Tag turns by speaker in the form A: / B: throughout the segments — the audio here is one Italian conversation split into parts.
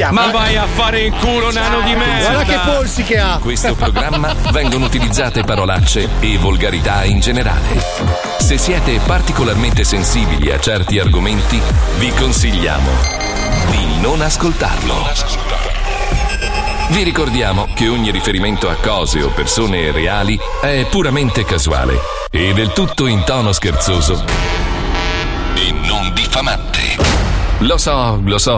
A: Ma vai a fare in culo, nano di merda!
B: Guarda che polsi che ha!
C: In questo programma vengono utilizzate parolacce e volgarità in generale. Se siete particolarmente sensibili a certi argomenti, vi consigliamo di non ascoltarlo. Vi ricordiamo che ogni riferimento a cose o persone reali è puramente casuale e del tutto in tono scherzoso e non diffamante. Lo so, lo so,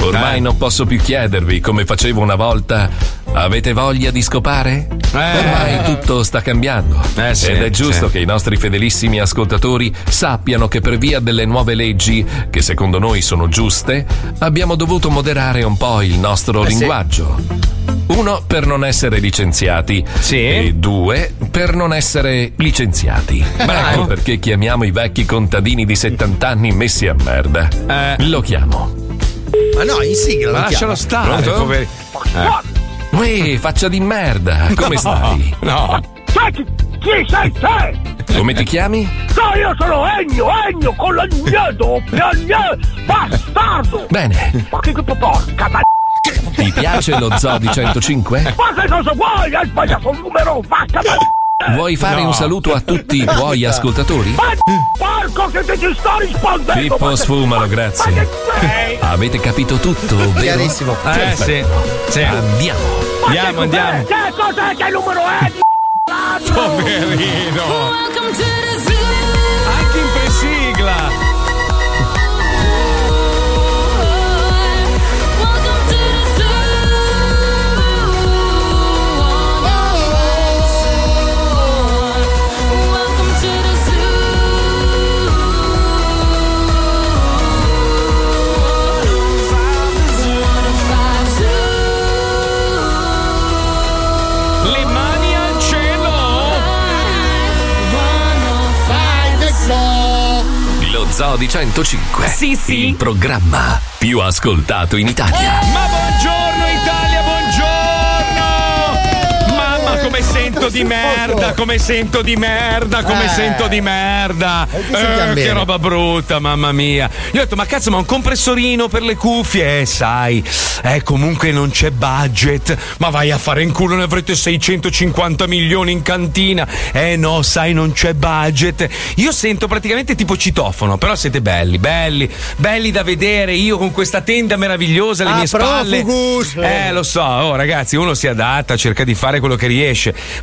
C: ormai non posso più chiedervi come facevo una volta. Avete voglia di scopare? Ormai tutto sta cambiando.
A: Eh, sì,
C: Ed è giusto
A: sì.
C: che i nostri fedelissimi ascoltatori sappiano che per via delle nuove leggi, che secondo noi sono giuste, abbiamo dovuto moderare un po' il nostro
B: Eh, sì.
C: linguaggio. Uno, per non essere licenziati. E due, per non essere licenziati. Ecco perché chiamiamo i vecchi contadini di 70 anni messi a merda. Lo chiamo.
B: Ma no, in sigla
C: lascialo stare,
B: Pronto?
C: poveri- Uè, faccia di merda, come
D: No,
C: stai?
A: No.
D: Chi, chi sei te?
C: Come ti chiami?
D: No, io sono Ennio, Ennio, con l'agneto, bastardo!
C: Bene.
D: Ma che che porca ma...
C: Ti piace lo Zoo di 105?
D: Ma che cosa vuoi? Hai sbagliato il numero, vacca ma...
C: Vuoi fare
D: No.
C: un saluto a tutti i tuoi ascoltatori?
D: Ma porco che te ci sto rispondendo!
C: Pippo, sfumalo,
D: Ma
C: grazie.
D: che?
C: Avete capito tutto, vero?
B: Chiarissimo.
A: Eh, sì. Sì.
C: Andiamo.
D: Ma
A: Andiamo,
D: che
A: andiamo.
D: cos'è? Che cos'è che numero è? di?
A: Poverino. Anche in presigla.
C: Lo Zoo di 105.
A: Sì, sì.
C: Il programma più ascoltato in Italia.
A: Ma buongiorno come sento di merda, come sento di merda, come
B: Eh.
A: sento di merda.
B: Eh,
A: Eh, che roba brutta, mamma mia. Io ho detto, ma cazzo, ma un compressorino per le cuffie? Eh, sai, eh, comunque non c'è budget. Ma vai a fare in culo, ne avrete 650 milioni in cantina. Eh no, sai, non c'è budget. Io sento praticamente tipo citofono, però siete belli, belli, belli da vedere. Io con questa tenda meravigliosa alle
B: Ah,
A: mie spalle.
B: profugus.
A: Eh, lo so, oh, ragazzi, uno si adatta, cerca di fare quello che riesce.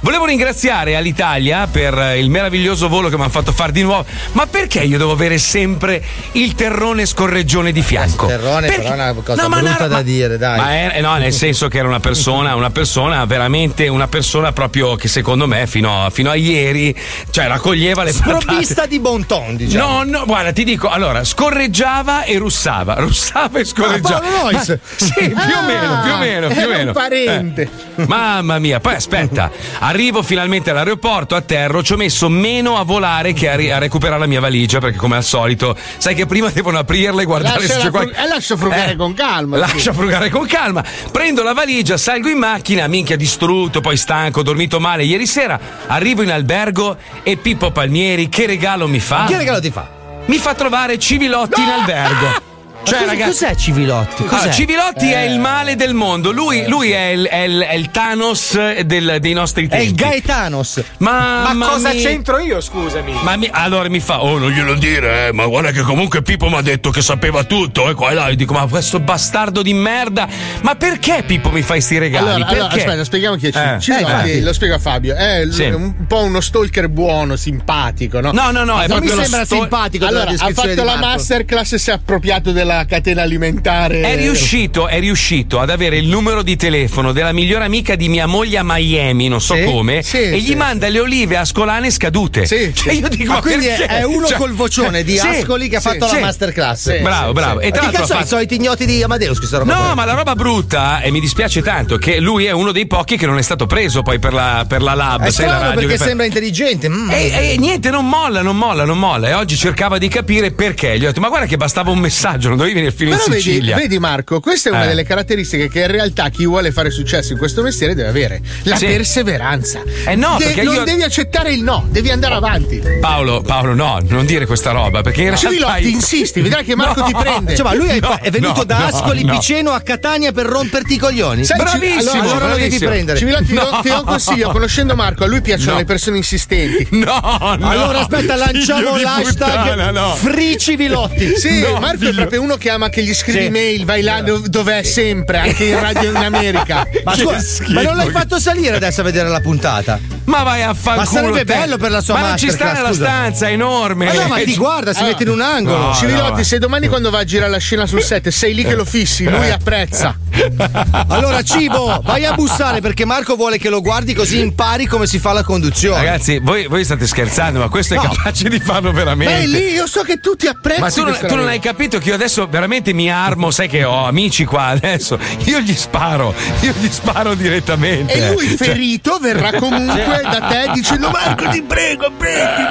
A: Volevo ringraziare all'Italia per eh, il meraviglioso volo che mi hanno fatto fare di nuovo. Ma perché io devo avere sempre il terrone scorreggione di fianco?
B: Terrone
A: Perché-
B: però è una cosa
A: No, ma
B: brutta
A: no,
B: da
A: ma-
B: dire, dai.
A: Ma è- eh, no, nel senso che era una persona, una persona veramente una persona proprio che secondo me fino a, fino a ieri, cioè raccoglieva le patate.
B: Sprovvista di bon ton, diciamo.
A: No, no, guarda, ti dico, allora, scorreggiava e russava, russava e scorreggiava.
B: Ah, Paolo.
A: Ma- sì, più o meno, più o meno, più o
B: un
A: meno.
B: parente.
A: Eh. Mamma mia, poi aspetta, arrivo finalmente all'aeroporto, atterro, ci ho messo meno a volare che a, ri- a recuperare la mia valigia, perché come al solito, sai che prima devono aprirla e guardare se
E: Lasciala
A: c'è qualche...
E: fru- eh, lascia frugare
A: Eh,
E: con calma.
A: Lascia frugare con calma. Prendo la valigia, salgo in macchina, minchia distrutto, poi stanco, ho dormito male ieri sera. Arrivo in albergo e Pippo Palmieri, che regalo mi fa?
B: Che regalo ti fa?
A: Mi fa trovare Civilotti in albergo. Cioè,
B: cos-
A: ragazzi.
B: cos'è Civilotti?
A: Allora,
B: Cos'è?
A: Civilotti è
B: Eh.
A: il male del mondo. Lui, lui è, il, è il- è il Thanos del- dei nostri
B: È
A: tempi.
B: il Gaetanos.
A: Ma,
E: Ma cosa
A: mia.
E: c'entro io, scusami?
A: Ma mi- allora mi fa, oh non glielo dire, eh, ma guarda che comunque Pippo mi ha detto che sapeva tutto, e qua e là, io dico, ma questo bastardo di merda, ma perché Pippo mi fai sti regali?
E: Allora, allora, aspetta, spieghiamo chi è.
A: Eh,
E: Ciro,
A: eh, eh.
E: lo spiego a Fabio. È l-
A: Sì.
E: un po' uno stalker buono, simpatico, no?
A: No, no, no, è
B: Non mi sembra
A: sto-
B: simpatico
E: Allora, ha fatto la masterclass e si è appropriato della catena alimentare.
A: È riuscito, è riuscito ad avere il numero di telefono della migliore amica di mia moglie a Miami, non so
E: Sì,
A: come,
E: sì,
A: e gli
E: sì,
A: manda le olive ascolane scadute.
E: Sì,
A: Cioè, io dico,
B: Ma
A: ma
B: quindi è,
A: perché?
B: è uno
A: Cioè,
B: col vocione di Ascoli che ha fatto la masterclass.
A: Bravo, bravo. E
B: Ma
A: tra l'altro
B: i
A: fatto-
B: soliti ignoti di Amadeus questa roba?
A: No,
B: qua?
A: ma la roba brutta, e mi dispiace tanto, che lui è uno dei pochi che non è stato preso poi per la, per la lab.
B: È
A: sai, la radio
B: perché
A: fa-
B: sembra intelligente. Mm.
A: E, e niente, non molla, non molla, non molla. E oggi cercava di capire perché. Gli ho detto, ma guarda che bastava un messaggio, non dovevi venire fino
E: Però
A: in
E: vedi,
A: Sicilia.
E: vedi, Marco, questa è una
A: Eh.
E: delle caratteristiche che in realtà chi vuole fare successo in questo mestiere deve avere. La
A: Sì.
E: perseveranza.
A: Eh no,
E: De-
A: perché
E: non
A: io-
E: devi accettare il no, devi andare avanti.
A: Paolo, Paolo, no, non dire questa roba perché in realtà.
E: Civilotti,
A: hai-
E: insisti, vedrai che Marco
A: No.
E: ti prende.
B: Cioè, ma lui è,
A: No,
B: è venuto
A: no,
B: da Ascoli
A: no.
B: Piceno a Catania per romperti i coglioni.
E: Sai,
A: Bravissimo,
E: allora,
B: allora lo devi
A: bravissimo.
B: prendere.
E: Civilotti,
A: No.
E: ti do un consiglio, conoscendo Marco, a lui piacciono
A: No.
E: le persone insistenti.
A: No, no.
B: allora aspetta, lanciamo l'hashtag
A: puttana, no.
B: Free Civilotti.
E: Sì,
A: No,
E: Marco
A: figlio.
E: è proprio uno che ama che gli scrivi
B: Sì.
E: mail, vai là dov- dov'è sempre, anche in radio in America.
B: Ma, scusa, ma non l'hai fatto salire adesso a vedere la puntata?
A: Ma vai a fare
B: Ma sarebbe bello per la sua
A: Ma non ci sta nella stanza, è enorme.
B: Ma no, ma
A: Eh,
B: ti guarda, si
E: Allora,
B: mette in un angolo.
A: no.
E: Civilotti,
A: no.
E: se domani quando va a girare la scena sul set sei lì che lo fissi, lui apprezza.
B: Allora, Cibo, vai a bussare perché Marco vuole che lo guardi così impari come si fa la conduzione.
A: Ragazzi, voi, voi state scherzando, ma questo è
B: No.
A: capace di farlo veramente.
E: Ma è lì, io so che tu ti apprezzi.
A: Ma tu, non, tu non hai capito che io adesso veramente mi armo, sai che ho amici qua adesso. Io gli sparo, io gli sparo direttamente.
E: E lui
A: Cioè,
E: ferito verrà comunque da te dicendo Marco ti prego, prendi.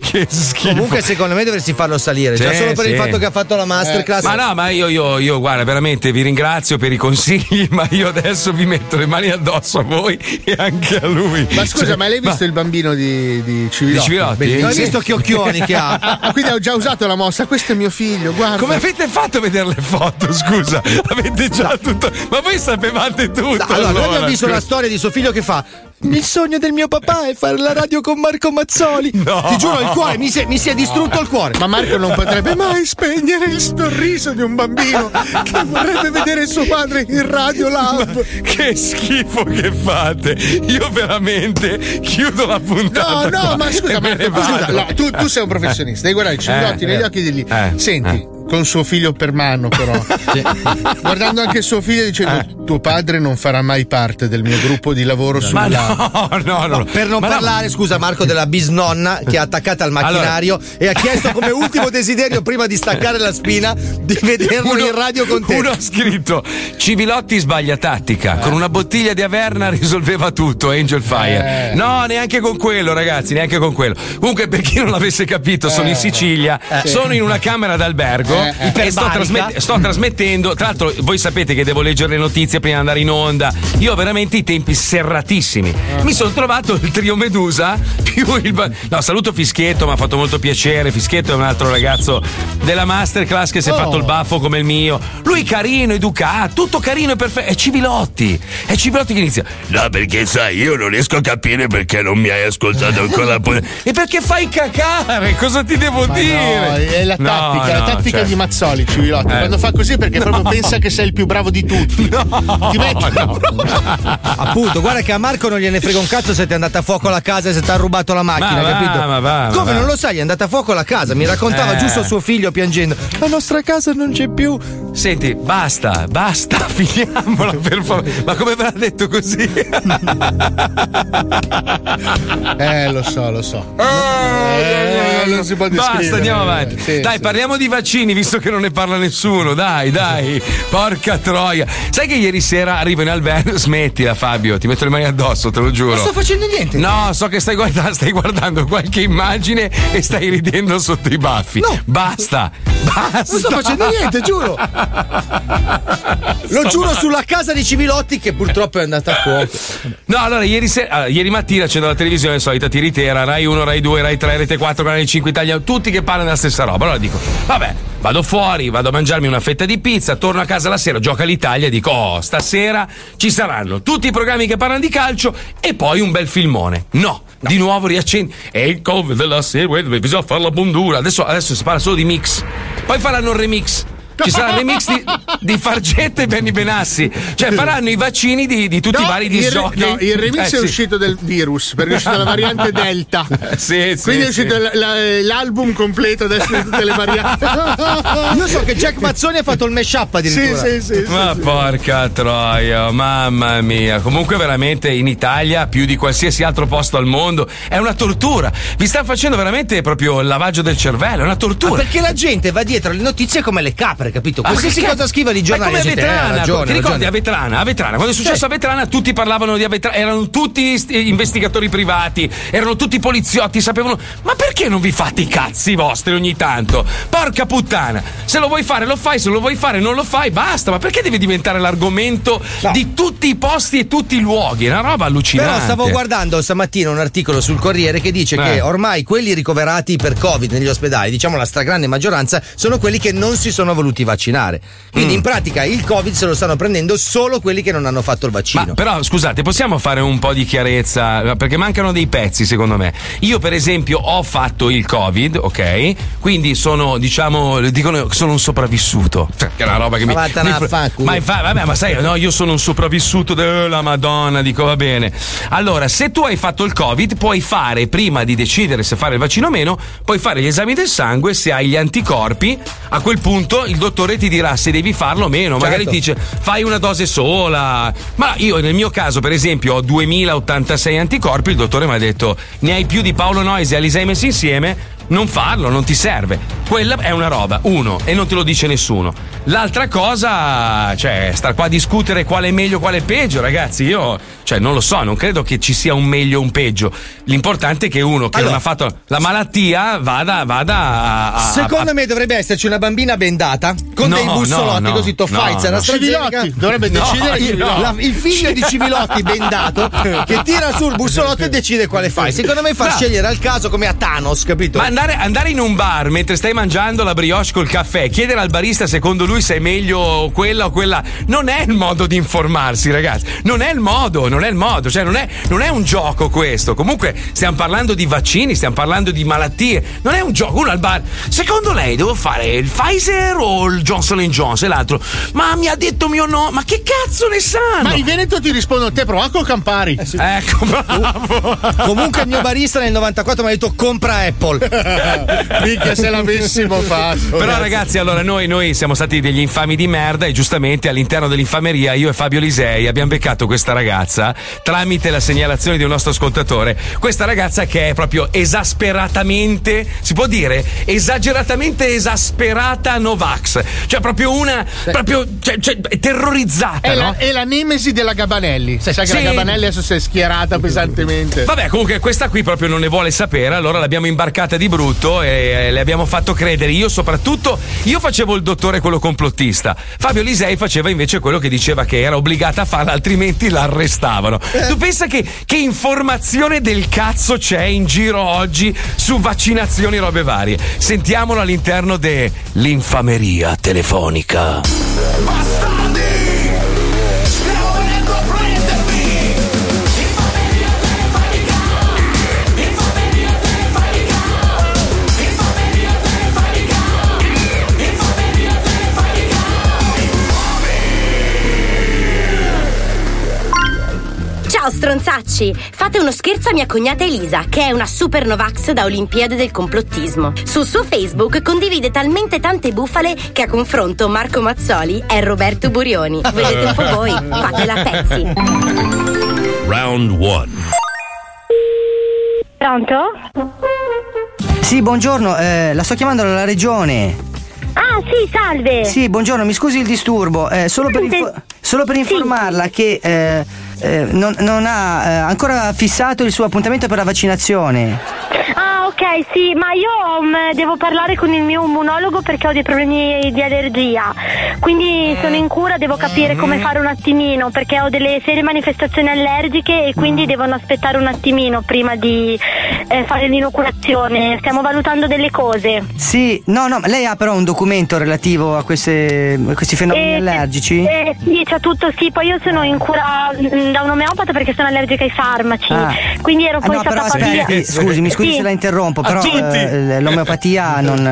A: che schifo.
B: Comunque, secondo me dovresti farlo salire. Già
A: Sì,
B: solo per il
A: sì.
B: fatto che ha fatto la masterclass.
A: Ma no, ma io, io, io, guarda, veramente vi ringrazio per i consigli, ma io adesso vi metto le mani addosso a voi e anche a lui.
E: Ma scusa,
A: Cioè,
E: ma l'hai visto il bambino di, di Civilotti?
A: Di Civilotti?
E: Bellissimo.
B: Non hai visto che occhioni che ha?
E: Ah, quindi ho già usato la mossa, questo è mio figlio, guarda.
A: Come avete fatto a vedere le foto? Scusa, avete già tutto. Ma voi sapevate tutto.
B: Allora, noi abbiamo visto
A: scusa.
B: la storia di suo figlio che fa. Il sogno del mio papà è fare la radio con Marco Mazzoli.
A: No.
B: Ti giuro, il cuore mi si, è- mi si è distrutto il cuore.
E: Ma Marco non potrebbe mai spegnere il sorriso di un bambino che vorrebbe vedere suo padre in radio live.
A: Che schifo che fate! Io veramente chiudo la
E: No,
A: puntata.
E: no,
A: qua
E: ma scusa, Marco, scusa, no, tu, tu sei un professionista, devi guardare i Civilotti
A: Eh,
E: negli
A: eh.
E: occhi di lì.
A: Eh,
E: Senti, con suo figlio per mano, però. Guardando anche suo figlio dicendo: Tuo padre non farà mai parte del mio gruppo di lavoro sulla.
A: Ma no, no, no.
B: Per non
A: Ma no,
B: parlare, scusa Marco, della bisnonna che è attaccata al macchinario e ha chiesto come ultimo desiderio prima di staccare la spina di vederlo in radio con te.
A: Uno ha scritto Civilotti sbaglia tattica. Con una bottiglia di Averna risolveva tutto. Angel Fire.
E: Eh.
A: No, neanche con quello, ragazzi, neanche con quello. Comunque, per chi non l'avesse capito, sono in Sicilia, sono in una camera d'albergo
E: Eh, eh.
A: e sto, trasmet- sto trasmettendo. Tra l'altro, voi sapete che devo leggere le notizie prima di andare in onda. Io ho veramente i tempi serratissimi. Mi sono trovato il trio Medusa più il. ba- No, saluto Fischietto, mi ha fatto molto piacere. Fischietto è un altro ragazzo della masterclass che si è
E: Oh.
A: fatto il baffo come il mio. Lui carino, educato, tutto carino e perfetto. È Civilotti. È Civilotti che inizia. No, perché sai, io non riesco a capire perché non mi hai ascoltato ancora. e perché fai cacare? Cosa ti devo
E: Ma
A: dire?
E: no, è la
A: No,
E: tattica, la
A: no,
E: tattica
A: cioè-
E: di Mazzoli, Civilotti.
A: Eh.
E: Quando fa così perché proprio pensa che sei il più bravo di tutti. Ti metti.
B: Appunto, guarda che a Marco non gliene frega un cazzo se ti è andata a fuoco la casa e se ti ha rubato la macchina,
A: Ma va,
B: capito?
A: ma va, ma
B: Come
A: va.
B: non lo sai, è andata a fuoco la casa. Mi raccontava
A: Eh.
B: giusto suo figlio piangendo. La nostra casa non c'è più.
A: Senti, basta, basta, finiamola per favore. Ma come ve l'ha detto così?
E: Eh, lo so, lo so. Eh, non si può
A: Basta,
E: descrivere.
A: andiamo avanti.
E: Sì,
A: dai,
E: sì.
A: parliamo di vaccini, visto che non ne parla nessuno. Dai, dai. Porca troia. Sai che ieri sera arrivo in albergo? Smettila, Fabio, ti metto le mani addosso, te lo giuro.
B: Non sto facendo niente.
A: No, so che stai guardando, stai guardando qualche immagine e stai ridendo sotto i baffi.
B: No.
A: Basta, basta.
B: Non sto facendo niente, giuro. Lo giuro sulla casa di Civilotti che purtroppo è andata a fuoco.
A: No, allora ieri, sera, allora, ieri mattina c'è la televisione solita tiritera, Rai 1, Rai 2, Rai 3, Rete 4, Canale 5 Italia, tutti che parlano della stessa roba. Allora dico, vabbè, vado fuori, vado a mangiarmi una fetta di pizza, torno a casa la sera, gioca l'Italia e dico, oh, stasera ci saranno tutti i programmi che parlano di calcio e poi un bel filmone. No, di nuovo riaccendi. E il cover della serie, bisogna fare la bondura. Adesso, adesso si parla solo di mix. Poi faranno il remix. Ci sarà il remix di, di Fargetta e Benny Benassi. Cioè faranno i vaccini di, di tutti i
E: No,
A: vari
E: il,
A: disgiochi.
E: no, il remix
A: Eh,
E: è
A: sì.
E: uscito del virus perché è uscita la variante Delta.
A: Sì, sì,
E: Quindi è uscito l- la- l'album completo adesso di tutte le varianti.
B: Io so che Jack Mazzoni ha fatto il mashup addirittura.
E: sì, sì, sì.
A: Ma porca troia, mamma mia. Comunque veramente in Italia, più di qualsiasi altro posto al mondo, è una tortura. Vi sta facendo veramente proprio il lavaggio del cervello, è una tortura.
B: perché la gente va dietro alle notizie come le capre. Apre, capito?
A: Ah,
B: Qualsiasi
A: ma che-
B: cosa scrivono i
A: Ma
B: giornali.
A: come a
B: eh, ragione,
A: ti ricordi
B: ragione.
A: a Vetrana? A Vetrana, quando è successo a Vetrana tutti parlavano di Vetrana, erano tutti st- investigatori privati, erano tutti poliziotti, sapevano. Ma perché non vi fate i cazzi vostri ogni tanto? Porca puttana! Se lo vuoi fare lo fai, se lo vuoi fare non lo fai, basta. Ma perché deve diventare l'argomento di tutti i posti e tutti i luoghi? È una roba allucinante.
B: Però stavo guardando stamattina un articolo sul Corriere che dice
A: Eh.
B: che ormai quelli ricoverati per Covid negli ospedali, diciamo la stragrande maggioranza, sono quelli che non si sono voluti vaccinare. Quindi
A: Mm.
B: in pratica il Covid se lo stanno prendendo solo quelli che non hanno fatto il vaccino.
A: Ma però scusate, possiamo fare un po' di chiarezza? Perché mancano dei pezzi, secondo me. Io, per esempio, ho fatto il Covid, ok? Quindi sono, diciamo, dicono sono un sopravvissuto. Cioè, che è una roba che mi.
B: Vattene
A: mi
B: a
A: ma infa- vabbè, ma sai, no, io sono un sopravvissuto della Madonna, dico va bene. Allora, se tu hai fatto il Covid, puoi fare, prima di decidere se fare il vaccino o meno, puoi fare gli esami del sangue, se hai gli anticorpi, a quel punto il dottore ti dirà se devi farlo o meno. Magari
B: Certo.
A: ti dice fai una dose sola. Ma io nel mio caso, per esempio, ho 2086 anticorpi, il dottore mi ha detto ne hai più di Paolo Noyes e Alisei messi insieme. Non farlo, non ti serve. Quella è una roba, uno, e non te lo dice nessuno. L'altra cosa, cioè, star qua a discutere quale è meglio, quale è peggio, ragazzi. Io, cioè, non lo so, non credo che ci sia un meglio o un peggio. L'importante è che uno che non
B: Allora-
A: ha fatto la malattia vada, vada a. a-
B: Secondo
A: a-
B: me dovrebbe esserci una bambina bendata con
A: No,
B: dei bussolotti
A: no, no,
B: così to
A: no, no.
E: Civilotti, dovrebbe
B: No,
E: decidere
B: il-
E: no.
B: la- il figlio di Civilotti bendato che tira sul bussolotto e decide quale fai. Secondo me fa
A: No.
B: scegliere al caso come a Thanos, capito?
A: Ma andare, andare in un bar mentre stai mangiando la brioche col caffè, chiedere al barista secondo lui se è meglio quella o quella, non è il modo di informarsi, ragazzi. Non è il modo, non è il modo, cioè non è, non è un gioco questo. Comunque stiamo parlando di vaccini, stiamo parlando di malattie. Non è un gioco. Uno al bar, secondo lei devo fare il Pfizer o il Johnson Johnson? E l'altro, ma mi ha detto mio no, ma che cazzo ne sanno?
E: Ma in Veneto ti rispondo te, prova col Campari.
A: Ecco, bravo.
B: Comunque il mio barista nel 94 mi ha detto compra Apple.
E: Minchia se l'avessimo fatto.
A: Però ragazzi, allora noi, noi siamo stati degli infami di merda e giustamente all'interno dell'infameria io e Fabio Lisei abbiamo beccato questa ragazza tramite la segnalazione di un nostro ascoltatore. Questa ragazza che è proprio esasperatamente, si può dire, esageratamente esasperata Novax. Cioè proprio una, proprio cioè, cioè, terrorizzata,
E: È,
A: no?
E: la, è la nemesi della Gabanelli. Sai, sai che
A: Sì.
E: la Gabanelli adesso si è schierata pesantemente.
A: Vabbè, comunque questa qui proprio non ne vuole sapere, allora l'abbiamo imbarcata di brutto e le abbiamo fatto credere. Io soprattutto, io facevo il dottore quello complottista. Fabio Lisei faceva invece quello che diceva che era obbligata a farla, altrimenti l'arrestavano. Tu pensa che, che informazione del cazzo c'è in giro oggi su vaccinazioni e robe varie? Sentiamolo all'interno dell'infameria telefonica.
F: Ciao stronzacci! Fate uno scherzo a mia cognata Elisa, che è una super Novax da Olimpiade del complottismo. Sul suo Facebook condivide talmente tante bufale che a confronto Marco Mazzoli è Roberto Burioni. Vedete un po' voi, fatela a pezzi.
G: Round 1.
H: Pronto?
I: Sì, buongiorno, eh, la sto chiamando dalla regione.
H: Ah, sì, salve.
I: Sì, buongiorno, mi scusi il disturbo. eh, solo, per info- solo per informarla che eh, eh, non, non ha eh, ancora fissato il suo appuntamento per la vaccinazione.
H: Ah, ok, sì, ma io mm, devo parlare con il mio immunologo perché ho dei problemi di allergia. Quindi sono in cura, devo capire come fare un attimino perché ho delle serie manifestazioni allergiche e quindi devono aspettare un attimino prima di eh, fare l'inoculazione. Stiamo valutando delle cose.
I: Sì, no, no, lei ha però un documento relativo a, queste- a questi fenomeni
H: Eh,
I: allergici?
H: Eh, sì, c'è tutto, sì. Poi io sono in cura mm, da un omeopata perché sono allergica ai farmaci.
I: Ah.
H: Quindi ero
I: Ah,
H: poi
I: no, però
H: stata
I: aspetti,
H: via.
I: scusi, mi scusi
H: Sì.
I: se la interrompo,
A: A
I: però eh, l'omeopatia non,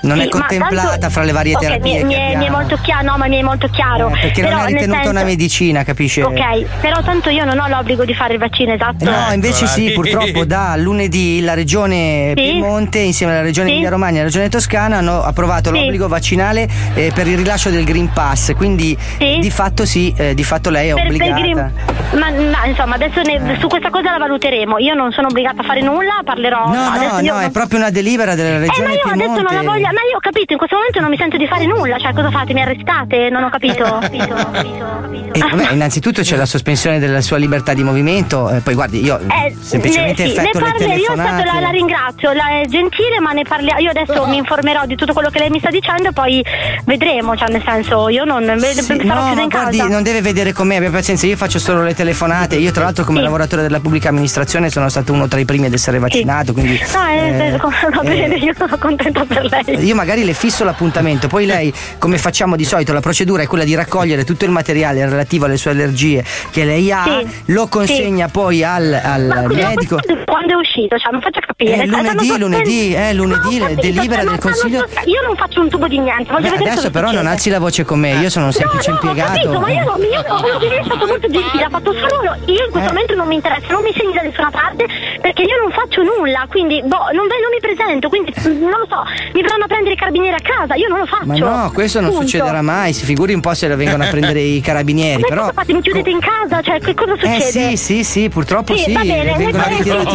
I: non
H: Sì,
I: è
H: ma
I: contemplata
H: tanto-
I: fra le varie
H: ok,
I: terapie.
H: mi,
I: che
H: mi è, mi è molto chiaro, no, ma mi è molto chiaro.
I: Eh, perché
H: Però,
I: non è ritenuta
H: senso-
I: una medicina, capisce?
H: Ok, però tanto io non ho l'obbligo di fare il vaccino, esatto.
I: No, invece sì, purtroppo da lunedì la regione
H: Sì.
I: Piemonte insieme alla regione
H: Sì.
I: Emilia Romagna e la regione Toscana hanno approvato
H: Sì.
I: l'obbligo vaccinale eh, per il rilascio del Green Pass, quindi di fatto sì, eh, di fatto lei è
H: Per- per
I: obbligata.
H: Green- Ma no, insomma, adesso ne- su questa cosa la valuteremo. Io non sono obbligata a fare nulla, parlerò.
I: No, no, no,
H: io
I: no, è
H: non-
I: proprio una delibera della
H: Eh, ma
I: regione
H: io adesso non
I: Piemonte.
H: la voglio, ma io ho capito, in questo momento non mi sento di fare nulla, cioè cosa fate? Mi arrestate? Non ho capito. capito, capito, capito.
I: E, vabbè, innanzitutto c'è la sospensione della sua libertà di movimento, eh, poi guardi, io
H: Eh,
I: semplicemente
H: ne, sì,
I: effettuo
H: ne
I: le
H: parli- io
I: telefonate.
H: aspetto, la, la ringrazio, la, è gentile, ma ne parliamo. Io adesso mi informerò di tutto quello che lei mi sta dicendo e poi vedremo, cioè nel senso, io non
I: Sì,
H: sarò
I: no,
H: chiusa in
I: guardi,
H: casa.
I: non deve vedere con me, abbia pazienza, io faccio solo le telefonate. Io, tra l'altro, come
H: Sì.
I: lavoratore della pubblica amministrazione, sono stato uno tra i primi ad essere vaccinato. Quindi,
H: No, eh, va bene,
I: eh,
H: io sono contenta per lei.
I: io magari le fisso l'appuntamento, poi lei, come facciamo di solito, la procedura è quella di raccogliere tutto il materiale relativo alle sue allergie che lei ha,
H: Sì.
I: lo consegna poi al, al
H: Ma ma
I: medico.
H: questo quando è uscito? Cioè, mi faccia capire.
I: Eh,
H: Cioè,
I: lunedì,
H: stanno
I: lunedì, eh, lunedì,
H: No,
I: delibera
H: cioè,
I: del
H: ma
I: Consiglio-
H: Io non faccio un tubo di niente,
I: Beh, adesso però non
H: succede.
I: alzi la voce con me, io sono un semplice
H: no, no,
I: impiegato.
H: Ho capito, ma io, non- io, no, lei è stato molto gentile, ha fatto solo. Io in questo
I: Eh.
H: momento non mi interessa, non mi segni da nessuna parte perché io non faccio nulla, quindi boh, non, ve- non mi presento, quindi non lo so, mi verranno a prendere i carabinieri a casa, io non lo faccio.
I: Ma no, questo non
H: Punto.
I: succederà mai, si figuri un po' se la vengono a prendere i carabinieri,
H: Ma
I: però...
H: cosa fate? Mi chiudete in casa? Cioè, che cosa
I: Eh
H: succede?
I: sì, sì, sì, purtroppo sì,
H: va bene,
I: vengono
H: faremo
I: ritirati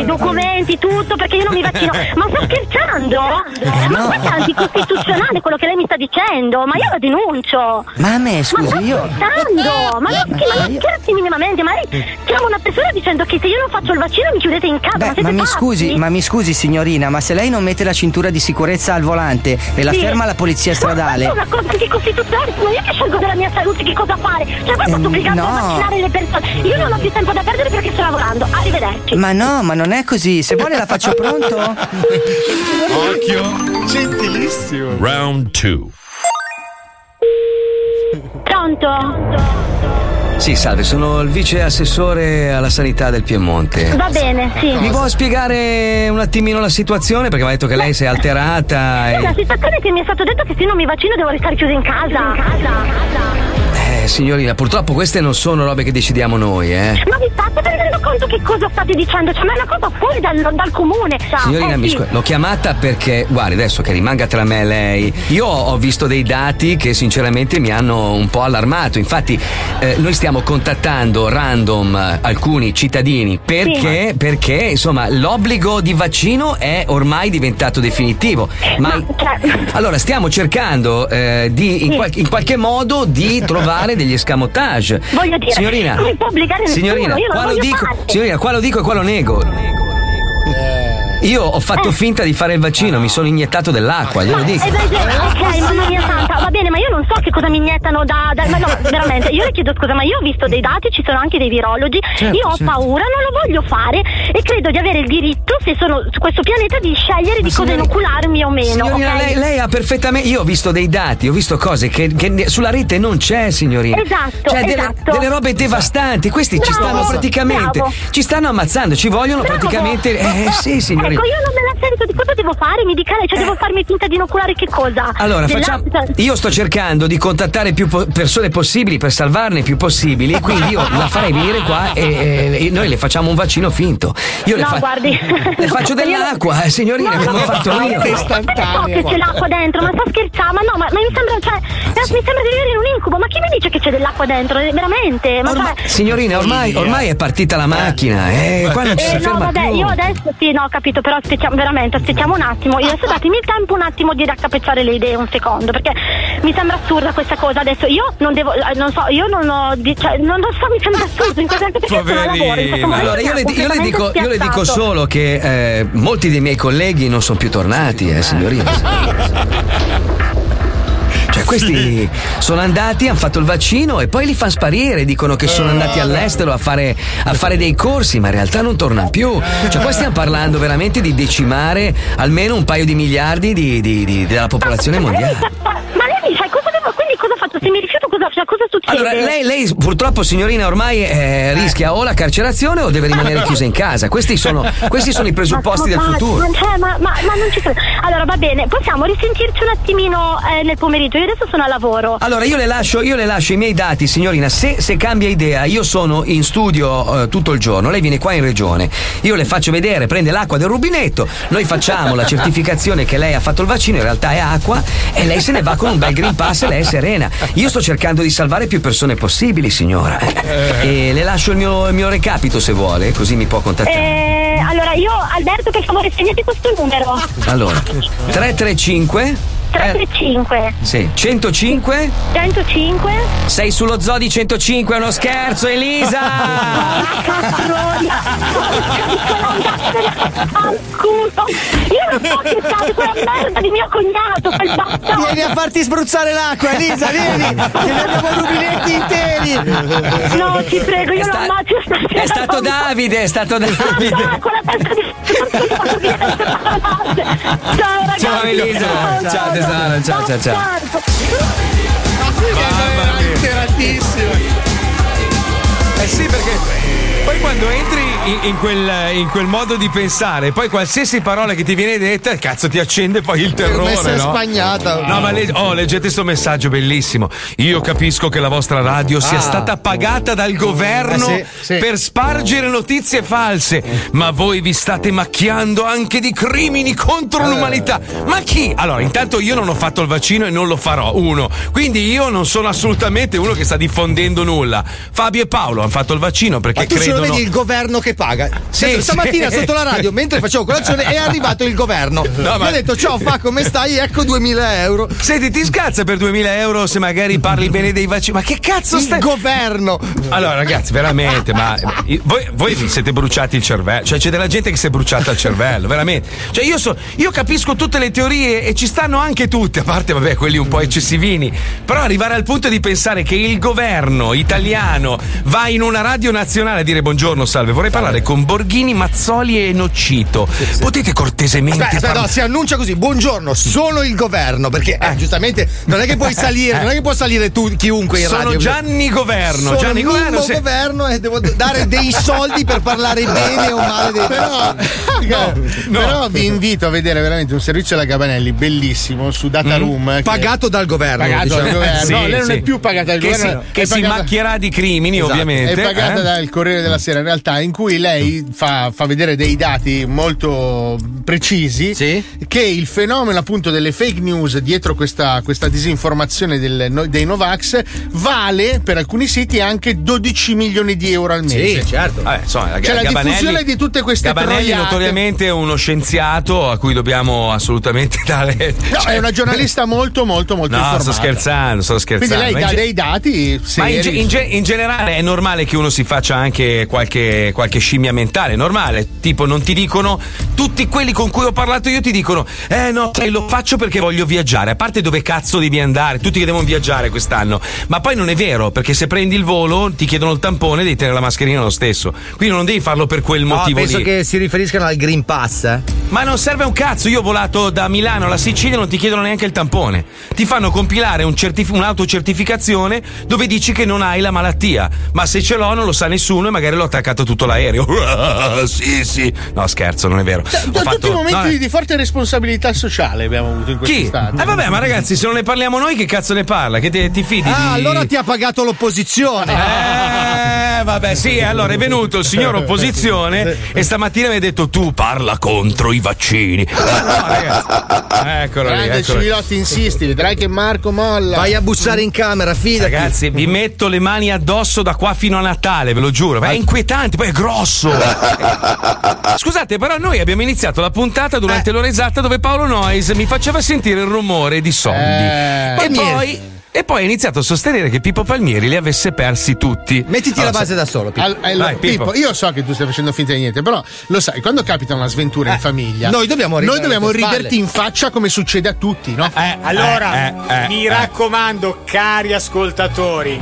I: i documenti.
H: tutto, perché io non mi vaccino. Ma sta scherzando? Ma
I: no.
H: è anticostituzionale quello che lei mi sta dicendo, ma io la denuncio.
I: Ma a me,
H: Ma
I: scusi,
H: sta
I: io...
H: scherzando? Ma non,
I: Ma
H: ma
I: io-
H: scherzi minimamente, ma lei chiama una persona dicendo che se io non faccio il vaccino mi chiudete in casa, ma
I: Beh,
H: siete
I: ma mi
H: pazzi?
I: scusi, ma mi scusi signorina, ma se lei non mette la cintura di sicurezza al volante e la
H: Sì.
I: ferma la polizia stradale...
H: Ma una cosa anticostituzionale, sono io che scelgo della mia salute che cosa fare. Cioè voi
I: Eh,
H: state obbligando
I: no.
H: a vaccinare le persone. Io non ho più tempo da perdere perché sto lavorando. Arrivederci.
I: Ma no, ma non è così, se vuole la faccio pronto?
G: Occhio.
E: Gentilissimo.
G: Round 2.
H: Pronto?
J: Sì, salve, sono il vice assessore alla sanità del Piemonte.
H: Va bene, sì.
J: Mi può spiegare un attimino la situazione? Perché mi ha detto che lei si è alterata
H: La
J: e...
H: situazione è che mi è stato detto che se non mi vaccino devo restare chiusa in casa.
J: Eh, signorina, purtroppo queste non sono robe che decidiamo noi, eh.
H: Ma vi state rendendo conto che cosa state dicendo? Cioè, ma è una cosa fuori dal, dal comune. Cioè,
J: Signorina,
H: eh,
J: mi
H: sì.
J: scu- l'ho chiamata perché, guardi, adesso che rimanga tra me e lei, io ho visto dei dati che sinceramente mi hanno un po' allarmato. Infatti, eh, noi stiamo contattando random eh, alcuni cittadini perché, perché, insomma, l'obbligo di vaccino è ormai diventato definitivo. Ma,
H: cioè-
J: allora, stiamo cercando eh, di, in,
H: Sì.
J: qual- in qualche modo di trovare degli escamotage.
H: Voglio dire,
J: signorina,
H: può obbligare nessuno,
J: signorina,
H: io
J: qua lo dico,
H: fare.
J: signorina, qua lo dico e qua lo nego. Io ho fatto finta di fare il vaccino, mi sono iniettato dell'acqua, glielo dico.
H: Eh, beh, ok, mamma mia santa, va bene, ma io non so che cosa mi iniettano da, da- ma no, veramente, io le chiedo scusa, ma io ho visto dei dati, ci sono anche dei virologi,
J: Certo,
H: io ho
J: certo.
H: paura, non lo voglio fare e credo di avere il diritto, se sono su questo pianeta, di scegliere di cosa
J: signori-
H: inocularmi o meno.
J: Signorina,
H: ok?
J: lei, lei ha perfettamente. Io ho visto dei dati, ho visto cose che, che sulla rete non c'è, signorina.
H: Esatto,
J: Cioè, delle,
H: esatto.
J: delle robe devastanti. Questi ci
H: Bravo,
J: stanno praticamente.
H: bravo.
J: Ci stanno ammazzando, ci vogliono
H: Bravo.
J: praticamente. Eh sì, signorina.
H: Ecco, io non me la sento, cosa devo fare? Mi dica lei, cioè devo farmi finta di inoculare che cosa?
J: Allora, facciamo.
H: cioè-
J: Io sto cercando di contattare più po- persone possibili per salvarne più possibili. Quindi io la farei venire qua e, e noi le facciamo un vaccino finto. Io le,
H: No,
J: fa-
H: guardi.
J: le faccio dell'acqua, eh, signorina,
H: No,
J: come ho fatto
H: no,
J: io.
H: so che c'è l'acqua dentro, ma sta scherzando, ma no, ma, ma mi sembra, cioè, eh, mi sembra di vivere in un incubo, ma chi mi dice che c'è dell'acqua dentro? Eh, Veramente? Ma
J: Ormai-
H: cioè-
J: signorina, ormai, ormai è partita la macchina, eh, qua non ci si
H: Eh, no,
J: ferma
H: vabbè,
J: più.
H: io adesso sì, no, ho capito, però aspettiamo veramente, aspettiamo un attimo. Io adesso datemi il tempo un attimo di raccapezzare le idee un secondo, perché mi sembra assurda questa cosa. Adesso io non devo, eh, non so, io non ho, cioè, non lo so, mi sembra assurdo in questo perché sono a lavoro. In questo momento
J: Allora, io le,
H: sono
J: io le dico, io le dico solo che eh, molti dei miei colleghi non sono più tornati, eh, signorina. Questi sono andati, hanno fatto il vaccino e poi li fanno sparire. Dicono che sono andati all'estero a fare, a fare dei corsi, ma in realtà non tornano più. Cioè, qua stiamo parlando veramente di decimare almeno un paio di miliardi di- di- di- della popolazione mondiale.
H: Ma lei mi sa cosa devo, quindi cosa faccio? Se mi rifiuto cosa, cioè, cosa succede?
J: Allora, lei, lei purtroppo, signorina, ormai eh, rischia o la carcerazione o deve rimanere chiusa in casa. Questi sono, questi sono i presupposti del
H: Ma- ma-
J: futuro.
H: Ma, cioè, ma, ma- ma non ci credo. Allora va bene, possiamo risentirci un attimino eh, nel pomeriggio. Io adesso sono a lavoro.
J: Allora, io le lascio, io le lascio i miei dati, signorina. Se, se cambia idea, io sono in studio eh, tutto il giorno. Lei viene qua in regione. Io le faccio vedere, prende l'acqua del rubinetto. Noi facciamo la certificazione che lei ha fatto il vaccino, in realtà è acqua, e lei se ne va con un bel green pass e lei è serena. Io sto cercando di salvare più persone possibili, signora. E le lascio il mio, il mio recapito se vuole, così mi può contattare.
H: Eh, allora io, Alberto, per favore, segnati questo numero.
J: Allora, 335
H: 335
J: Sì, 105
H: 105
J: Sei sullo zoo di 105, è uno scherzo, Elisa!
H: Al culo! Io non so che stato quella merda di mio cognato, quel bastardo!
I: Vieni a farti spruzzare l'acqua, Elisa, vieni! Che ne abbiamo rubinetti interi!
H: No, ti prego, io
J: È
H: lo
J: sta-
H: ammazzo stasera!
J: È stato Davide, è stato Davide!
H: con la testa di Ciao ragazzi!
J: Ciao Elisa, ciao tesoro, ciao ciao ciao.
A: Eh sì, perché poi quando entri in, in quel, in quel modo di pensare, poi qualsiasi parola che ti viene detta, cazzo, ti accende poi il terrore.
B: essere
A: no?
B: spagnata.
A: No, ma le- oh, leggete questo messaggio bellissimo. Io capisco che la vostra radio sia
B: Ah.
A: stata pagata dal governo
B: Eh sì, sì.
A: per spargere notizie false, ma voi vi state macchiando anche di crimini contro l'umanità. Ma chi? Allora, intanto io non ho fatto il vaccino e non lo farò, uno. Quindi io non sono assolutamente uno che sta diffondendo nulla. Fabio e Paolo hanno fatto il vaccino perché
B: ce lo vedi il governo che paga.
A: Sì, sì.
B: Stamattina sotto la radio, mentre facevo colazione, è arrivato il governo.
A: No,
B: Mi
A: ma-
B: ha detto: Ciao, fa come stai? Ecco 2000 euro.
A: Senti, ti scazza per 2000 euro se magari parli bene dei vaccini? Ma che cazzo
B: Il
A: stai.
B: governo.
A: Allora, ragazzi, veramente, ma voi, voi vi siete bruciati il cervello. Cioè, c'è della gente che si è bruciata il cervello, veramente. Cioè, io, so- io capisco tutte le teorie e ci stanno anche tutte, a parte, vabbè, quelli un po' eccessivini. Però arrivare al punto di pensare che il governo italiano va in una radio nazionale a dire buongiorno, salve, vorrei parlare con Borghini, Mazzoli e Noccito. Potete cortesemente.
B: Aspetta, aspetta,
A: parla-
B: no, si annuncia così: buongiorno, sono il governo. Perché eh, giustamente non è che puoi salire, non è che può salire tu, chiunque in
A: Sono
B: radio.
A: Gianni Governo.
B: Sono
A: Gianni Governo. se-
B: governo e devo dare dei soldi per parlare bene o male dei
E: Però, però vi invito a vedere veramente un servizio alla Gabanelli bellissimo su Data Room. che-
B: Mm. Pagato dal governo.
E: Pagato
B: diciamo.
E: dal governo.
A: Sì,
E: no, lei non
A: sì.
E: è più pagata dal
A: che
E: governo.
A: Si, che
E: è
A: si
E: pagata-
A: macchierà di crimini,
E: Esatto,
A: ovviamente.
E: È pagata
A: eh?
E: dal Corriere della Sera, in realtà, in cui lei fa, fa vedere dei dati molto precisi che il fenomeno appunto delle fake news dietro questa, questa disinformazione del- dei Novax vale per alcuni siti anche 12 milioni di euro al mese.
B: Sì, certo.
A: Vabbè, insomma,
E: Cioè, la
A: Gabanelli-
E: diffusione di tutte queste
A: Gabanelli
E: troiate-
A: notoriamente è uno scienziato a cui dobbiamo assolutamente dare.
E: No,
A: cioè-
E: è una giornalista molto molto molto
A: No,
E: informata.
A: sto scherzando, sto scherzando.
E: Quindi lei
A: Ma
E: dà dei dati
A: Ma in, in in generale è normale che uno si faccia anche qualche, qualche scimmia mentale, normale. Tipo, non ti dicono, tutti quelli con cui ho parlato io ti dicono, eh no, sai, lo faccio perché voglio viaggiare. A parte dove cazzo devi andare, tutti che devono viaggiare quest'anno. Ma poi non è vero, perché se prendi il volo ti chiedono il tampone, devi tenere la mascherina lo stesso. Quindi non devi farlo per quel
B: No,
A: motivo
B: penso
A: lì.
B: che si riferiscano al Green Pass. eh.
A: Ma non serve un cazzo, io ho volato da Milano alla Sicilia e non ti chiedono neanche il tampone. Ti fanno compilare un certif- un'autocertificazione dove dici che non hai la malattia. Ma se ce l'ho non lo sa nessuno e magari l'ho attaccato tutto l'aereo. sì, sì. No, scherzo, non è vero.
E: Da-
A: Ho
E: da
A: fatto-
E: tutti i momenti
A: no, eh.
E: di forte responsabilità sociale abbiamo avuto in
A: Chi?
E: quest'estate.
A: Eh vabbè, ma ragazzi, se non ne parliamo noi, che cazzo ne parla? Che te- ti fidi?
B: Ah,
A: di-
B: allora ti ha pagato l'opposizione.
A: Eh, vabbè, sì, allora è venuto il signor opposizione e stamattina mi ha detto tu parla contro i vaccini. No, ragazzi. Eccolo lì,
E: Grande
A: eccolo lì.
E: Civilotti, insisti, vedrai che Marco molla.
B: Vai a bussare in camera, fidati.
A: Ragazzi, vi metto le mani addosso da qua fino a Natale, ve lo giuro. Ma è inquietante, poi è grosso. Scusate, però noi abbiamo iniziato la puntata durante l'ora esatta dove Paolo Noyes mi faceva sentire il rumore di soldi.
E: Eh.
A: e,
B: Palmieri.
A: poi, e poi ha iniziato a sostenere che Pippo Palmieri li avesse persi tutti.
B: Mettiti
A: Allora,
B: la base da solo. Pippo.
E: Al- allora,
A: Vai, Pippo.
E: Pippo, io so che tu stai facendo finta di niente, però lo sai, quando capita una sventura in famiglia,
B: noi dobbiamo
E: noi dobbiamo riderti in faccia come succede a tutti, no?
A: Eh,
K: Allora,
A: eh, eh,
K: mi
A: eh.
K: raccomando, cari ascoltatori,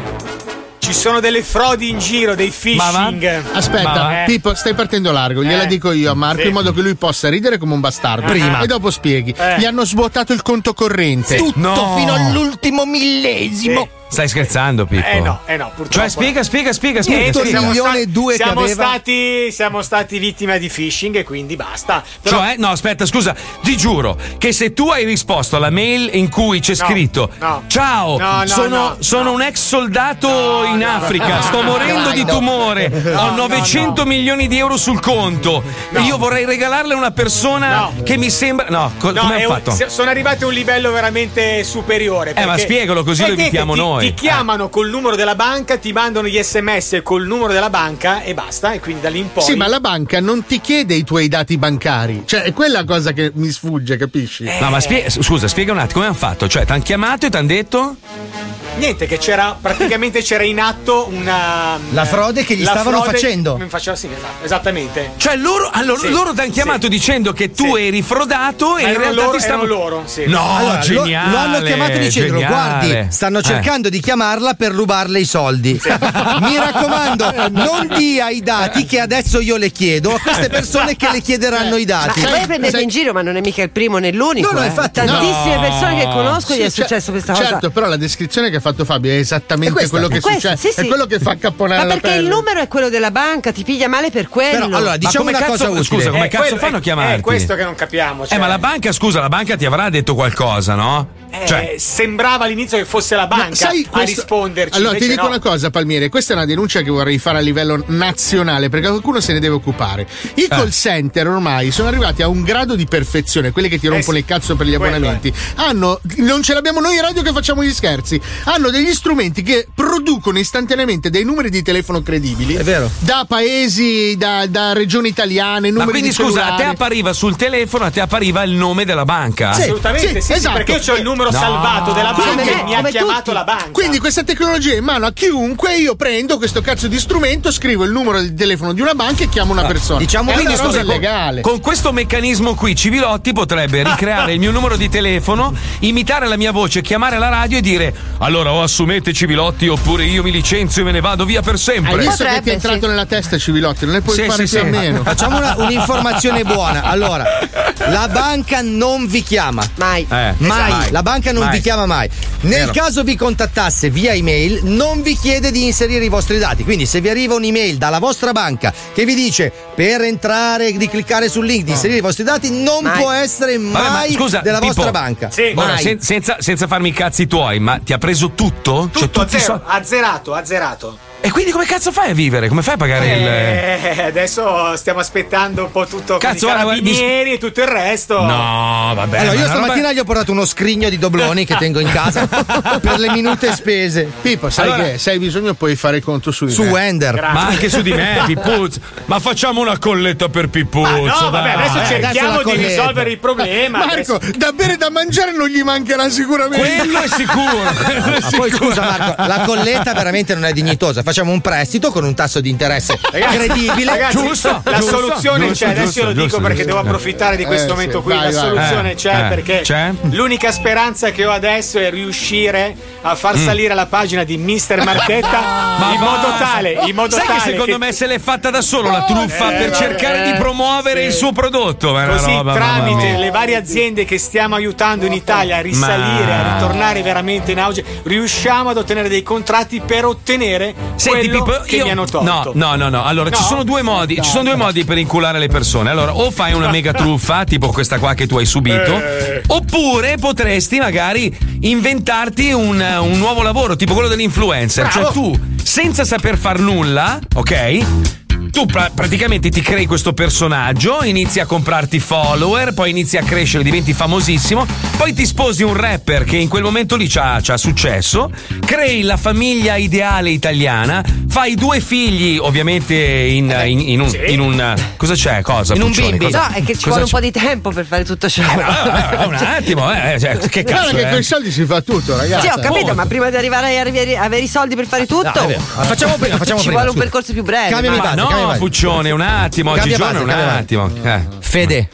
K: ci sono delle frodi in giro, dei phishing.
E: Aspetta,
K: Eh.
E: Pippo, stai partendo largo, gliela
K: Eh.
E: dico io a Marco
K: Sì.
E: in modo che lui possa ridere come un bastardo.
B: Prima.
E: E dopo spieghi.
K: Eh.
E: Gli hanno svuotato il conto corrente.
B: Tutto
A: No.
B: fino all'ultimo millesimo.
A: Stai scherzando, Pippo?
K: Eh no, eh no, purtroppo.
A: Cioè, spiega, spiega, spiega, spiega. Spiega.
K: siamo,
B: milione e due che
K: siamo stati, siamo stati vittime di phishing e quindi basta. Però-
A: Cioè, no, aspetta, scusa, ti giuro che se tu hai risposto alla mail in cui c'è
K: No,
A: scritto
K: no.
A: Ciao,
K: No, no,
A: sono,
K: no,
A: sono
K: no.
A: un ex soldato
K: No,
A: in
K: no.
A: Africa, sto morendo di tumore, ho
K: no,
A: 900
K: no.
A: milioni di euro sul conto
K: No.
A: e io vorrei regalarle a una persona
K: No.
A: che mi sembra... No, co-
K: No,
A: come
K: un-
A: fatto?
K: se- sono arrivati a un livello veramente superiore.
A: Eh, ma
K: perché-
A: spiegalo così lo
K: Eh,
A: evitiamo
K: ti,
A: noi.
K: Ti
A: Eh.
K: chiamano col numero della banca, ti mandano gli sms col numero della banca e basta. E quindi da lì in poi.
E: Sì, ma la banca non ti chiede i tuoi dati bancari. Cioè, è quella cosa che mi sfugge, capisci?
A: No, ma spie- scusa, spiega un attimo come hanno fatto. Cioè, ti hanno chiamato e ti hanno detto?
K: Niente, che c'era praticamente c'era in atto una.
B: La frode che gli
K: la
B: stavano
K: frode-
B: facendo.
K: Mi faceva sì, esatto, esattamente.
A: Cioè, loro, allora,
K: Sì,
A: loro ti hanno
K: sì.
A: chiamato dicendo che tu eri frodato e in realtà
K: loro-
A: ti stavano.
K: erano loro, sì.
A: No,
B: Allora, lo-
A: geniale.
B: lo, hanno chiamato dicendolo:
A: geniale.
B: Guardi, stanno
A: Eh.
B: cercando di chiamarla per rubarle i soldi. Mi raccomando, non dia i dati che adesso io le chiedo a queste persone che le chiederanno i
L: Ma
B: dati.
L: voi prendete in giro, ma non è mica il primo né l'unico.
B: No, no,
L: eh.
B: infatti,
L: Tantissime
E: no.
L: persone che conosco gli è
E: Sì, cer-
L: successo questa cosa.
E: Certo, però la descrizione che ha fatto Fabio è esattamente
B: È questa,
E: quello che
L: È questo,
E: succede.
L: sì, sì.
E: È quello che fa accapponare
L: Ma perché il numero è quello della banca, ti piglia male per quello.
B: Però, allora, diciamo
A: come
B: una
A: cazzo-
B: cosa utile.
A: scusa, come
K: Eh,
A: cazzo
K: quello-
A: fanno a chiamarti?
K: È questo che non capiamo.
A: Eh,
K: cioè-
A: ma la banca, scusa, la banca ti avrà detto qualcosa, no?
K: Eh,
A: Cioè,
K: sembrava all'inizio che fosse la banca
E: Sai,
K: a
E: questo-
K: risponderci.
E: Allora, ti dico
K: no.
E: una cosa, Palmiere. Questa è una denuncia che vorrei fare a livello nazionale perché qualcuno se ne deve occupare. I call center ormai sono arrivati a un grado di perfezione, quelli che ti rompono
K: sì,
E: il cazzo per gli
K: quello
E: abbonamenti. Hanno, non ce l'abbiamo noi in radio che facciamo gli scherzi. Hanno degli strumenti che producono istantaneamente dei numeri di telefono credibili.
B: È vero.
E: Da paesi, da, da regioni italiane, numeri
A: ma quindi
E: di
A: scusa, a te appariva sul telefono, a te appariva il nome della banca?
E: Sì,
K: Assolutamente,
E: sì,
K: sì,
E: esatto.
K: perché io ho il numero
A: No.
K: salvato della
E: Quindi-
K: banca e mi ha chiamato
L: tutti.
K: la banca.
E: Quindi questa tecnologia è in mano a chiunque, io prendo questo cazzo di strumento, scrivo il numero del telefono di una banca e chiamo una persona.
B: diciamo
E: È
A: Quindi scusa, con,
E: illegale.
A: con questo meccanismo qui Civilotti potrebbe ricreare il mio numero di telefono, imitare la mia voce, chiamare la radio e dire allora o assumete Civilotti oppure io mi licenzio e me ne vado via per
E: Hai
A: sempre.
E: visto che ti è
L: Potrebbe,
E: entrato
L: sì.
E: nella testa Civilotti, non ne puoi
A: Sì,
E: fare
A: sì,
E: più
A: sì.
E: a meno.
B: Facciamo una- un'informazione buona. Allora, la banca non vi chiama.
L: Mai.
A: Eh,
B: Mai,
A: esatto.
B: la banca non
A: Mai.
B: vi chiama mai. Nel
A: Vero.
B: caso vi contattasse via email, non vi chiede di inserire i vostri dati. Quindi, se vi arriva un'email dalla vostra banca che vi dice per entrare, di cliccare sul link, di inserire i vostri dati, non
L: Mai.
B: può essere
A: Vabbè, ma
B: mai
A: scusa,
B: della
A: Pippo,
B: vostra banca.
K: Sì.
A: Ora,
B: Mai.
A: sen- senza, senza farmi i cazzi tuoi, ma ti ha preso tutto? Cioè,
K: tutto a
A: tutti i
K: zero,
A: soldi?
K: azzerato, azzerato.
A: E quindi come cazzo fai a vivere? Come fai a pagare il.
K: Eh, adesso stiamo aspettando un po' tutto
A: Cazzo,
K: con i carabinieri e tutto il resto.
A: No, vabbè.
B: Allora, io stamattina
A: roba-
B: gli ho portato uno scrigno di dobloni che tengo in casa per le minute spese.
E: Pippo, sai
A: Allora-
E: che se hai bisogno puoi fare conto su di
B: Su
E: me.
B: Wender.
A: Ma anche su di me, Pippuzzo. Ma facciamo una colletta per Pippuzzo.
K: Ma no, vabbè, adesso
B: adesso
K: cerchiamo
B: la
K: di risolvere il problema.
E: Marco,
K: adesso-
E: da bere e da mangiare non gli mancherà sicuramente.
A: Quello è sicuro. quello è
B: Ma poi
A: sicuro.
B: scusa Marco, la colletta veramente non è dignitosa. Facciamo un prestito con un tasso di interesse credibile.
K: Ragazzi,
A: Giusto,
K: la
A: giusto,
K: soluzione
A: giusto,
K: c'è, adesso
A: giusto,
K: io lo dico perché devo approfittare di questo
E: Eh,
K: momento
E: sì,
K: qui.
E: vai,
K: la
E: vai.
K: soluzione
A: Eh,
K: c'è
A: eh,
K: perché
A: c'è?
K: l'unica speranza che ho adesso è riuscire a far salire la pagina di Mister Marchetta in modo tale, in modo
A: Sai
K: tale
A: che secondo me se l'è fatta da solo la truffa
K: Eh,
A: per cercare di promuovere
K: sì.
A: il suo prodotto.
K: Così
A: roba,
K: tramite le varie aziende che stiamo aiutando in Italia a risalire,
A: Ma-
K: a ritornare veramente in auge, riusciamo ad ottenere dei contratti per ottenere
A: Senti, Pippo, io-
K: mi hanno tolto.
A: No, no, no, no. Allora, ci
K: No?
A: sono due modi. Ci sono due modi per inculare le persone. Allora, o fai una mega truffa, tipo questa qua che tu hai subito,
K: Eh.
A: oppure potresti magari inventarti un, un nuovo lavoro, tipo quello dell'influencer.
K: Bravo.
A: Cioè, tu, senza saper far nulla, ok? Tu pra- praticamente ti crei questo personaggio, inizi a comprarti follower, poi inizi a crescere, diventi famosissimo, poi ti sposi un rapper che in quel momento lì c'ha, c'ha successo, crei la famiglia ideale italiana, fai due figli, ovviamente in, in- in un, in un- Cosa c'è? Cosa?
B: In un
A: Puccioni?
B: bimbi.
A: Cosa-
L: No, è che ci
A: cosa
L: vuole un
A: c'è?
L: po' di tempo per fare tutto ciò.
A: Ah, ah, un attimo, eh, cioè, che
E: Guarda
A: cazzo
E: che
A: è?
E: con i soldi si fa tutto, ragazzi.
L: Sì, ho capito, ma prima di arrivare a avere i soldi per fare tutto,
B: No, è vero. Ma facciamo prima, facciamo
L: ci
B: prima,
L: vuole un
B: scusa.
L: percorso più breve.
B: Cambiami
L: ma-
B: base,
A: no,
B: cambia base.
A: Puccione, un attimo,
B: Cambia
A: Gigione,
B: base,
A: un attimo. Eh.
B: Fede.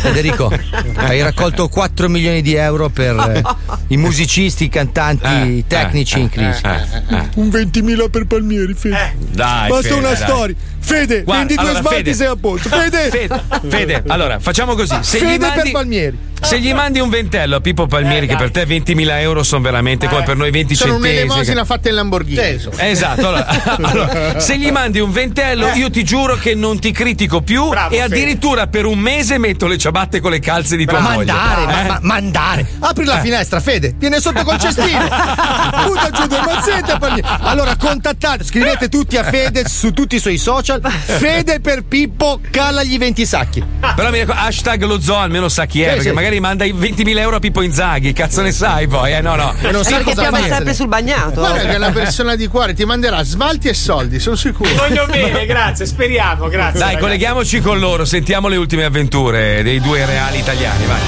B: Federico, hai raccolto 4 milioni di euro per eh, i musicisti, i cantanti,
A: Eh,
B: i tecnici
A: eh,
B: in crisi.
A: eh, eh.
E: Un 20.000 per Palmieri, Fede.
A: Dai,
E: Basta
A: Fede,
E: una
A: dai.
E: storia. Fede,
A: Guarda,
E: vendi due
A: allora,
E: smalti
A: Fede.
E: sei a posto. Fede,
A: Fede, Fede, allora facciamo così. Se
E: Fede
A: gli
E: per
A: mandi,
E: Palmieri.
A: se gli mandi un ventello a Pippo Palmieri, che per te 20.000 euro sono veramente come per noi 20
E: Sono
A: centesimi.
E: un'elemosina fatta in Lamborghini.
A: Esatto, allora, allora, se gli mandi un ventello, io ti giuro che non ti critico più
K: Bravo,
A: e
K: Fede.
A: addirittura per un mese metto le ciabatte con le calze di tua moglie.
B: Mandare, ma-
A: Eh?
B: ma- mandare. Apri la finestra, Fede, viene sotto col cestino. Butta giù due mazzette. Allora contattate, scrivete tutti a Fede su tutti i suoi social. Fede per Pippo, calagli 20 sacchi.
A: Però mi raccomando, hashtag lo zoo almeno sa chi è,
B: Sì,
A: perché
B: sì.
A: magari manda i 20.000 euro a Pippo Inzaghi, cazzo ne sai poi, eh no no.
B: E non sa
L: perché
B: cosa
L: piove
B: fare.
L: sempre sul bagnato.
E: Guarda che è una persona di cuore ti manderà smalti e soldi, sono sicuro.
K: Voglio bene, grazie, speriamo, grazie.
A: Dai,
K: ragazzi.
A: colleghiamoci con loro, sentiamo le ultime avventure dei due reali italiani, vai.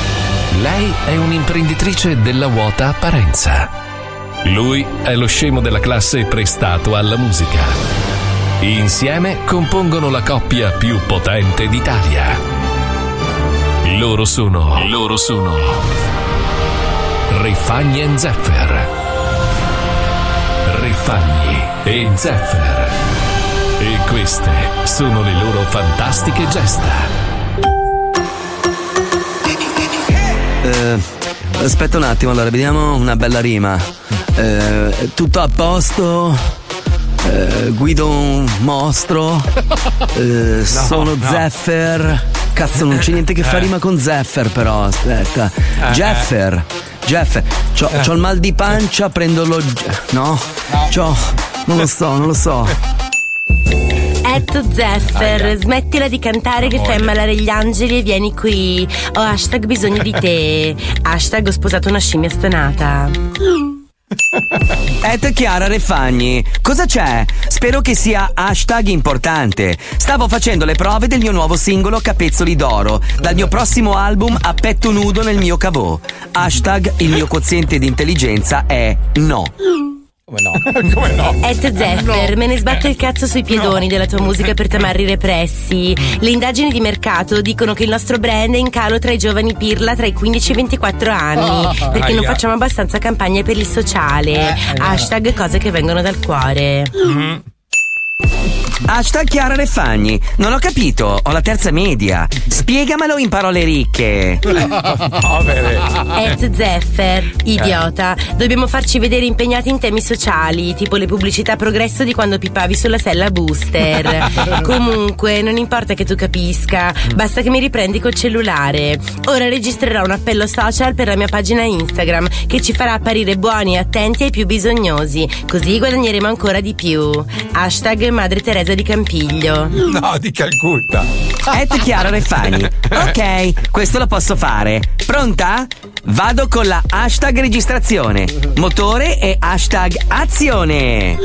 C: Lei è un'imprenditrice della vuota apparenza. Lui è lo scemo della classe prestato alla musica. Insieme compongono la coppia più potente d'Italia. Loro sono. Loro sono. Rifagni e Zeffer. Rifagni e Zeffer. E queste sono le loro fantastiche gesta.
J: Eh, aspetta un attimo, allora vediamo una bella rima. Eh, tutto a posto. Eh, guido un mostro. Eh, sono
A: no.
J: Zeffer. Cazzo, non c'è niente che fa
A: Eh.
J: rima con Zeffer, però. Aspetta.
A: Eh,
J: Jeffer. Jeffer. C'ho, c'ho il mal di pancia, prendo lo. No? C'ho. Non lo so, non lo so.
F: Etto Zeffer, smettila di cantare che fai ammalare gli angeli e vieni qui. Ho hashtag bisogno di te. Hashtag ho sposato una scimmia stonata.
J: Et Chiara Refagni, cosa c'è? Spero che sia hashtag importante. Stavo facendo le prove del mio nuovo singolo Capezzoli d'oro, dal mio prossimo album a petto nudo nel mio cavò. Hashtag il mio quoziente di intelligenza è no.
B: Come no?
A: Come no?
F: Et Zeffer, me ne sbatto il cazzo sui piedoni della tua musica per tamarri repressi. Le indagini di mercato dicono che il nostro brand è in calo tra i giovani pirla tra i 15 e i 24 anni.
A: Ah,
F: perché non
A: aia.
F: facciamo abbastanza campagne per il sociale. Hashtag cose che vengono dal cuore.
J: Hashtag Chiara Refagni, non ho capito, ho la terza media. Spiegamelo in parole ricche.
F: Et Zeffer, idiota. Dobbiamo farci vedere impegnati in temi sociali, tipo le pubblicità progresso di quando pipavi sulla sella booster. Comunque, non importa che tu capisca, basta che mi riprendi col cellulare. Ora registrerò un appello social per la mia pagina Instagram che ci farà apparire buoni e attenti ai più bisognosi, così guadagneremo ancora di più. Hashtag Madre Teresa di Campiglio.
A: No, di Calcutta.
J: Et Chiara Refagni. Ok, questo lo posso fare. Pronta? Vado con la hashtag registrazione. Motore e hashtag azione.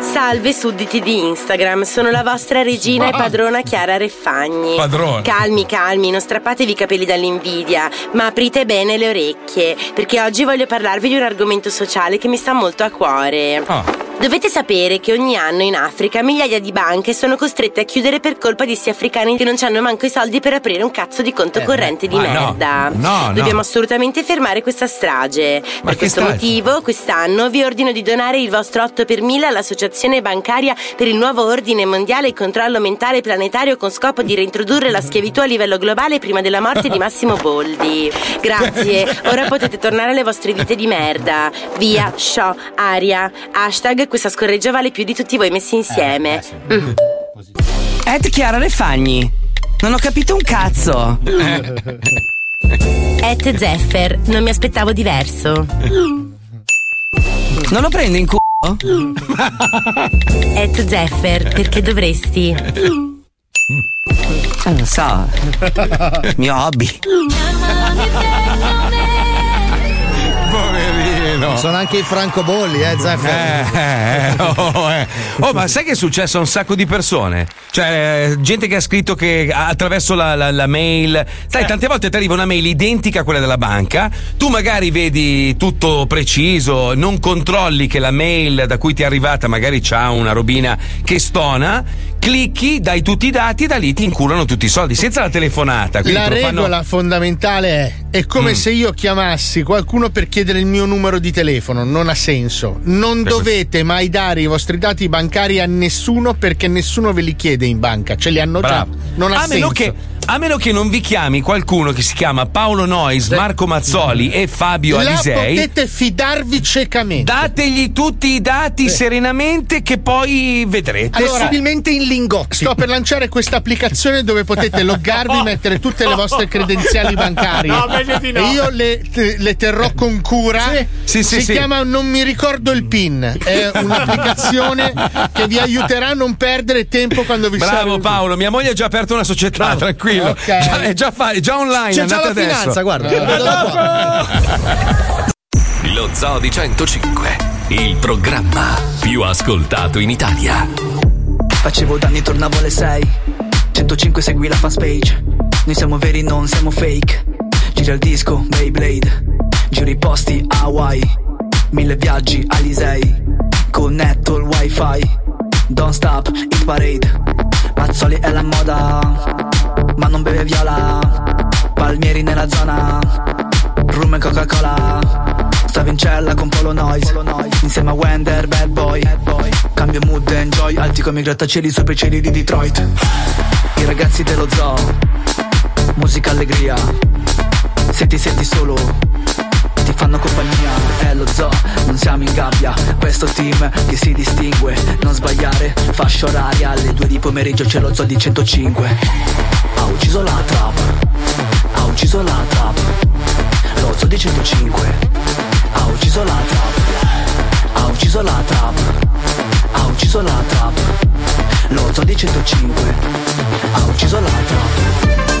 F: Salve sudditi di Instagram, sono la vostra regina e padrona Chiara Refagni.
A: Padrona.
F: Calmi, calmi, non strappatevi i capelli dall'invidia, ma aprite bene le orecchie, perché oggi voglio parlarvi di un argomento sociale che mi sta molto a cuore.
A: Ah.
F: Dovete sapere che ogni anno in Africa migliaia di banche sono costrette a chiudere per colpa di sti africani che non hanno manco i soldi per aprire un cazzo di conto corrente di
A: ma no.
F: merda.
A: No, no.
F: Dobbiamo assolutamente fermare questa strage.
A: Ma
F: per questo
A: strage?
F: motivo, quest'anno vi ordino di donare il vostro 8 per 1000 all'Associazione Bancaria per il nuovo ordine mondiale e controllo mentale planetario con scopo di reintrodurre la schiavitù a livello globale prima della morte di Massimo Boldi. Grazie. Ora potete tornare alle vostre vite di merda. Via, show, aria. Hashtag questa scorreggia vale più di tutti voi messi insieme. Mm.
J: Et Chiara Refagni. Non ho capito un cazzo.
F: Et Zeffer, non mi aspettavo diverso.
J: Non lo prendo in culo?
F: Et Zeffer, perché dovresti?
J: Non lo so. Mio hobby.
A: Poverino.
B: Sono anche i francobolli, eh, Zeffer.
A: Eh, eh, oh, eh. Oh, ma sai che è successo a un sacco di persone? Cioè, eh, gente che ha scritto che attraverso la, la- la mail. Sai, tante volte ti arriva una mail identica a quella della banca. Tu magari vedi tutto preciso, non controlli che la mail da cui ti è arrivata magari c'ha una robina che stona. Clicchi, dai tutti i dati e da lì ti inculano tutti i soldi, senza la telefonata.
E: La
A: te lo fanno-
E: regola fondamentale è: è come
A: Mm.
E: se io chiamassi qualcuno per chiedere il mio numero di telefono. Non ha senso. Non
A: Per-
E: dovete mai dare i vostri dati bancari a nessuno perché nessuno ve li chiede in banca. Ce li hanno
A: Bravo.
E: già. Non ha
A: a
E: senso.
A: meno che a meno che non vi chiami qualcuno che si chiama Paolo Nois, Marco Mazzoli e Fabio
E: Là
A: Alisei.
E: potete fidarvi ciecamente.
A: Dategli tutti i dati serenamente che poi vedrete.
B: Possibilmente in lingotti.
E: Sto per lanciare questa applicazione dove potete loggarvi, mettere tutte le vostre credenziali bancarie.
K: No, meglio di no.
E: E io le, te- le terrò con cura.
A: Sì, sì,
E: si
A: sì.
E: chiama Non mi ricordo il PIN. È un'applicazione che vi aiuterà a non perdere tempo quando vi
A: Bravo
E: serve.
A: Paolo, mia moglie ha già aperto una società, tranquillo.
E: Ok.
A: Già- è, già fa- è già online.
B: C'è già la
A: adesso.
B: finanza, guarda.
E: Eh,
B: qua.
C: Lo Zoo di 105, il programma più ascoltato in Italia.
M: Facevo danni, tornavo alle 6 105 segui la fanpage Noi siamo veri, non siamo fake Gira il disco, Beyblade Giro i posti, Hawaii Mille viaggi, Alisei Connetto il wifi Don't stop, hit parade Mazzoli è la moda Ma non beve viola. Palmieri nella zona. Rum e Coca-Cola. Stavo in cella con Polo Noise. Insieme a Wender, bad boy. Cambio mood, enjoy. Alti come i grattacieli sopra i cieli di Detroit. I ragazzi dello zoo. Musica allegria. Se ti senti solo Ti fanno compagnia. È lo zoo, non siamo in gabbia. Questo team che si distingue. Non sbagliare, fascia oraria. Alle due di pomeriggio c'è lo zoo di 105 Ha ucciso la trap. Ha ucciso la trap. Lo zoo di 105 ha ucciso la trap. Ha ucciso la trap. Ha ucciso la trap. Lo zoo di 105 Ha ucciso la trap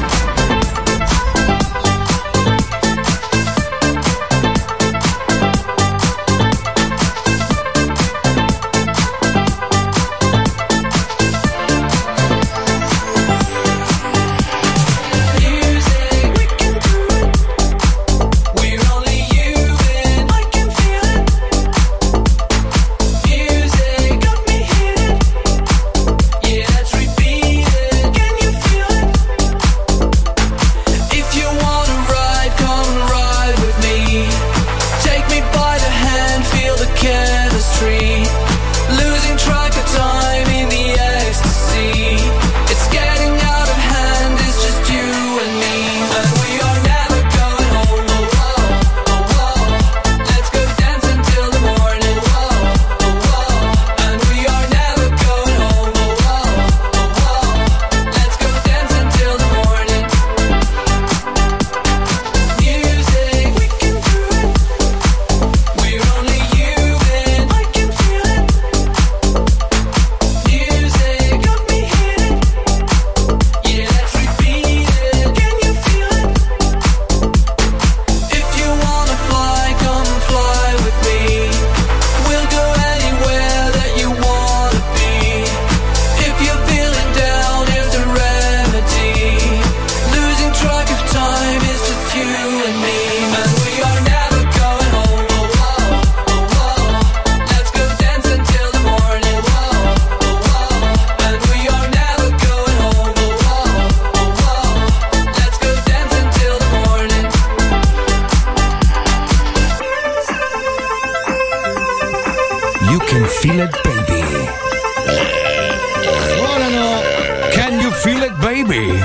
A: baby?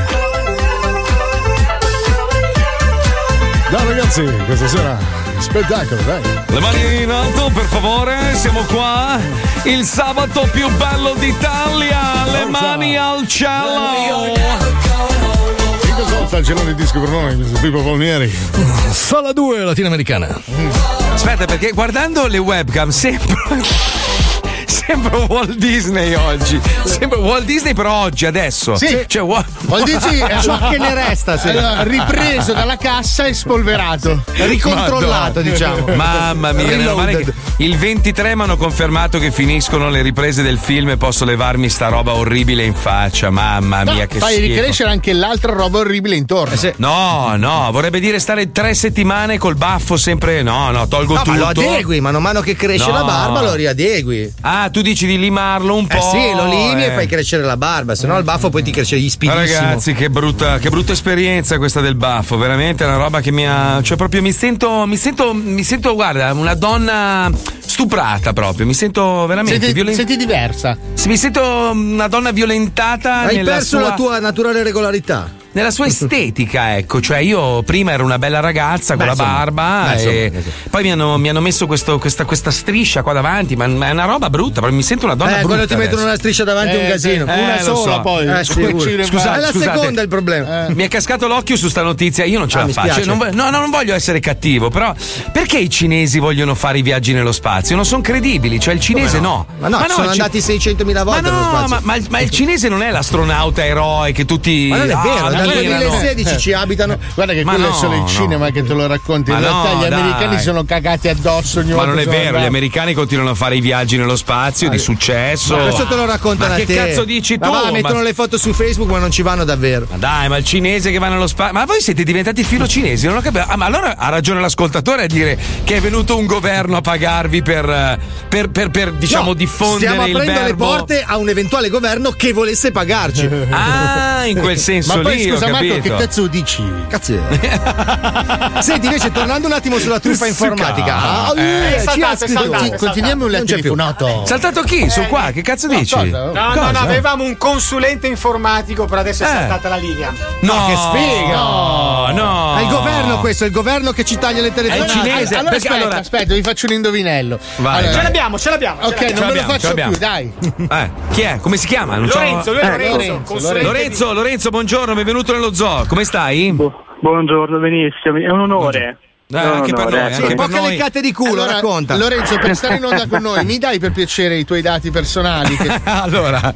N: Dai ragazzi, questa sera spettacolo, dai.
A: Le mani in alto, per favore, siamo qua. Il sabato più bello d'Italia. Le mani al cielo.
N: Cosa sta il gelone disco per noi. Pippo Palmieri? Sala 2 latinoamericana.
A: Aspetta, perché guardando le webcam sembra. Sembra Walt Disney oggi. Sembra Walt Disney, però oggi, adesso.
E: Sì.
A: Cioè, Walt,
E: Walt Disney è
B: Ciò che ne resta, sì.
E: Allora, ripreso dalla cassa e spolverato.
B: Ricontrollato, diciamo.
A: Mamma mia, meno male che il 23 mi hanno confermato che finiscono le riprese del film e posso levarmi sta roba orribile in faccia. Mamma mia, che
E: Fai
A: schifo.
E: ricrescere anche l'altra roba orribile intorno.
A: No, no, vorrebbe dire stare tre settimane col baffo sempre. No, no, tolgo
B: No,
A: tutto.
B: ma lo adegui, mano a mano che cresce
A: No.
B: la barba lo riadegui.
A: Ah, tu dici di limarlo un po'.
B: Eh sì, lo limi
A: eh.
B: e fai crescere la barba, se no il baffo poi ti cresce gli spidissimo.
A: Ragazzi, che brutta, che brutta esperienza questa del baffo, veramente è una roba che mi ha. Cioè, proprio mi sento. Mi sento. Mi sento, guarda, una donna stuprata proprio. Mi sento veramente
E: Senti,
A: violen-
E: senti diversa.
A: Mi sento una donna violentata.
B: Hai perso
A: sua...
B: la tua naturale regolarità.
A: Nella sua estetica, ecco. Cioè, io prima ero una bella ragazza con
B: Beh,
A: la barba,
B: beh,
A: e
B: insomma.
A: poi mi hanno, mi hanno messo questo- questa, questa striscia qua davanti, ma ma è una roba brutta, proprio mi sento una donna
B: Eh,
A: brutta.
B: quando ti mettono
A: adesso.
B: una striscia davanti è un
A: Eh,
B: casino.
A: eh,
B: una sola
A: so.
B: poi.
A: Eh,
B: Scusate,
A: scusate,
B: è la
A: scusate.
B: seconda il problema.
A: Mi è cascato l'occhio su sta notizia, io non ce
B: Ah,
A: la faccio. Non, no, no, non voglio essere cattivo, però perché i cinesi vogliono fare i viaggi nello spazio? Non sono credibili, cioè il cinese no.
B: Ma no, sono
A: ci-
B: andati 600.000
A: Ma
B: volte nello
A: no,
B: spazio.
A: ma, ma il, ma il cinese non è l'astronauta eroe che tutti.
B: Ma non è vero,
A: ah,
B: dal
A: ammirano.
B: 2016 ci abitano.
E: Guarda che
A: Ma
E: quello
A: no,
E: è solo il
A: no.
E: cinema che te lo racconti. In
A: Ma
E: realtà
A: no,
E: gli americani
A: dai.
E: sono cagati addosso ogni
A: Ma
E: volta
A: non è
E: che
A: vero, gli
E: andati.
A: americani continuano a fare i viaggi nello spazio di successo.
B: Ma questo te lo raccontano
A: Ma
B: a
A: che
B: te.
A: cazzo dici
B: Ma
A: tu?
B: va, mettono
A: Ma-
B: le foto su Facebook, ma non ci vanno davvero.
A: Ma dai, ma il cinese che va nello spazio. Ma voi siete diventati filo cinesi? Non ho capito. Ah, ma allora ha ragione l'ascoltatore a dire che è venuto un governo a pagarvi per, per, per, per, diciamo,
B: No,
A: diffondere
B: Stiamo aprendo le porte a un eventuale governo che volesse pagarci.
A: Ah, in quel senso
E: Ma poi
A: lì.
E: Scusa Marco, che cazzo dici?
B: Cazzo. Senti, invece, tornando un attimo sulla truffa informatica. Ah,
A: Eh,
B: eh, ci
K: saltate, saltate,
E: Continuiamo
B: più.
E: telefonato.
A: Saltato chi? Su qua? Che cazzo dici?
E: cosa?
K: No, no,
A: Cosa?
K: no, avevamo un consulente informatico, però adesso è
A: Eh.
K: saltata la linea.
A: No,
B: che sfiga.
A: No, no.
B: È il governo questo, è il governo che ci taglia le telefonate.
A: È il cinese.
E: Allora aspetta,
A: allora-
E: aspetta, vi faccio un indovinello.
A: Vai,
E: Allora-
K: Ce l'abbiamo, ce l'abbiamo. ce
E: Ok,
K: l'abbiamo.
E: non ve lo
A: l'abbiamo, ce
E: faccio
A: l'abbiamo.
E: più, dai.
A: Eh, chi è? Come si chiama? Non
K: Lorenzo,
E: Eh,
K: Lorenzo,
E: Lorenzo,
A: Lorenzo, buongiorno, benvenuto nello zoo. Come stai?
O: Buongiorno, benissimo, è un onore.
A: Eh,
O: È un
A: anche per
O: onore,
A: noi, anche
B: Un po'
A: per
B: che
A: noi.
B: le catte di culo,
E: Allora,
B: racconta.
E: Lorenzo, per stare in onda con noi, mi dai per piacere i tuoi dati personali? Che...
A: allora,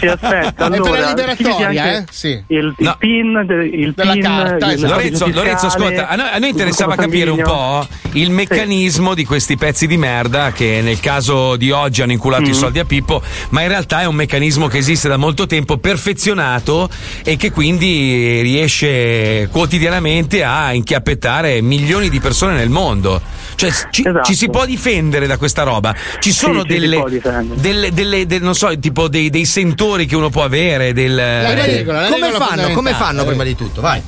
O: Sì, aspetta,
E: È per
O: allora,
E: la liberatoria, eh? Sì.
O: Il, il
A: No.
O: PIN, de- il
E: Della
O: PIN,
E: carta,
O: il
E: esatto.
A: Lorenzo, Lorenzo, ascolta, a noi, a noi interessava capire un po' il meccanismo di questi pezzi di merda che nel caso di oggi hanno inculato
O: Mm.
A: i soldi a Pippo, ma in realtà è un meccanismo che esiste da molto tempo, perfezionato e che quindi riesce quotidianamente a inchiappettare milioni di persone nel mondo. Cioè, ci,
O: Esatto.
A: ci si può difendere da questa roba? Ci sono
O: sì,
A: delle,
O: difendere.
A: delle, delle- del- non so, tipo dei, dei sentori che uno può avere. Del,
E: La regola, la
B: Come fanno? Come fanno prima di tutto? Vai.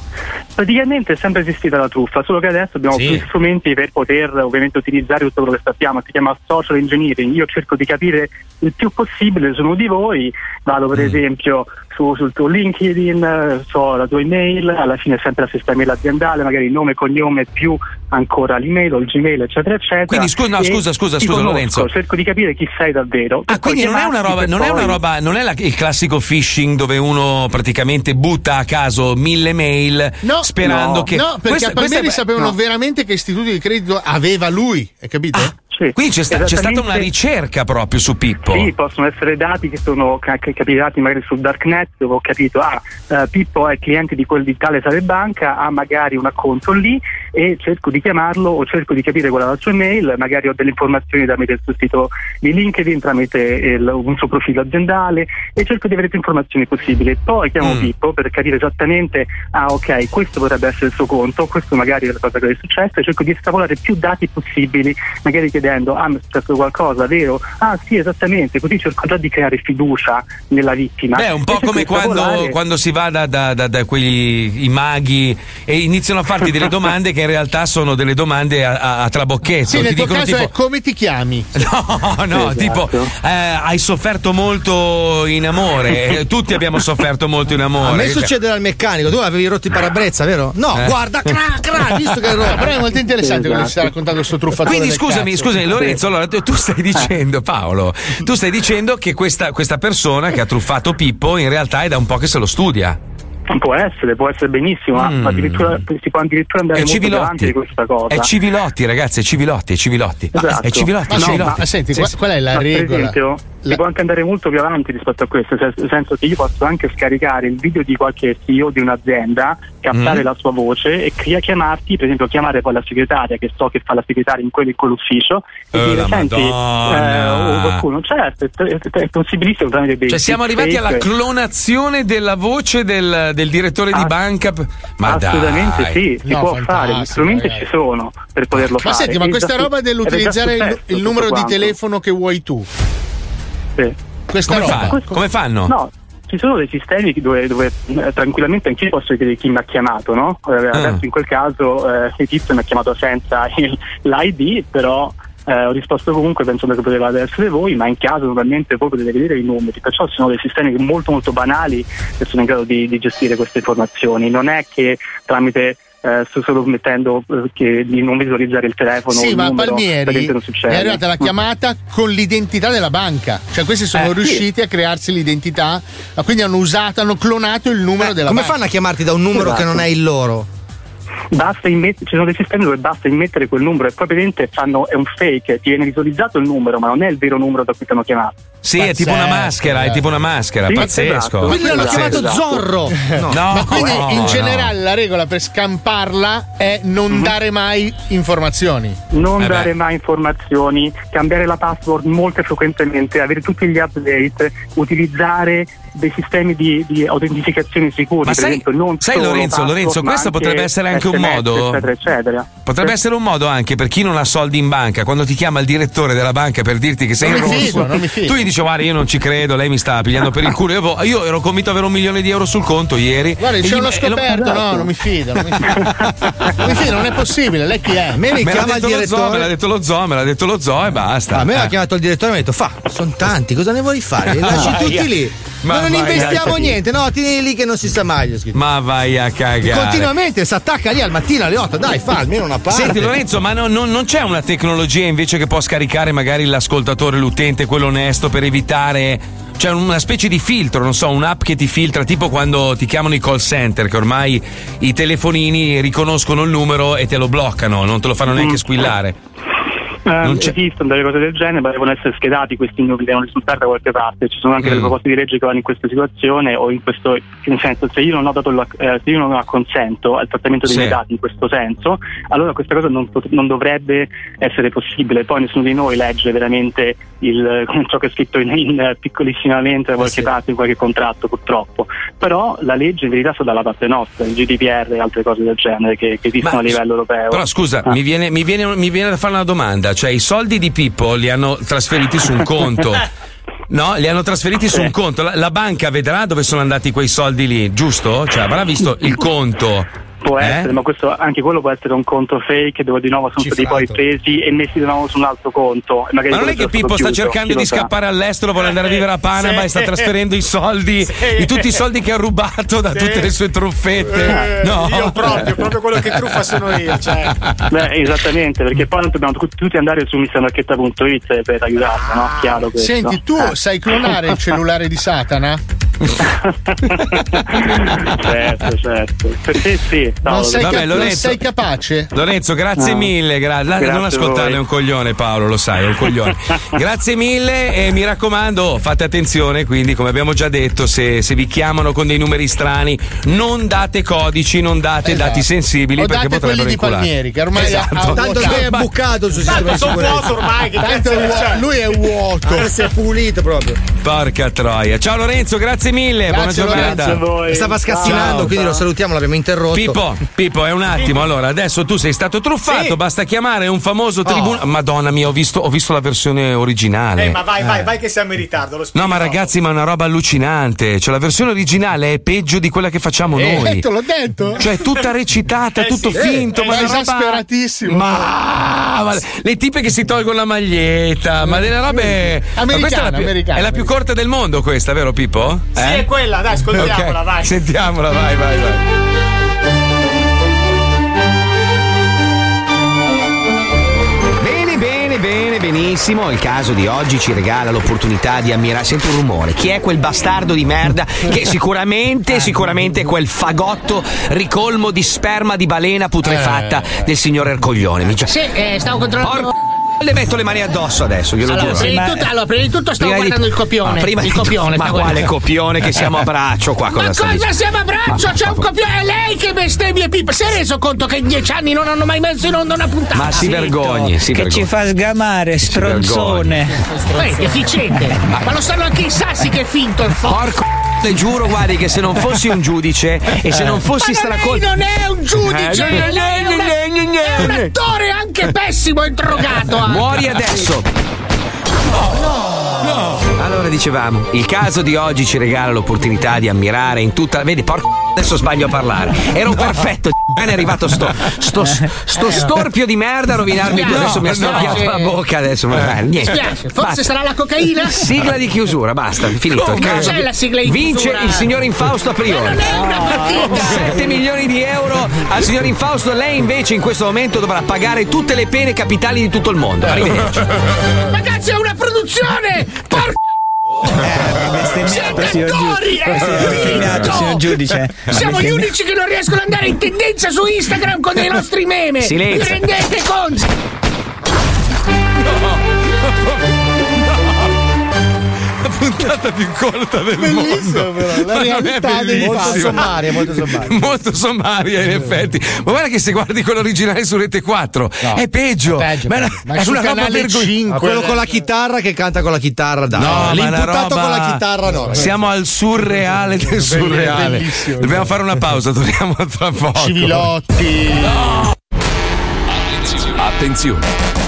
O: Praticamente è sempre esistita la truffa, solo che adesso abbiamo
A: Sì.
O: più strumenti per poter ovviamente utilizzare tutto quello che sappiamo, si chiama social engineering. Io cerco di capire il più possibile su uno di voi, vado
A: Mm.
O: per esempio su- sul tuo LinkedIn, eh, so la tua email, alla fine è sempre la stessa email aziendale, magari il nome, cognome più ancora l'email o il Gmail, eccetera, eccetera.
A: Quindi, scusa, no, scusa, scusa, scusa,
O: conosco,
A: Lorenzo.
O: Cerco di capire chi sei davvero.
A: Ah,
O: poi
A: quindi non è una roba, non è una
O: poi-
A: roba, non è la- il classico phishing dove uno praticamente butta a caso mille mail
E: No,
A: sperando
O: no,
A: che.
E: No, perché
A: Questa-
E: a Palmieri sapevano
O: no.
E: veramente che istituti di credito aveva lui, hai capito?
O: Sì,
A: Quindi c'è, sta- c'è stata una ricerca proprio su Pippo.
O: Sì, possono essere dati che sono ca- ca- capitati magari sul darknet dove ho capito, ah, eh, Pippo è cliente di quel di tale tale banca, ha magari un acconto lì e cerco di chiamarlo o cerco di capire qual è la sua email, magari ho delle informazioni tramite il suo sito di LinkedIn, tramite il- un suo profilo aziendale e cerco di avere più informazioni possibili. Poi chiamo
A: Mm.
O: Pippo per capire esattamente, ah ok, questo potrebbe essere il suo conto, questo magari è la cosa che è successa e cerco di estrapolare più dati possibili, magari chiedendo, ah mi è successo qualcosa, vero? Ah sì, esattamente, così cerco già di creare fiducia nella vittima.
A: Beh, è un po' come quando, quando si va da, da, da, da quegli i maghi e iniziano a farti delle domande che in realtà sono delle domande a, a, a trabocchetto.
E: Sì,
A: Ti dicono
E: caso
A: tipo,
E: è come ti chiami?
A: No, no,
O: Esatto.
A: tipo eh, hai sofferto molto in amore. Eh, Tutti abbiamo sofferto molto in amore.
B: A me succede dal meccanico, tu avevi rotto i parabrezza, vero? No,
A: Eh.
B: guarda, cra, cra, visto che rotto.
E: però è molto interessante quello che ci sta raccontando sto truffatore.
A: Quindi scusami,
E: cazzo.
A: Scusami Lorenzo, allora tu stai dicendo, Paolo, tu stai dicendo che questa, questa persona che ha truffato Pippo in realtà è da un po' che se lo studia.
O: Può essere, può essere benissimo,
A: Mm.
O: ma addirittura, si può addirittura andare
A: È
O: molto
A: Civilotti.
O: di questa cosa.
A: È Civilotti, ragazzi, è Civilotti, è Civilotti.
O: Esatto.
A: È Civilotti,
O: Ma
A: è
O: no,
A: Civilotti.
E: ma senti,
A: Sì,
E: qua-
A: sì.
E: qual è la regola? La-
O: si può anche andare molto più avanti rispetto a questo, nel senso- nel senso che io posso anche scaricare il video di qualche CEO di un'azienda, captare
A: Mm.
O: la sua voce e chiamarti, per esempio chiamare poi la segretaria che so che fa la segretaria in quel- in quell'ufficio e
A: Oh,
O: dire senti,
A: Madonna."
O: eh, o qualcuno, certo, è, possibilissimo tramite dei
A: Cioè siamo arrivati alla clonazione della voce del, del direttore di
O: Ah,
A: banca. Ma
O: Assolutamente
A: dai.
O: sì, si
E: No,
O: può fare, gli strumenti
E: ragazzi.
O: ci sono per poterlo
E: Ma
O: fare.
E: senti, ma
O: è
E: questa roba dell'utilizzare il, il numero di telefono che vuoi tu.
O: Sì.
E: Questa
A: Come,
E: roba.
A: fa- come fanno?
O: No, ci sono dei sistemi dove, dove, eh, tranquillamente anch'io posso vedere chi mi ha chiamato, no? Eh, Adesso in quel caso eh, il tizio mi ha chiamato senza il- l'ID, però eh, ho risposto comunque pensando che potevate essere voi, ma in caso naturalmente voi potete vedere i numeri, perciò ci sono dei sistemi molto molto banali che sono in grado di, di gestire queste informazioni. Non è che tramite eh, sto solo smettendo eh, che- di non visualizzare il telefono.
E: Sì,
O: il
E: ma
O: numero,
E: Palmieri
O: non
E: è arrivata la chiamata con l'identità della banca. Cioè, questi sono
B: Eh, sì.
E: riusciti a crearsi l'identità, ma quindi hanno usato, hanno clonato il numero della
B: Eh, Come
E: banca.
B: fanno a chiamarti da un numero che non è il loro?
O: Basta immet- ci sono dei sistemi dove basta immettere quel numero e poi praticamente fanno, è un fake, ti viene visualizzato il numero, ma non è il vero numero da cui ti hanno chiamato.
A: Sì, è tipo una maschera, è tipo una maschera,
O: Sì,
A: pazzesco.
O: esatto.
E: Quindi l'hanno
A: Pazzesco.
E: chiamato Zorro.
A: No,
E: ma quindi
A: no,
E: in
A: no.
E: generale la regola per scamparla è non dare mai informazioni.
O: Non
E: Eh beh.
O: dare mai informazioni, cambiare la password molto frequentemente, avere tutti gli update, utilizzare dei sistemi di, di autentificazione sicuri.
A: Ma
O: per
A: sai-
O: esempio, non
A: sai,
O: solo
A: Lorenzo, Lorenzo, questo potrebbe essere anche un
O: SMS,
A: modo-
O: Eccetera, eccetera.
A: Potrebbe essere un modo anche per chi non ha soldi in banca, quando ti chiama il direttore della banca per dirti che sei
E: Non
A: in
E: mi
A: rosso,
E: fido, non mi fido.
A: tu gli dici guarda io non ci credo, lei mi sta pigliando per il culo, io, io ero convinto di avere un milione di euro sul conto ieri.
E: Guarda, c'è uno
A: e lo-
E: scoperto, no, non mi fido, non mi fido. non mi fido, non è possibile, lei chi è?
B: me mi
A: Me l'ha
B: chiama il
A: detto lo zoo,
B: direttore.
A: me l'ha detto lo zoo, me l'ha detto lo zoo e basta.
B: A me
A: Eh.
B: ha chiamato il direttore e mi ha detto: Fa, sono tanti, cosa ne vuoi fare? Li lasci tutti lì.
A: ma
B: Ma non investiamo niente, no, tieni lì che non si sa mai.
A: Ma vai a cagare.
B: Continuamente si attacca lì al mattino alle 8, dai, fa almeno una parte.
A: Senti Lorenzo, ma non, non- non c'è una tecnologia invece che può scaricare magari l'ascoltatore, l'utente, quello onesto per evitare. C'è una specie di filtro, non so, un'app che ti filtra, tipo quando ti chiamano i call center, che ormai i telefonini riconoscono il numero e te lo bloccano, non te lo fanno neanche squillare.
O: Eh, esistono delle cose del genere, ma devono essere schedati questi numeri, devono risultare da qualche parte. Ci sono anche delle
A: Mm.
O: proposte di legge che vanno in questa situazione, o in questo nel senso, se io non ho dato la- eh, se io non acconsento al trattamento dei
A: Sì.
O: miei dati in questo senso, allora questa cosa non, pot- non dovrebbe essere possibile. Poi nessuno di noi legge veramente il, ciò che è scritto in, in piccolissimamente da qualche parte in qualche contratto, purtroppo. Però la legge in verità sta dalla parte nostra, il GDPR e altre cose del genere che, che esistono
A: Ma-
O: a livello europeo.
A: Però scusa,
O: Ah.
A: mi, viene, mi viene- mi viene da fare una domanda, cioè i soldi di Pippo li hanno trasferiti su un conto. No, li hanno trasferiti su un conto. La, la banca vedrà dove sono andati quei soldi lì, giusto? Cioè, avrà visto il conto.
O: Può
A: Eh?
O: essere, ma questo, anche quello può essere un conto fake dove di nuovo sono stati poi presi e messi di nuovo su un altro conto. magari
A: Ma non è che Pippo sta cercando
O: chi
A: di
O: lo sa.
A: scappare all'estero, vuole andare a vivere a Panama
O: Sì.
A: e sta trasferendo i soldi, i- tutti i soldi che ha rubato da tutte le sue truffette. no?
K: Eh, Io proprio, proprio quello che truffa sono io. Cioè.
O: Beh, esattamente, perché poi non dobbiamo tu- tutti andare su missanarchetta.it per aiutarlo, no? Chiaro questo.
E: Senti, tu
O: Eh.
E: sai clonare il cellulare di Satana?
O: Certo, certo. Sì.
E: Non
O: Paolo.
E: sei,
A: Vabbè,
E: cap- non
A: Lorenzo-
E: sei capace?
A: Lorenzo, grazie
O: No.
A: mille. gra- la-
O: Grazie
A: non
O: a
A: ascoltarle,
O: voi.
A: è un coglione, Paolo, lo sai, è un coglione. grazie mille e mi raccomando, fate attenzione. Quindi, come abbiamo già detto, se, se vi chiamano con dei numeri strani, non date codici, non date
E: Esatto.
A: dati sensibili
E: O
A: perché
E: date
A: potrebbero
E: quelli di
A: inculare.
E: Palmieri, che ormai
A: Esatto.
E: ha,
B: Tanto lui è bucato sul sistema di
K: sono
B: sicurezza.
K: vuoto ormai, che
E: Tanto è
K: c'è?
E: lui è vuoto.
B: Si è pulito proprio.
A: Porca troia. Ciao Lorenzo, grazie
E: Grazie,
A: giornata.
O: Grazie a voi.
B: Stava scassinando,
O: Ciao,
B: quindi
O: ciao.
B: lo salutiamo, l'abbiamo interrotto.
A: Pippo, Pippo, è un attimo. Allora, adesso tu sei stato truffato,
K: Sì.
A: basta chiamare un famoso tribunale. Madonna mia, ho visto, ho visto la versione originale.
K: Eh, ma vai, vai, vai che siamo in ritardo. Lo
A: No, ma ragazzi, ma è una roba allucinante. Cioè, la versione originale è peggio di quella che facciamo
E: Eh,
A: noi.
E: te l'ho detto.
A: Cioè, tutta recitata,
K: Eh
A: tutto
K: sì,
A: finto.
E: eh,
A: ma
E: è
A: una roba-
E: esasperatissimo.
A: Ma, ma le tipe che si tolgono la maglietta, ma delle robe. ma
E: Americana,
A: questa è la più,
E: americana,
A: è la più corta del mondo, questa, vero Pippo?
K: Sì,
A: Eh?
K: è quella, dai, ascoltiamola,
A: Ok,
K: vai.
A: Sentiamola, vai, vai, vai.
J: Bene, bene, bene, benissimo. Il caso di oggi ci regala l'opportunità di ammirare. Sento un rumore. Chi è quel bastardo di merda che sicuramente, sicuramente è quel fagotto ricolmo di sperma di balena putrefatta del signor Ercoglione. Mi già...
P: Sì, eh, stavo controllando.
J: Porco le metto le mani addosso adesso, glielo
P: Allora,
J: giuro.
P: prima di tutto, allora, prima di tutto stavo
J: Prima di-
P: guardando il copione.
J: Ah, prima
P: il
J: di-
P: copione.
J: Ma quale
P: guardando.
J: copione che siamo a braccio qua?
P: Ma
J: Cosa sta
P: cosa
J: dicendo?
P: siamo a braccio?
J: Ma-
P: C'è un copione. È lei che bestemmia Pippo. Si è reso conto che in dieci anni non hanno mai messo in onda una puntata?
J: Ma si vergogni, si
N: che
J: vergogni.
N: ci fa sgamare, stronzone.
P: Poi, deficiente. Ma lo sanno anche i sassi che è finto il fuoco.
J: Porco le giuro, guardi, che se non fossi un giudice e se non fossi
P: Ma lei
J: stracol...
P: non è un giudice,
J: Eh,
P: lei è, una- è un attore anche pessimo e drogato. anche.
J: Muori adesso! Allora dicevamo, il caso di oggi ci regala l'opportunità di ammirare in tutta. Vedi, porco adesso sbaglio a parlare. Ero perfetto, è arrivato sto, sto, sto storpio di merda a rovinarmi.
P: No,
J: adesso mi ha
P: no,
J: storpiato
P: sì.
J: la bocca. Adesso, eh, niente.
P: spiace, forse
J: Basta.
P: sarà la cocaina?
J: Sigla di chiusura, basta, finito.
P: Come?
J: Il caso-
P: C'è la sigla di
J: Vince
P: chiusura?
J: il signor Infausto a priori.
P: È una partita!
J: 7 milioni di euro al signor Infausto. Lei invece in questo momento dovrà pagare tutte le pene capitali di tutto il mondo. Arrivederci.
P: Ragazzi, è una produzione! Porca siete
N: signor giu-
P: attori! È
N: Finito,
P: finto!
N: signor giudice.
P: Siamo gli
N: Bestemmiato.
P: unici che non riescono ad andare in tendenza su Instagram con dei nostri meme!
A: Silenzio.
P: Vi rendete conto?
A: Puntata più corta del
B: Bellissimo,
A: mondo.
B: però, la
A: Ma
B: realtà
A: bellissima?
B: molto sommaria, molto sommaria.
A: Molto sommaria, in effetti. Ma guarda che se guardi quello originale su Rete 4 è peggio.
B: È peggio,
A: Ma è una,
B: ma
A: è una roba
B: canale
A: vergognosa.
B: 5, quello con la chitarra che canta con la chitarra, dai.
A: No,
B: l'imputato
A: roba-
B: con la chitarra no.
A: Siamo al surreale del surreale.
B: bellissimo.
A: Dobbiamo fare una pausa, torniamo tra poco.
E: Civilotti.
C: Attenzione!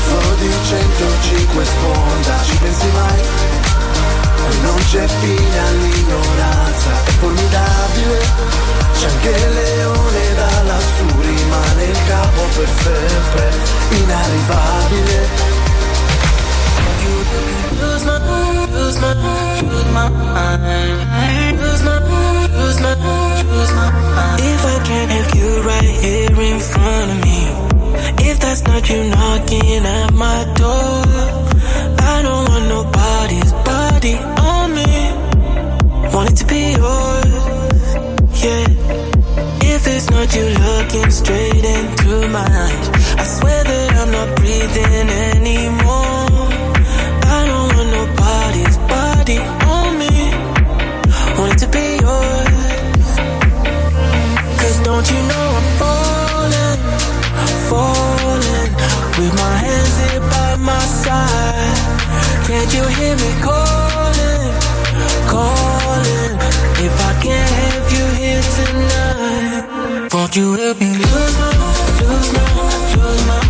M: lo zoo di 105 sponda, ci pensi mai? Non c'è fine all'ignoranza, è formidabile, c'è anche il leone da lassù, rimane il capo per sempre, inarrivabile. If I can't have you right here in front of me, that's not you knocking at my door, I don't want nobody's body on me. Want it to be yours, yeah. If it's not you looking straight into my eyes, I swear that I'm not breathing anymore. I don't want nobody's body on me. Want it to be yours. Cause don't you know I'm falling, With my hands here by my side. Can't you hear me calling, calling? If I can't have you here tonight, won't you help me lose my, lose my, lose my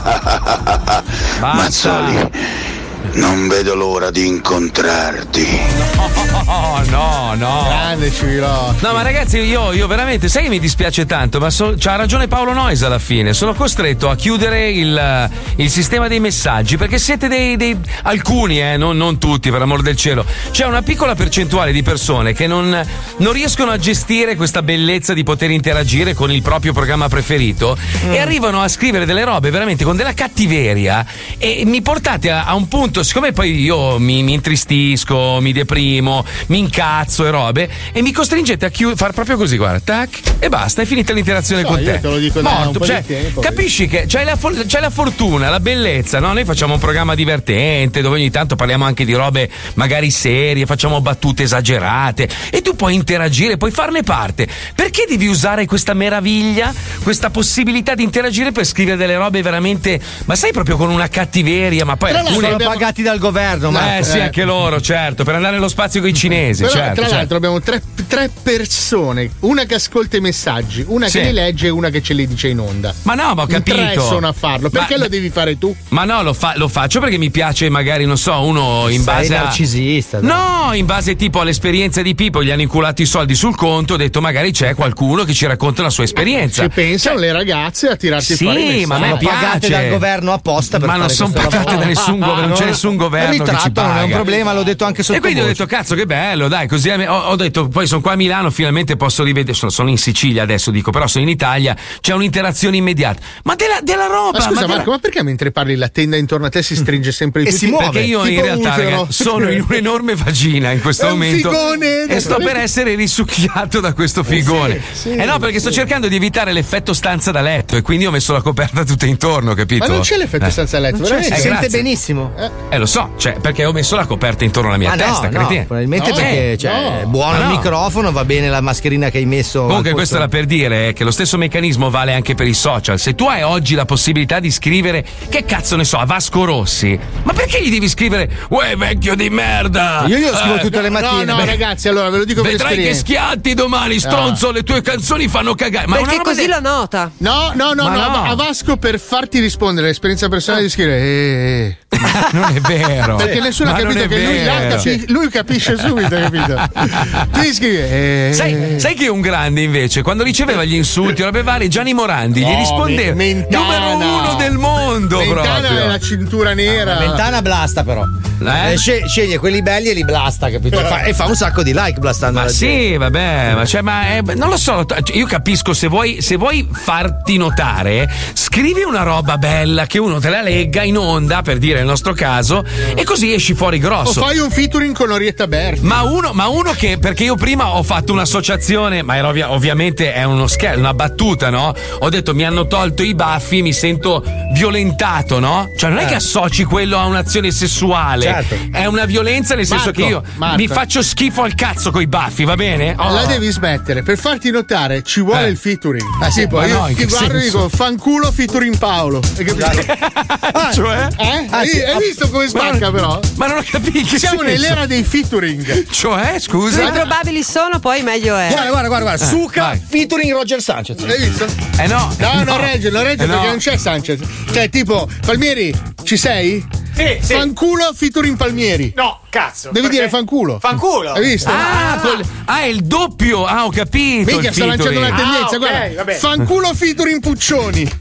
Q: Mazzoli, non vedo l'ora di incontrarti.
A: No, no, no.
E: Grande Civilotti.
A: No, ma ragazzi, io, io veramente, sai che mi dispiace tanto, ma so- c'ha ragione Paolo Nois alla fine. Sono costretto a chiudere il, il sistema dei messaggi perché siete dei. dei- alcuni, eh, non, non tutti, per amor del cielo. C'è una piccola percentuale di persone che non, non riescono a gestire questa bellezza di poter interagire con il proprio programma preferito e arrivano a scrivere delle robe veramente con della cattiveria e mi portate a, a un punto, siccome poi io mi, mi intristisco, mi deprimo, mi incazzo e robe, e mi costringete a chiu- far proprio così, guarda, tac. e basta, è finita l'interazione
E: So,
A: con te.
E: te lo dico
A: Morto, cioè,
E: tempo,
A: capisci che c'hai la, for- c'hai la fortuna, la bellezza, no? Noi facciamo un programma divertente dove ogni tanto parliamo anche di robe magari serie, facciamo battute esagerate e tu puoi interagire, puoi farne parte. Perché devi usare questa meraviglia, questa possibilità di interagire per scrivere delle robe veramente, ma sai proprio con una cattiveria, ma poi
B: Tra
A: alcune
B: sono pagati dal governo, ma
A: eh sì, anche loro, certo, per andare nello spazio con i cinesi,
E: Però,
A: certo.
E: tra
A: certo.
E: l'altro abbiamo tre, tre persone, una che ascolta i messaggi, una
A: Sì.
E: che li legge e una che ce li dice in onda.
A: Ma no, ma ho
E: In Tre
A: capito.
E: sono a farlo. Perché
A: Ma-
E: lo devi fare tu?
A: Ma no, lo, fa- lo faccio perché mi piace, magari, non so, uno in
B: Sei
A: base a.
B: narcisista. dai.
A: No, in base tipo all'esperienza di Pippo, gli hanno inculato i soldi sul conto, ho detto magari c'è qualcuno che ci racconta la sua esperienza.
E: Ci pensano le ragazze a tirarti
A: Sì,
E: fuori messaggi.
A: ma a me
B: Sono pagate
A: piace.
B: dal governo apposta per
A: Ma non sono pagate da nessun governo, non c'è nessun governo
B: Il
A: che ci
B: ritratto non è un problema, l'ho detto anche sotto
A: E quindi ho detto, cazzo, che bello, dai, così ho, ho detto, poi sono qua a Milano, finalmente posso rivedere. Sono, sono in Sicilia adesso, dico, però sono in Italia, c'è un'interazione immediata. Ma della, della roba!
E: Ma scusa,
A: della-
E: Marco, ma perché mentre parli la tenda intorno a te si stringe sempre di più?
A: Perché io in
E: Tipo
A: realtà
E: utero.
A: ragazzi, sono in un'enorme vagina in questo momento
E: figone.
A: e sto per essere risucchiato da questo figone.
E: sì,
A: eh no, perché sto cercando di evitare l'effetto stanza da letto e quindi ho messo la coperta tutta intorno, capito?
E: Ma non c'è l'effetto
A: Eh.
E: stanza a letto,
B: Non c'è,
E: veramente?
B: si
A: Eh,
B: sente benissimo.
A: Eh, lo so, cioè, perché ho messo la coperta intorno alla mia
B: Ah, no,
A: testa,
B: no,
A: cretino.
B: probabilmente
A: No,
B: perché
A: eh,
B: cioè,
A: no.
B: è buono
A: Ma
B: il
A: no.
B: microfono, va bene la mascherina che hai messo.
A: Comunque questo era per dire che lo stesso meccanismo vale anche per i social. Se tu hai oggi la possibilità di scrivere, che cazzo ne so, a Vasco Rossi, ma perché gli devi scrivere, uè vecchio di merda?
B: Io glielo scrivo
A: Eh,
B: tutte le
E: No,
B: mattine.
E: no,
B: Beh,
E: ragazzi, allora ve lo dico per
A: Vedrai che schiatti domani, stronzo, le tue canzoni fanno cagare. Ma
L: Perché così
A: de-
L: lo nota.
E: No, no, no, no,
A: no.
E: a Vasco per farti rispondere l'esperienza personale di scrivere eh, eh.
A: non è vero.
E: Perché nessuno ha capito che lui,
A: vero.
E: capi- lui capisce subito, capito? Tu gli scrivi eh,
A: Sai, sai chi è un grande invece? Quando riceveva gli insulti, robe varie, Gianni Morandi gli
E: No,
A: rispondeva:
E: Mentana.
A: numero uno del mondo.
E: Mentana
A: proprio.
E: è la cintura nera.
B: Mentana blasta però.
A: Eh?
B: Eh, sce- sceglie quelli belli e li blasta, capito? Fa- e fa un sacco di like blastando
A: Ma sì, vabbè, ma, cioè, ma è- non lo so, t- io capisco se vuoi, se vuoi farti notare, scrivi una roba bella che uno te la legga in onda, per dire il nostro caso, e così esci fuori
E: O
A: grosso.
E: fai un featuring con Orietta Berti.
A: Ma uno, ma uno che, perché io prima ho fatto un'associazione, ma ovvia- ovviamente è uno scherzo, una battuta, no? Ho detto mi hanno tolto i baffi, mi sento violentato, no? Cioè non è
B: Eh.
A: che associ quello a un'azione sessuale,
B: Certo.
A: è una violenza nel senso
E: Marco,
A: che io
E: Marco.
A: mi faccio schifo al cazzo coi baffi, va bene? Oh.
E: La devi smettere, per farti notare ci vuole
A: Eh.
E: il featuring.
A: Ah, sì,
E: io
A: no,
E: ti guardo e
A: senso?
E: dico fanculo featuring Paolo. Hai capito?
A: Cioè?
E: eh?
B: Ah,
E: hai, hai visto come spacca
A: Ma
E: però?
A: Ma non ho capito che
E: Siamo
A: senso.
E: nell'era dei featuring.
A: Cioè, scusa?
L: Più probabili sono, poi meglio è.
B: Guarda, guarda, guarda, guarda.
A: Eh,
B: Suca
A: vai.
B: featuring Roger Sanchez.
E: Hai visto?
A: Eh no.
E: No, non regge, non regge
A: Eh,
E: perché
A: no.
E: non c'è Sanchez. Cioè, tipo, Palmieri, ci sei?
K: Sì, sì.
E: Fanculo featuring Palmieri.
K: No, cazzo.
E: Devi dire fanculo.
K: Fanculo.
E: Hai visto?
A: Ah, col- ah, è il doppio. Ah, ho capito.
E: Minchia, sta lanciando una tendenza.
K: Ah, ok,
E: guarda,
K: vabbè.
E: fanculo featuring Puccioni.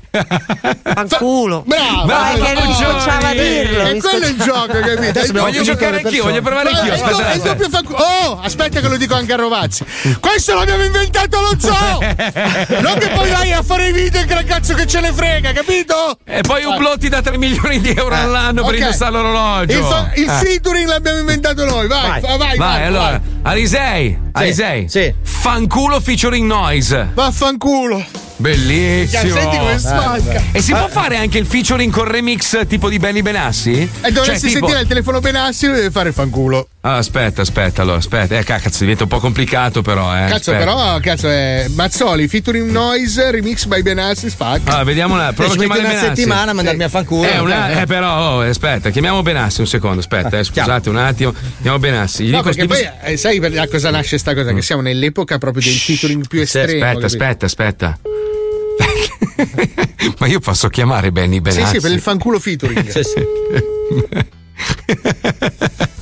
L: Fanculo.
E: Bravo.
A: Bravo,
L: Perché non
A: Puccioni.
L: scocciava a dirlo.
E: E quello è il gioco, capito?
B: abbiamo
A: Voglio giocare anch'io, voglio provare anch'io.
E: è il do-
A: Aspetta,
E: è doppio fanculo. Oh, aspetta che lo dico anche a Rovazzi. Questo l'abbiamo inventato lo zoo. non che poi vai a fare i video che cazzo che ce ne frega, capito?
A: E poi Ublotti da 3 milioni di euro all'anno per indossare l'orologio.
E: Il, fa- il
A: Eh.
E: featuring l'abbiamo inventato noi. Vai,
B: Vai.
E: vai, vai.
A: Vai,
E: vai,
A: allora.
E: vai.
A: Alisei. Alisei.
B: sì.
A: Fanculo featuring noise.
E: Vaffanculo.
A: Bellissimo.
E: Senti come spacca.
A: E si può fare anche il featuring con remix tipo di Benny Benassi?
E: E dovresti
A: Cioè, tipo-
E: sentire il telefono Benassi e deve fare fanculo.
A: Ah, aspetta, aspetta, allora, aspetta. Eh, cazzo, diventa un po' complicato però, eh.
E: Cazzo,
A: aspetta.
E: però, cazzo, è Mazzoli, featuring noise, remix by Benassi, spacca.
A: Ah, vediamo una. Prova a chiamare
B: una
A: Benassi.
B: settimana a mandarmi a fanculo.
A: Eh, una- eh, però, oh, aspetta, chiamiamo Benassi un secondo, aspetta, eh, scusate un attimo. Chiamiamo Benassi. Gli
E: No,
A: dico
E: perché
A: tipo-
E: poi eh, sai da cosa nasce sta cosa? Che siamo nell'epoca proprio del featuring più estremo.
A: aspetta, aspetta, aspetta. Ma io posso chiamare Benny
E: Sì,
A: Benassi?
E: sì, per il fanculo featuring.
B: Sì, sì.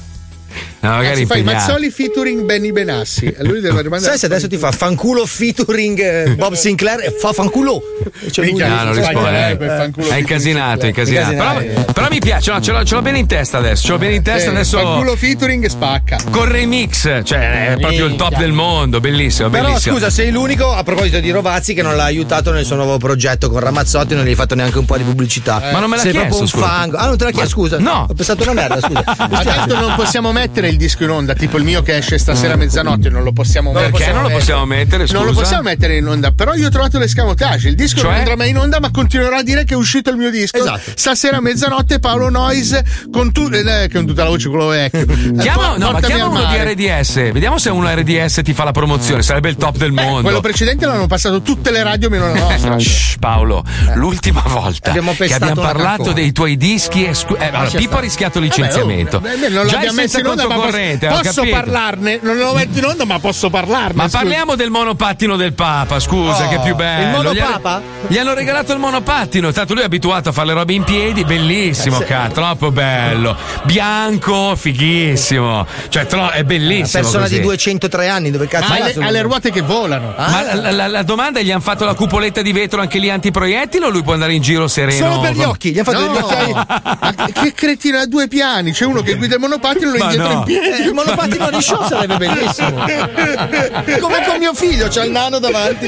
A: No, magari
E: fai. Mazzoli featuring Benny Benassi. Lui deve rimandare.
B: Sai se adesso ti fa fanculo featuring eh, Bob Sinclair e fa fanculo. Cioè, lui-
E: Minchia,
A: No, non risponde.
E: Il fanculo
A: È incasinato, è incasinato. Però, però mi piace, no, ce l'ho, ce l'ho bene in testa adesso. Ce l'ho bene in testa
E: Eh,
A: adesso.
E: Fanculo featuring spacca.
A: Con remix, cioè è proprio il top del mondo, bellissimo,
B: Però
A: bellissimo.
B: scusa, sei l'unico a proposito di Rovazzi che non l'ha aiutato nel suo nuovo progetto con Ramazzotti, non gli hai fatto neanche un po' di pubblicità.
A: Ma non me l'ha
B: sei
A: chiesto,
B: proprio un
A: scusa.
B: fango. Ah, non te l'ha chiesto, scusa.
A: no.
B: Ho pensato una merda, scusa.
E: Ma tanto non possiamo mettere il il disco in onda, tipo il mio che esce stasera a mezzanotte, non lo possiamo
A: Perché
E: possiamo
A: non lo possiamo mettere,
E: Non lo
A: scusa?
E: possiamo mettere in onda, però io ho trovato l'escamotage. Il disco
A: Cioè?
E: non andrà mai in onda, ma continuerò a dire che è uscito il mio disco.
B: Esatto.
E: Stasera a mezzanotte Paolo Noyes con, tu- eh, con tutta la voce quello vecchio. Eh,
A: Chiama,
E: po-
A: no, ma chiama uno
E: mare.
A: di RDS. Vediamo se uno RDS ti fa la promozione. Sarebbe il top del mondo.
E: Quello precedente l'hanno passato tutte le radio meno la nostra.
A: Shh, Paolo, l'ultima volta
E: Abbiamo
A: che abbiamo parlato dei tuoi dischi, scu- eh, allora,
E: Lascia
A: Pippo ha rischiato il
E: Vabbè,
A: licenziamento.
E: oh, beh, non
A: Già
E: l'abbiamo messo in onda, ma
A: corrente,
E: posso, posso parlarne? Non lo metto in onda, ma posso parlarne.
A: Ma
E: scusa.
A: parliamo del monopattino del Papa, scusa,
E: Oh,
A: che è più bello.
E: il
A: Gli hanno-
E: monopapa?
A: Gli hanno regalato il monopattino, tanto lui è abituato a fare le robe in piedi, bellissimo,
B: Eh,
A: cazzo, troppo bello. Bianco, fighissimo. Cioè, tro- è
B: Una
A: bellissimo.
B: persona
A: così.
B: di 203 anni, dove cazzo
E: Ma
B: è?
E: ha le, ha le ruote che volano.
A: Ma la, la- la domanda è: gli hanno fatto la cupoletta di vetro anche lì antiproiettili o lui può andare in giro sereno?
B: Solo per gli occhi, gli hanno fatto
E: No,
B: degli occhiali.
E: ma che cretino ha due piani. C'è uno che guida il monopattino e lo indietro
A: no.
E: in piedi.
B: Eh, il monopattino di show sarebbe bellissimo. Come con mio figlio, c'ha il nano davanti.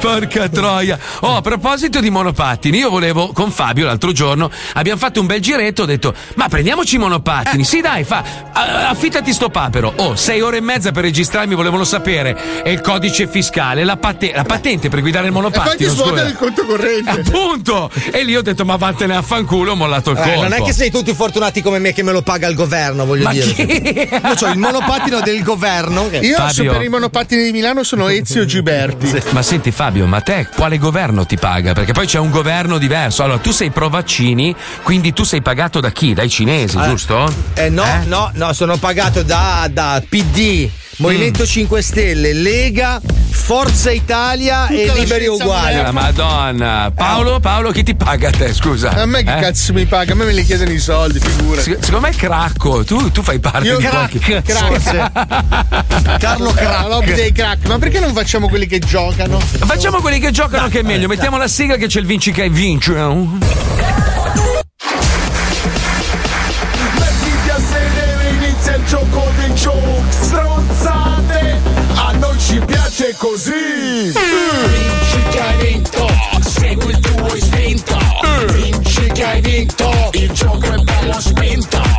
A: Porca troia. Oh, a proposito di monopattini, io volevo con Fabio l'altro giorno, abbiamo fatto un bel giretto, ho detto, ma prendiamoci i monopattini. Sì, dai, fa, affittati sto papero. Oh, sei ore e mezza per registrarmi, volevano sapere. E il codice fiscale, la, pate- la patente per guidare il
E: E poi ti
A: monopattino.
E: svuota il conto corrente.
A: Appunto! E lì ho detto, ma vattene a fanculo, ho mollato il
B: Eh,
A: colpo.
B: non è che sei tutti fortunati come me che me lo paga il governo, voglio
A: Ma
B: dire.
A: chi?
B: Io ho il monopattino del governo.
E: Io
A: Fabio.
E: per i monopattini di Milano sono Ezio Giberti.
A: Ma senti Fabio, ma te quale governo ti paga? Perché poi c'è un governo diverso. Allora, tu sei pro vaccini, quindi tu sei pagato da chi? Dai cinesi,
B: Ah,
A: giusto?
B: Eh no, no, no, sono pagato da, da PD, Movimento
A: Mm.
B: 5 Stelle, Lega, Forza Italia e
E: Tutta la
B: Liberi Uguali.
A: La Madonna. Paolo, Paolo, chi ti paga a te? Scusa.
E: A me che
A: Eh?
E: cazzo mi paga? A me me li chiedono i soldi, figura.
A: Se- Secondo me è cracco, tu, tu fai parte
E: Io
A: di
E: crack,
A: qualche
E: crack.
B: Carlo
E: La
B: Crack.
E: lobby dei crack. Ma perché non facciamo quelli che giocano?
A: Facciamo quelli che giocano che è meglio. Mettiamo la sigla che c'è il vinci che vince.
R: Piace così. Vinci che hai vinto, segui il tuo istinto. Vinci che hai vinto, il gioco è bello spinto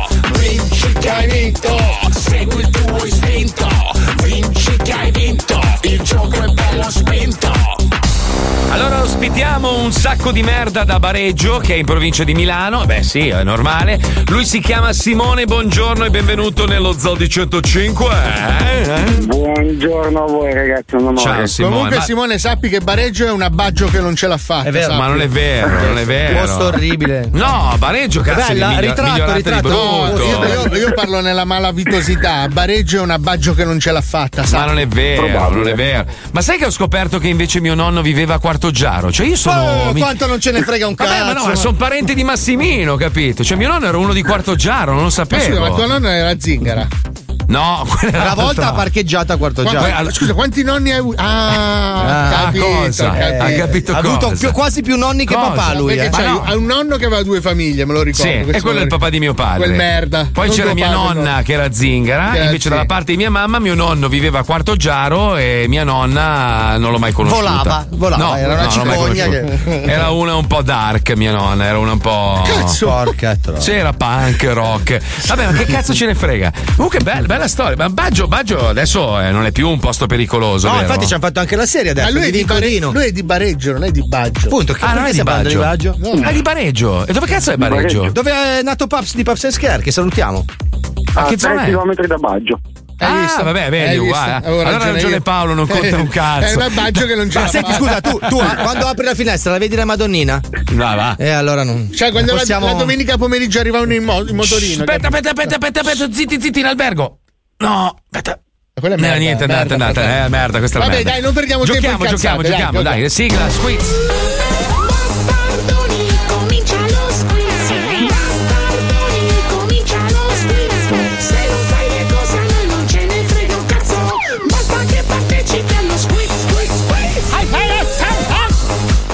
A: Ospitiamo un sacco di merda da Bareggio, che è in provincia di Milano. Beh, sì, è normale. Lui si chiama Simone, buongiorno e benvenuto nello Zodi 105. Eh, eh?
O: Buongiorno a voi ragazzi, un onore.
A: Ciao Simone.
E: Comunque,
A: ma-
E: Simone, sappi che Bareggio è un abbaggio che non ce l'ha fatta.
B: È vero,
E: sappi.
A: Ma non è vero, non è vero.
B: Posto orribile.
A: No, Bareggio, cazzo,
B: Bella,
A: di miglio-
B: ritratto,
A: migliorata
B: ritratto.
A: di brutto.
E: io, io- io parlo nella malavitosità. Bareggio è un abbaggio che non ce l'ha fatta,
A: Ma
E: sai?
A: non è vero, non è vero. Ma sai che ho scoperto che invece mio nonno viveva a Quarto Giaro? Cioè io sono.
B: Oh,
A: mi-
B: quanto non ce ne frega un cazzo.
A: Vabbè, ma no, sono parente di Massimino, capito? Cioè mio nonno era uno di Quarto Giaro, non lo
E: Ma
A: sapevo.
E: scusa, ma tuo nonno era zingara.
A: No, quella
B: Una volta
A: l'altra.
B: ha parcheggiato a quarto
E: Qua-
B: giaro.
E: allora, scusa, quanti nonni hai avuto? Ah,
A: Ah,
E: capito,
A: cosa?
E: capito.
A: Ha capito
B: ha avuto più- quasi più nonni che
A: Cosa?
B: papà lui.
E: Perché
B: eh.
A: Ma no.
E: ha un nonno che aveva due famiglie, me lo ricordo.
A: Sì, e quello è il papà di mio padre.
E: Quel merda.
A: Poi
E: Non
A: c'era mia
E: padre,
A: nonna
E: no.
A: che era zingara,
E: Che
A: invece dalla
E: zingara.
A: parte di mia mamma mio nonno viveva a Quarto Giaro e mia nonna non l'ho mai conosciuta.
B: Volava, volava,
A: No,
B: era una cicogna
A: conosciuta. Era una un po' dark mia nonna, era una un po'...
E: Cazzo.
B: Porca troia.
A: Sì, era punk, rock. Vabbè, ma che cazzo ce ne frega? Comunque, bella, bella storia. Ma Baggio, Baggio adesso eh, non è più un posto pericoloso.
B: No,
A: vero?
B: infatti ci hanno fatto anche la serie
E: Ma
B: adesso.
E: lui è,
B: di Vincolino.
E: lui è di Bareggio, non è di Baggio.
B: Appunto, che
A: Ah, non è di
B: parlando di
A: Baggio.
B: Baggio?
A: Ah, di Bareggio. E dove cazzo è Bareggio?
B: Dove è nato Paps di Paps and Scare, che salutiamo.
A: A
O: A
A: che
O: 3
A: zona è?
O: km da Baggio.
E: Hai
A: ah,
E: visto?
A: vabbè, vedi, uguale.
E: Avevo
A: Allora ha ragione
E: io.
A: Paolo, non conta un cazzo.
E: È un abbaggio che non ce
B: Ma
E: la
B: senti, scusa, tu, tu ah, quando apri la finestra la vedi la Madonnina?
A: Va, va.
B: E allora non.
E: Cioè, quando la-
B: possiamo...
E: la, domenica pomeriggio arrivavano in, mo- in motorino.
A: Aspetta, aspetta, aspetta, aspetta, aspetta, zitti, zitti, in albergo. No, aspetta.
E: Quella è
A: No,
E: merda,
A: niente, andate,
E: merda,
A: andate.
E: merda.
A: Eh, merda, questa è la
E: Vabbè,
A: merda.
E: dai, non perdiamo tempo
A: Giochiamo,
E: in
A: giochiamo, giochiamo,
E: dai,
A: dai, sigla, squiz.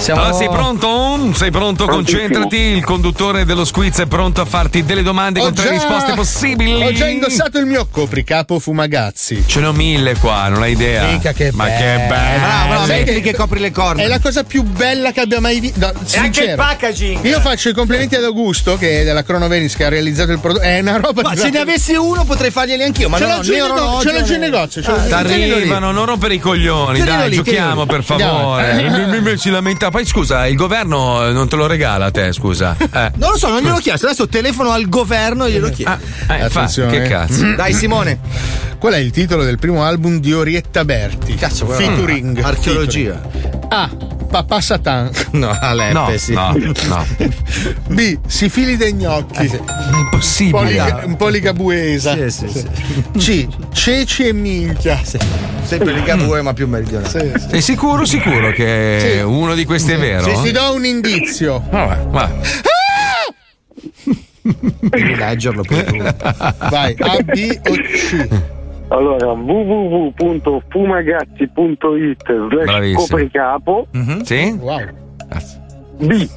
B: Siamo-
A: Allora sei pronto? Sei pronto? Concentrati. Il conduttore dello squiz è pronto a farti delle domande con tre risposte possibili.
E: Ho già indossato il mio copricapo fumagazzi.
A: Ce ne ho mille qua, non hai idea.
E: Mica che
A: Ma
E: bello.
A: che bello.
E: Bravo, bravo,
B: Sai
E: metti-
B: che, che copri le corna.
E: È la cosa più bella che abbia mai visto. No,
K: E anche il packaging.
E: Io faccio i complimenti ad Augusto, che è della Cronovenis, che ha realizzato il prodotto. È una roba
B: Ma
E: di-
B: se ne avessi uno potrei farglieli anch'io, ma
E: Ce
B: non
E: l'ho
B: ho
E: giù
B: né
E: in nego-
B: orologio.
E: ce l'ho giù in
B: né-
E: negozio, ce l'ho
B: Ah,
E: giù in negozio.
A: T'arrivano, non rompere i coglioni, dai, giochiamo per favore.
E: Andiamo.
A: Mi, mi si lamenta. Poi scusa, il governo non te lo regala a te, scusa. Eh.
B: Non lo so, non gliel'ho chiesto. Adesso telefono al governo e glielo chiedo.
A: Eh, infatti,
E: Attenzione.
A: che cazzo?
B: Dai, Simone.
E: Qual è il titolo del primo album di Orietta Berti?
B: Cazzo, guarda.
E: Featuring.
B: Archeologia.
E: Featuring. A. Papà Satan.
B: No, Aleppe,
A: No,
B: sì.
A: no, no.
E: B. Si fili dei gnocchi.
A: È impossibile.
E: Poliga- un po' ligabuesa.
B: Sì, sì, sì.
E: C. Ceci e minchia.
B: Sempre Ligabue, ma più meridionale.
E: Sì, sì.
A: Sei sicuro, sicuro che
E: Sì.
A: uno di questi è vero?
E: Se ti do un indizio.
A: Vabbè, vabbè.
B: Devi leggerlo per tu.
E: Vai, A, B o C.
O: Allora, www.fumagazzi.it slash copricapo
A: Sì?
E: Wow.
O: B.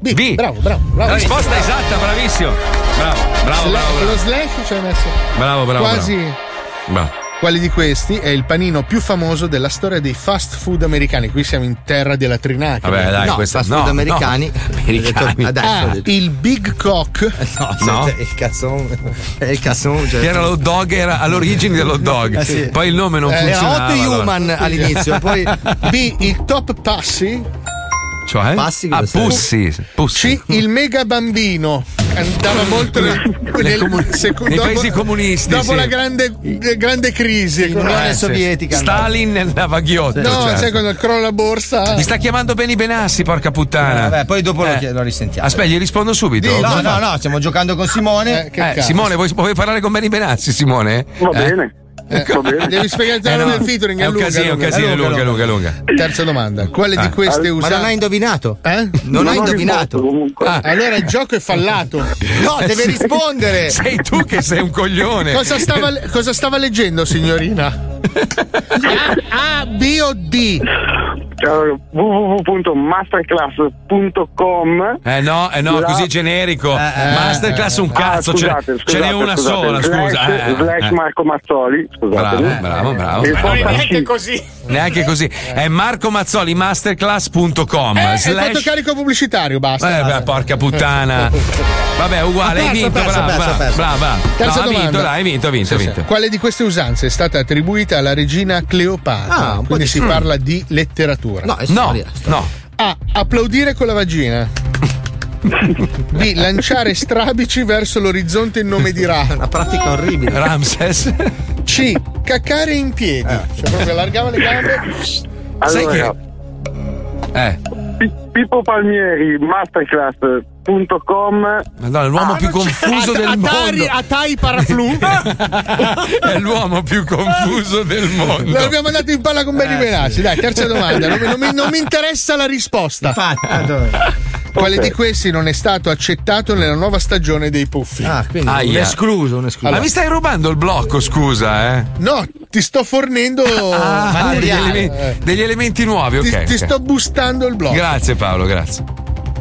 E: B.
A: B.
E: Bravo, bravo,
A: La
E: bravo.
A: risposta esatta, bravissimo. Bravo, bravo,
E: Sla-
A: bravo.
E: Lo
A: Bravo,
E: slash ci hai messo?
A: bravo, bravo.
E: Quasi.
A: bravo.
E: Quale di questi è il panino più famoso della storia dei fast food americani? Qui siamo in terra della Trinacria.
A: Vabbè, dai,
B: no,
A: questa
B: fast
A: no,
B: food
A: no.
B: americani.
A: Americani.
B: Adesso ho
E: A.
B: detto.
E: Il Big Cock.
B: No,
A: No.
B: senti, il cazzone. È il cazzone. Cioè.
A: Che era l'hot dog, era all'origine dell'hot dog.
B: Eh, sì.
A: Poi il nome non
E: Eh,
A: funzionava.
B: Era 8
A: allora.
B: human all'inizio, poi
E: B. Il Top Passy.
A: Cioè?
B: Passi
A: ah? Pussy. Pussy.
E: C. Il Mega Bambino. Andava molto nel, nel
A: comun-
E: seco-
A: nei
E: dopo-
A: paesi comunisti,
E: Dopo
A: sì.
E: la grande, grande crisi.
B: l'Unione
A: Eh.
B: Sovietica.
A: Stalin nel navaghiotto.
E: No,
A: certo.
E: sai quando crolla la borsa.
A: Mi sta chiamando Beni Benassi, porca puttana.
B: Vabbè, poi dopo lo,
A: Eh.
B: lo risentiamo.
A: Aspetta, gli rispondo subito.
E: Dillo.
B: No, no, no, stiamo giocando con Simone.
E: Eh, che
A: Eh. Simone, vuoi, vuoi parlare con Beni Benassi, Simone?
O: Va
A: Eh?
O: bene.
E: Devi spiegare il
A: Eh, no.
E: del featuring.
A: È un
E: lunga,
A: casino,
E: lunga.
A: casino,
E: lunga,
A: lunga, lunga, lunga.
E: Terza domanda. Quale di
A: Ah.
E: queste
B: Ma
E: usa?
B: non hai indovinato?
E: Eh?
B: Non hai indovinato.
A: Ah.
E: Allora il gioco è fallato.
B: No, deve rispondere.
A: Sei tu che sei un coglione.
E: Cosa stava, cosa stava leggendo, signorina? A, A, B o D?
O: Www.masterclass.com
A: Eh no, eh no,
O: La-
A: così generico.
B: eh,
A: Masterclass un
O: Ah,
A: cazzo, ce-
O: scusate,
A: ce, n'è
O: scusate,
A: una
O: scusate.
A: sola,
O: slash,
A: scusa. eh, eh,
O: slash
A: eh.
O: Marco Mazzoli, scusate.
A: Bravo, bravo, bravo.
O: E
A: bravo.
O: poi
K: Neanche così.
A: Neanche così. È Marco Mazzoli Masterclass.com.
E: Eh, hai fatto
A: slash...
E: carico pubblicitario, basta.
A: Eh, beh, porca puttana. Vabbè, uguale, hai
B: perso,
A: vinto,
B: perso,
A: brava,
B: perso,
A: brava,
B: perso.
A: brava.
E: Terza
A: No, ha vinto,
E: domanda.
A: dai, hai vinto, ha vinto, ha
E: Sì, sì.
A: vinto.
E: Quale di queste usanze è stata attribuita alla regina Cleopatra?
B: Ah,
E: Quindi
B: di-
E: si
B: Mm.
E: parla di letteratura.
B: No, è
A: No,
B: storia.
A: no.
E: A. Applaudire con la vagina. B. Lanciare strabici verso l'orizzonte in nome di Ra.
B: Una pratica orribile.
A: Ramses.
E: C. Caccare in piedi. Cioè proprio allargava le gambe.
A: Sai che.
O: Allora,
A: Eh,
O: Pi- Pippo Palmieri, masterclass.com
A: Madonna, l'uomo più confuso del
E: Atari,
A: mondo.
E: Atari Paraflu.
A: È l'uomo più confuso del mondo.
E: L'abbiamo mandato in palla con Benny Benassi. Dai, terza domanda. Non mi, non mi- non mi interessa la risposta.
B: Infatti, eh, dove-
E: Quale di questi non è stato accettato nella nuova stagione dei Puffi?
B: Ah, quindi un
A: Aia.
B: escluso, un escluso.
A: Ma mi stai rubando il blocco, scusa, eh?
E: No, ti sto fornendo.
A: Ah, degli, elementi, degli elementi nuovi, ok.
E: ti, ti
A: ok.
E: sto boostando il blocco.
A: Grazie Paolo, grazie.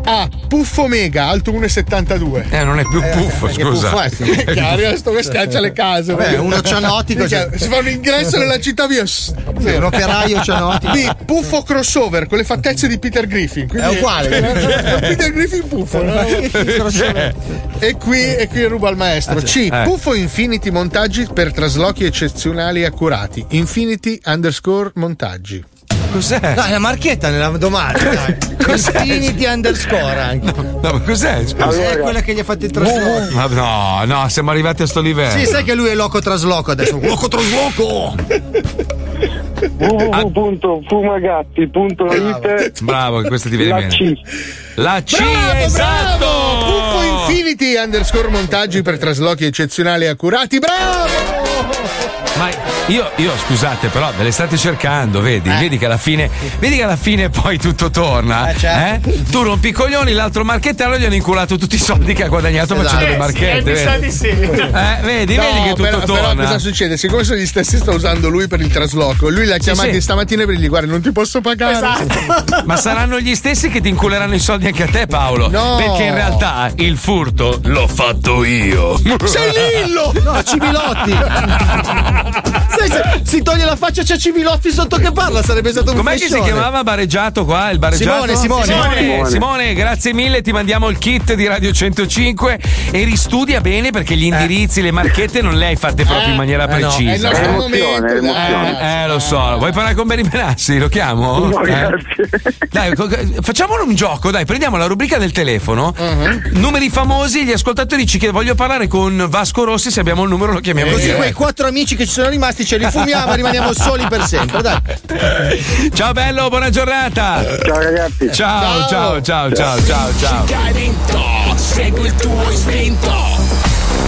E: A. Puffo Mega, alto 1,72.
A: Eh, non è più puffo,
B: che
A: scusa.
B: puffo è, sì.
E: Chiaro, sto che schiaccia le case.
B: Vabbè, uno cianotico, cioè-
E: Si fa un ingresso nella città via.
B: Sì, un operaio cianotico.
E: B. Puffo crossover con le fattezze di Peter Griffin. Quindi-
B: È uguale.
E: Peter Griffin puffo. no? E qui, e qui ruba il maestro. C.
A: Eh.
E: Puffo Infinity montaggi per traslochi eccezionali e accurati. Infinity underscore montaggi.
A: Cos'è?
B: No, è la marchetta nella domanda. dai. Infinity underscore anche.
A: No, ma cos'è? Scusa.
B: È quella che gli ha fatto il trasloco.
A: Ma no, no, siamo arrivati a sto livello.
B: Sì, sai che lui è loco trasloco adesso. Loco trasloco!
O: www.fumagazzi.it
A: Bravo, che questo ti viene
O: La
A: bene.
O: C.
A: La C,
E: Bravo,
A: esatto!
E: bravo! Puffo Infinity underscore montaggi per traslochi eccezionali e accurati. Bravo!
A: Ma io, io, scusate, però ve le state cercando, vedi? Vedi che alla fine. Vedi che alla fine poi tutto torna.
B: Eh, certo.
A: eh? Tu rompi i coglioni, l'altro marchettaro gli hanno inculato tutti i soldi che ha guadagnato facendo le marchette.
K: Eh, sa
A: vedi?
K: di sì.
A: Eh, vedi,
E: No,
A: vedi che tutto
E: però, però
A: torna.
E: cosa succede? Siccome sono gli stessi sta usando lui per il trasloco, lui l'ha chiamati
A: sì.
E: stamattina per dirgli guarda non ti posso pagare.
K: Esatto.
A: Ma saranno gli stessi che ti inculeranno i soldi anche a te, Paolo.
E: No.
A: Perché in realtà il furto l'ho fatto io.
B: Sei Lillo! No, Civilotti! Si toglie la faccia, c'è Civilotti sotto che parla, sarebbe stato un
A: Com'è che si chiamava Bareggiato qua? Il Bareggiato?
B: Simone, Simone.
A: Simone,
B: Simone.
A: Simone, grazie mille, ti mandiamo il kit di Radio 105 e ristudia bene perché gli indirizzi, le marchette non le hai fatte proprio in maniera
E: Eh no,
A: precisa.
E: è il nostro
A: eh.
E: momento, dai.
A: Eh, eh, lo so. Vuoi parlare con Benny Benassi? Lo chiamo?
O: No,
A: Eh? Dai, facciamolo un gioco, dai, prendiamo la rubrica del telefono,
B: Uh-huh.
A: numeri famosi, gli ascoltatori ci chiedono voglio parlare con Vasco Rossi, se abbiamo il numero lo chiamiamo.
B: Così quei quattro amici che ci sono rimasti ce li fumiamo e rimaniamo soli per sempre. Dai.
A: Ciao bello, buona giornata.
O: Ciao ragazzi.
A: Ciao, ciao, ciao, ciao, ciao, ciao.
R: Segui il tuo istinto.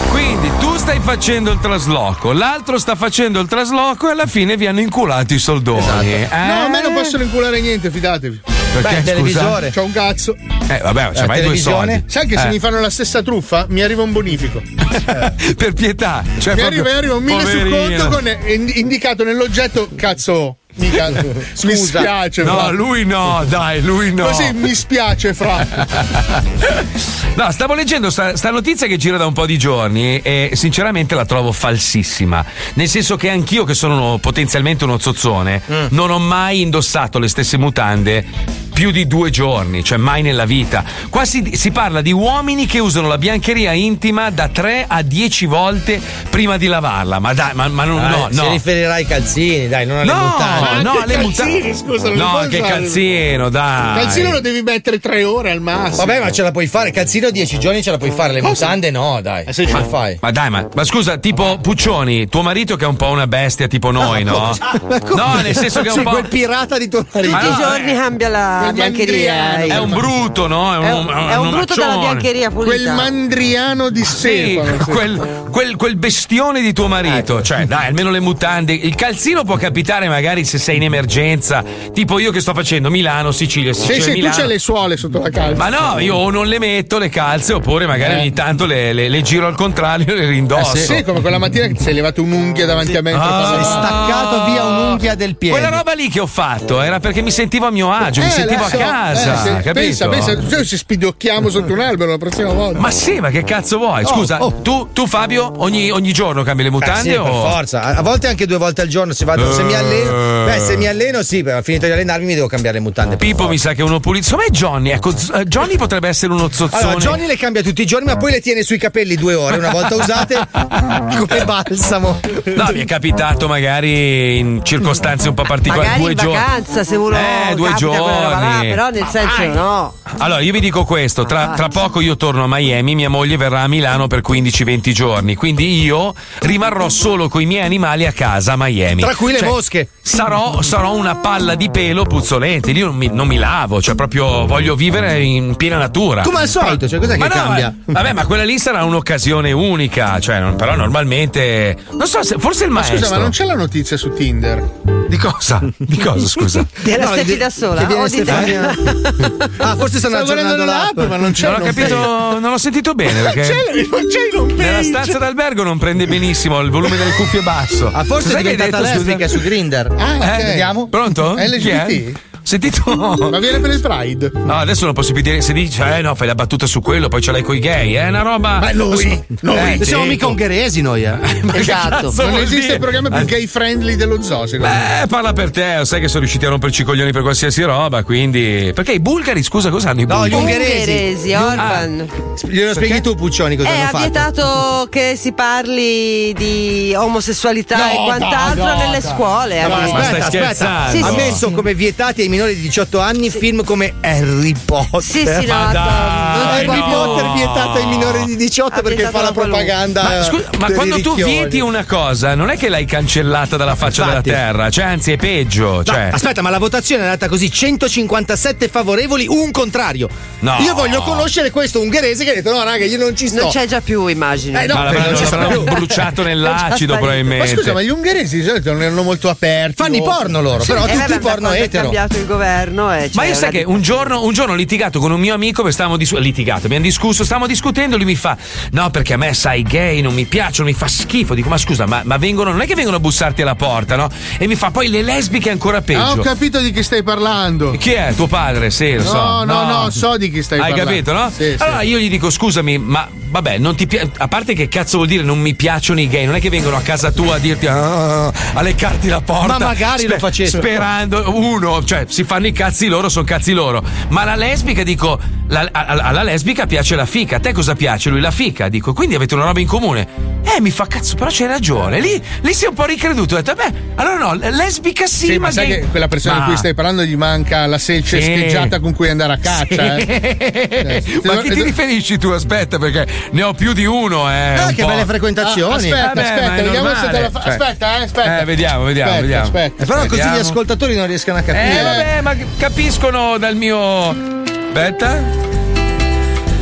A: Quindi tu stai facendo il trasloco, l'altro sta facendo il trasloco e alla fine vi hanno inculato i soldoni. Eh?
E: No, a me non possono inculare niente, fidatevi.
A: Perché,
B: Beh, televisore.
E: C'ho un cazzo.
A: Eh, vabbè, c'è
B: Eh,
A: mai due soldi.
E: Sai che se
A: Eh.
E: mi fanno la stessa truffa mi arriva un bonifico.
A: per pietà. Cioè
E: mi
A: proprio-
E: arriva, mi arriva un mille sul
A: poverino.
E: conto con eh, ind- indicato nell'oggetto cazzo. Mica, mi spiace,
A: No,
E: fra.
A: lui no, dai, lui no.
E: Così mi spiace, fra.
A: No, stavo leggendo sta, sta notizia che gira da un po' di giorni e sinceramente la trovo falsissima. Nel senso che anch'io, che sono uno- potenzialmente uno zozzone,
B: Mm.
A: non ho mai indossato le stesse mutande più di due giorni, cioè mai nella vita. Qua si, si parla di uomini che usano la biancheria intima da 3 a 10 volte prima di lavarla. Ma dai, ma, ma non,
B: Dai,
A: no,
B: Si
A: no.
B: riferirà ai calzini, dai, non alle
A: No,
B: mutande.
A: No,
E: calzini,
A: mutande.
E: scusa,
A: No,
E: usare.
A: calzino, dai.
E: Calzino lo devi mettere tre ore al massimo.
B: Vabbè, ma ce la puoi fare. Calzino 10 giorni ce la puoi fare. Le mutande no, dai.
E: Eh, sì,
B: Ce la
E: sì.
B: fai.
A: Ma dai, ma, ma scusa, tipo Puccioni, tuo marito che è un po' una bestia tipo noi, no? No, nel senso che è un
B: Sei
A: po'.
B: quel pirata di tuo marito.
L: Tutti
A: Ma
L: i giorni cambia la biancheria.
E: mandriano.
A: È un brutto, no? È un,
L: È un- è un brutto dalla
A: omaccione.
L: biancheria pulita.
E: Quel mandriano di
A: Sì,
E: Stefano. sì.
A: quel, quel- quel bestione di tuo marito, cioè dai, almeno le mutande. Il calzino può capitare magari se sei in emergenza, tipo io che sto facendo Milano, Sicilia,
E: Sì,
A: Sicilia,
E: sì, tu
A: Milano.
E: c'hai le suole sotto la calza.
A: Ma no, io o non le metto le calze oppure magari
E: Eh.
A: ogni tanto le, le- le giro al contrario e le rindosso.
E: Sì, come quella mattina che ti sei levato un'unghia davanti a me.
A: Ah.
B: Sei staccato via un'unghia del piede.
A: Quella roba lì che ho fatto era perché mi sentivo a mio agio, mi
E: Eh,
A: sentivo
E: lo
A: a
E: so.
A: casa.
E: Eh, sì.
A: capito?
E: Pensa, pensa, noi ci spidocchiamo sotto un albero la prossima volta.
A: Ma sì, ma che cazzo vuoi? Scusa, Tu, tu, Fabio, ogni, ogni giorno cambi le
B: Eh
A: mutande
B: sì,
A: o.
B: per forza. A a volte anche due volte al giorno. Se, vado, se mi alleno, beh, se mi alleno, sì, beh, finito di allenarmi mi devo cambiare le mutande.
A: Pippo mi sa che è uno pulito. Secondo me Johnny, ecco, eh, Johnny potrebbe essere uno zozzone.
B: Allora, Johnny le cambia tutti i giorni, ma poi le tiene sui capelli due ore. Una volta usate, come balsamo.
A: No, mi è capitato magari in circostanze un po' particolari.
L: Magari
A: due
L: in
A: giorni.
L: vacanza se uno
A: Eh, due
L: roba là,
A: giorni.
L: però nel senso no.
A: Allora, io vi dico questo: tra, tra poco io torno a Miami, mia moglie verrà a Milano per 15-20 giorni. Quindi io rimarrò solo con i miei animali a casa a Miami.
B: Tra cui le
A: Cioè,
B: mosche.
A: Sarò, sarò una palla di pelo puzzolente. Io non mi, non mi lavo, cioè proprio voglio vivere in piena natura.
B: Come al solito, cioè, cos'è
A: Ma
B: che
A: no,
B: cambia?
A: Vabbè, ma quella lì sarà un'occasione unica. Cioè, non- però normalmente. Non so, se, forse il
E: Ma
A: maestro.
E: scusa, ma non c'è la notizia su Tinder?
A: Di cosa? Di cosa, scusa?
L: Della
B: No,
L: Steffi
B: di-
L: da sola.
B: che. Stefania. Ah, forse stanno aggiornando l'app.
E: l'app, ma non c'è
A: Non ho capito, non ho sentito bene perché.
E: C'è, non c'è il home
A: Nella stanza d'albergo non prende benissimo il volume delle cuffie basso.
B: Ah, forse
A: Cos'è
B: è
A: che hai
B: diventata
A: detto, scusa?
B: lesbica su Grinder.
E: Ah,
A: Eh,
B: vediamo.
A: Pronto?
E: LGBT?
A: Sentito?
E: Ma viene per il Pride.
A: No, adesso non posso più dire. Se dici, eh no, fai la battuta su quello, poi ce l'hai coi gay. È una roba.
E: Ma noi, noi.
A: Eh,
B: Non siamo mica ungheresi noi, eh.
L: Esatto.
E: Non esiste
A: dire?
E: il programma più
A: Eh,
E: gay friendly dello zoo, secondo me.
A: Eh, parla per te, sai che sono riusciti a romperci i coglioni per qualsiasi roba, quindi. Perché i bulgari, scusa, cosa hanno i
B: No,
A: bulgari?
B: gli ungheresi.
L: Ungheresi, Orban.
B: Glielo spieghi tu, Puccioni, cosa
L: Eh,
B: hanno
L: ha
B: fatto?
L: vietato che si parli di omosessualità
E: No,
L: e quant'altro
E: dai, no,
L: nelle scuole.
B: No, aspetta, aspetta.
A: scherzando?
L: Sì,
B: ha
L: sì.
B: messo come vietati ai minori di 18 anni film come Harry Potter.
L: Sì, sì, no, Ma dai,
B: Harry
L: può.
B: Potter vietato ai minori di 18 perché fa la propaganda.
A: Ma, scusa, ma quando tu vieti una cosa, non è che l'hai cancellata dalla faccia
B: Infatti.
A: della terra, cioè anzi è peggio.
B: No,
A: Cioè.
B: aspetta, ma la votazione è andata così: 157 favorevoli, un contrario.
A: No.
B: Io voglio conoscere questo ungherese che ha detto: no, raga, io non ci sto.
L: Non c'è già più, immagino.
B: Eh, no,
A: ma
B: perché non ci sono più.
A: bruciato nell'acido
E: Ma
A: probabilmente.
E: scusa, ma gli ungheresi di solito non erano molto aperti.
B: Fanno i porno loro,
E: Sì.
B: però
L: Eh,
B: tutti
L: vabbè,
B: porno
L: è
B: etero.
L: cambiato il governo e
A: Ma io sai che un giorno, un giorno ho litigato con un mio amico perché stavamo dis- litigato, abbiamo discusso, stavamo discutendo, lui mi fa: No, perché a me sai, i gay non mi piacciono, mi fa schifo. Dico, ma scusa, ma, ma vengono, non è che vengono a bussarti alla porta, no? E mi fa poi le lesbiche ancora peggio.
E: Ah, ho capito di chi stai parlando.
A: Chi è? Tuo padre? Sì, lo so.
E: No, no, no, so di chi stai
A: Hai
E: parlando.
A: capito, no?
E: Sì, sì.
A: allora io gli dico: scusami, ma vabbè, non ti piace. A parte che cazzo vuol dire non mi piacciono i gay? Non è che vengono a casa tua a dirti "Ah", a leccarti la porta.
B: Ma magari lo facessero.
A: Sperando, uno, cioè, si fanno i cazzi loro, sono cazzi loro. Ma la lesbica, dico, la- a- a- alla lesbica piace la fica. A te cosa piace? Lui la fica. Dico, quindi avete una roba in comune. Eh, mi fa cazzo, però c'hai ragione. Lì, lì si è un po' ricreduto. Ho detto, beh, allora no, lesbica sì,
E: Sì,
A: ma,
E: ma sai
A: gay-
E: che quella persona
A: Ma-
E: di cui stai parlando gli manca la selce
A: Sì.
E: scheggiata con cui andare a caccia. eh.
A: Sì. Ma chi ti riferisci tu? Aspetta, perché ne ho più di uno. Eh,
B: Ah,
A: un
B: che
A: po'.
B: belle frequentazioni.
E: Ah, aspetta,
A: Vabbè,
E: aspetta, vediamo se te
A: normale.
E: la fa.
A: Cioè-
E: Aspetta, eh, aspetta.
A: Eh, vediamo, vediamo,
E: Aspetta,
A: vediamo.
E: aspetta.
B: Eh, però così
A: Vediamo.
B: gli ascoltatori non riescono a capire.
A: Eh, vabbè, ma capiscono dal mio. Aspetta.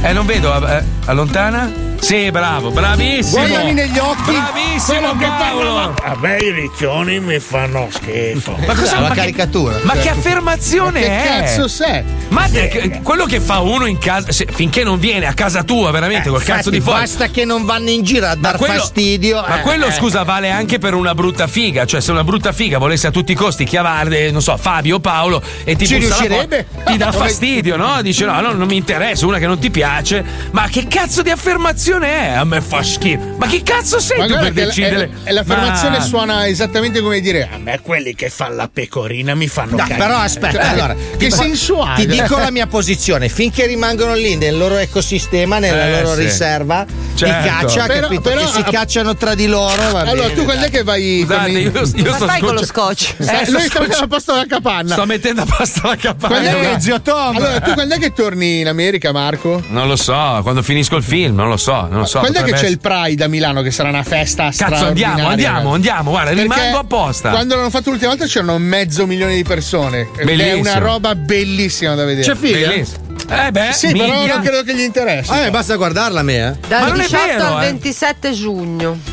A: Eh, non vedo. eh, allontana? Sì, bravo, bravissimo.
B: Guardami negli occhi.
A: Bravissimo,
R: che
A: Paolo.
R: A me i riccioni mi fanno schifo.
A: Ma cosa
B: la
A: ma che-
B: caricatura.
A: Ma che affermazione
E: Che
A: è?
E: cazzo sei?
A: Ma che- quello che fa uno in casa, se- finché non viene a casa tua, veramente, col cazzo di fuori.
B: Basta che non vanno in giro a dar
A: quello-
B: fastidio.
A: Ma
B: eh,
A: quello,
B: eh.
A: scusa, vale anche per una brutta figa. Cioè, se una brutta figa volesse a tutti i costi chiavarle, non so, Fabio o Paolo e ti
B: Ci riuscirebbe?
A: porta, ti dà fastidio, no? Dice: no, no, non mi interessa, una che non ti piace. Ma che cazzo di affermazione è? A me fa schifo. Ma che cazzo sei
E: Ma
A: tu per decidere?
E: è- è l'affermazione
A: Ma-
E: suona esattamente come dire
R: A me quelli che fanno la pecorina mi fanno
B: No,
R: cagare.
B: però aspetta,
E: Cioè,
B: allora,
E: che
B: ti-
E: senso ha?
B: Ti dico la mia posizione, finché rimangono lì nel loro ecosistema, nella
A: Eh,
B: loro
A: sì.
B: riserva
A: Certo.
B: di caccia,
E: Però-
B: capito?
E: però-
B: che si cacciano tra di loro. Va
E: Allora,
B: bene,
E: tu quando è che vai
A: Scusate, io, io
L: Ma
A: sto
L: fai con lo scotch?
A: Eh,
E: Eh, lui sta
A: scocci-
E: a posto la capanna.
A: Sto mettendo a posto la capanna.
E: Quando è che-
B: zio Tom.
E: Allora, tu quando è che torni in America, Marco?
A: Non lo so, quando finisco il film, non lo so, non so.
E: quando è che c'è il Pride a Milano, che sarà una festa
A: Cazzo, andiamo, andiamo, andiamo, guarda,
E: Perché
A: rimango apposta.
E: Quando l'hanno fatto l'ultima volta c'erano mezzo milione di persone. Ed è
A: Bellissimo.
E: una roba bellissima da vedere.
B: C'è figa?
A: Bellissimo. Eh beh,
E: Sì, però
A: minchia.
E: non credo che gli interessi.
B: Eh, basta guardarla a me, eh.
L: Dal
A: non è
L: 18
A: vero,
L: al
A: eh.
L: 27 giugno.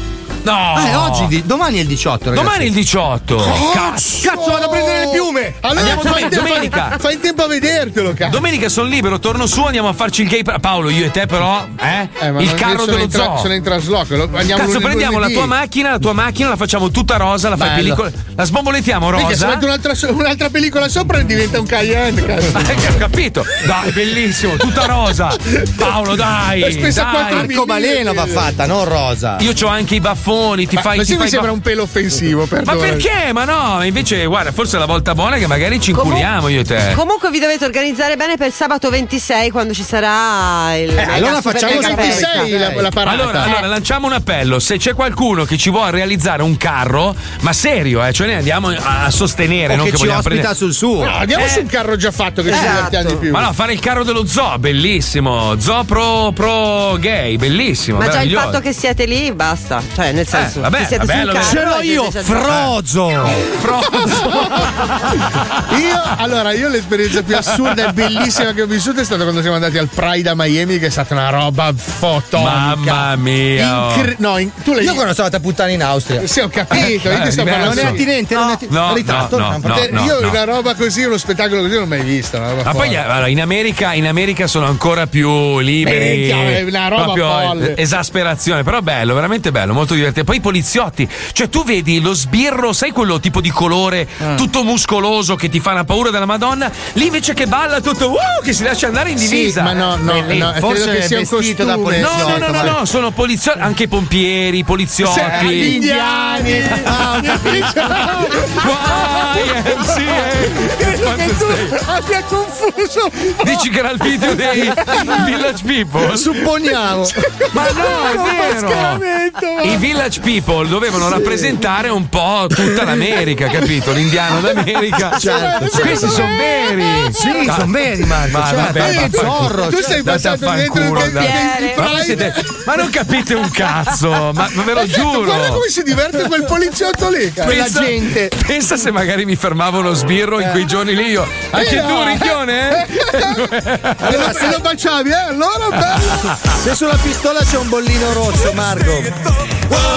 A: No.
B: Ah, è oggi, domani è il 18, ragazzi.
A: Domani è il 18. Cazzo.
B: Cazzo, vado a prendere le piume!
E: Allora
A: Andiamo
E: fai,
A: domen-
E: in tempo,
A: domenica.
E: fai in tempo a vedertelo, cazzo.
A: Domenica sono libero, torno su, andiamo a farci il gay. Paolo, io e te, però, eh?
E: Eh, ma
A: il carro dello
E: in tra-
A: zoo.
E: Sono in trasloco. lo- Andiamo
A: Cazzo,
E: lunedì-
A: prendiamo la
E: lunedì.
A: tua macchina, la tua macchina, la facciamo tutta rosa, la fai
B: Bello.
A: pellicola. La sbombolettiamo
E: se
A: rosa.
E: metto un'altra, so- un'altra pellicola sopra diventa un Cayenne, cazzo.
A: Eh, che ho capito. Dai, bellissimo, tutta rosa. Paolo, dai.
E: È spesa
A: dai.
B: Arcobaleno va fatta, non rosa.
A: Io ho anche i baffoni, ti
E: Ma
A: fai.
E: così
A: ti
E: mi
A: fai
E: sembra
A: baff-
E: un pelo offensivo,
A: Ma
E: perdona.
A: perché? Ma no, invece, guarda, forse è la volta buona che magari ci inculiamo io e te.
L: Comunque vi dovete organizzare bene per sabato 26 quando ci sarà il. mega
B: allora facciamo il
L: festa.
E: 26 la, la parata.
A: Allora, allora, lanciamo un appello. Se c'è qualcuno che ci vuole realizzare un carro, ma serio, eh, cioè noi andiamo a sostenere,
B: O
A: non
B: che
A: che
B: ci ospita
A: prendere.
B: sul suo.
E: No, andiamo
A: Eh.
E: su un carro già fatto che ci
L: Esatto.
E: divertiamo di più.
A: Ma no, fare il carro dello zoo, bellissimo. Zoo pro, pro gay, bellissimo.
L: Ma già il fatto che siate lì, basta. Cioè, nel senso,
A: vabbè,
L: che siete
A: vabbè,
L: sul.
B: Ce l'ho io,
L: già-
B: Frozo!
E: Io, allora, io l'esperienza più assurda e bellissima che ho vissuto è stata quando siamo andati al Pride a Miami, che è stata una roba fotonica.
A: Mamma mia.
E: Incre- no, in- tu l'hai
B: Io quando sono andata a puttana in Austria.
E: Sì, ho capito, io
A: Eh,
E: ti sto
A: diverso.
E: parlando.
B: Non è attinente, non è attinente.
A: No,
B: Ritratto?
A: no, no, no,
E: io
A: no.
E: una roba così, uno spettacolo così non l'ho mai visto. Una roba
A: Ma poi
E: folle.
A: allora, in, America, in America sono ancora più liberi.
E: È una roba folle.
A: esasperazione, però bello, veramente bello, molto divertente. Poi i poliziotti, cioè tu vedi lo sbirro, sai quello tipo di colore
E: Ah.
A: tutto muscoloso che ti fa una paura della Madonna? Lì invece che balla tutto, wow, che si lascia andare in
E: Sì,
A: divisa.
E: ma no, no,
A: Bellissimo.
E: no,
B: Forse
E: credo che sia un
B: vestito da
E: costume.
A: No, no, no, no,
B: Poliziotto,
A: no, sono poliziotti, anche pompieri, poliziotti.
E: Sì, gli indiani.
B: Ah, ho capito.
A: YMCA.
E: Credo che tu abbia confuso.
A: Dici che era il video dei Village People?
B: Supponiamo.
A: Ma no, è vero! I Village Village People dovevano rappresentare un po' tutta l'America, capito? L'indiano d'America.
B: Certo,
A: Questi
B: certo.
A: sono veri.
B: Sì,
A: Ma-
B: sono veri, Marco.
A: Ma
B: certo.
A: vabbè,
B: Ma zorro,
E: Tu sei
A: a
E: passato dentro il
A: andate.
E: di
A: ma, ma non capite un cazzo, ma, ma ve lo
E: detto,
A: giuro.
E: Guarda come si diverte quel poliziotto lì, cara.
A: Pensa, pensa se magari mi fermavo uno sbirro in quei giorni lì io. Anche
E: Eh,
A: tu. Ricchione?
E: Allora, se lo baciavi, eh? Allora bello.
B: Se sulla pistola c'è un bollino rosso, Marco.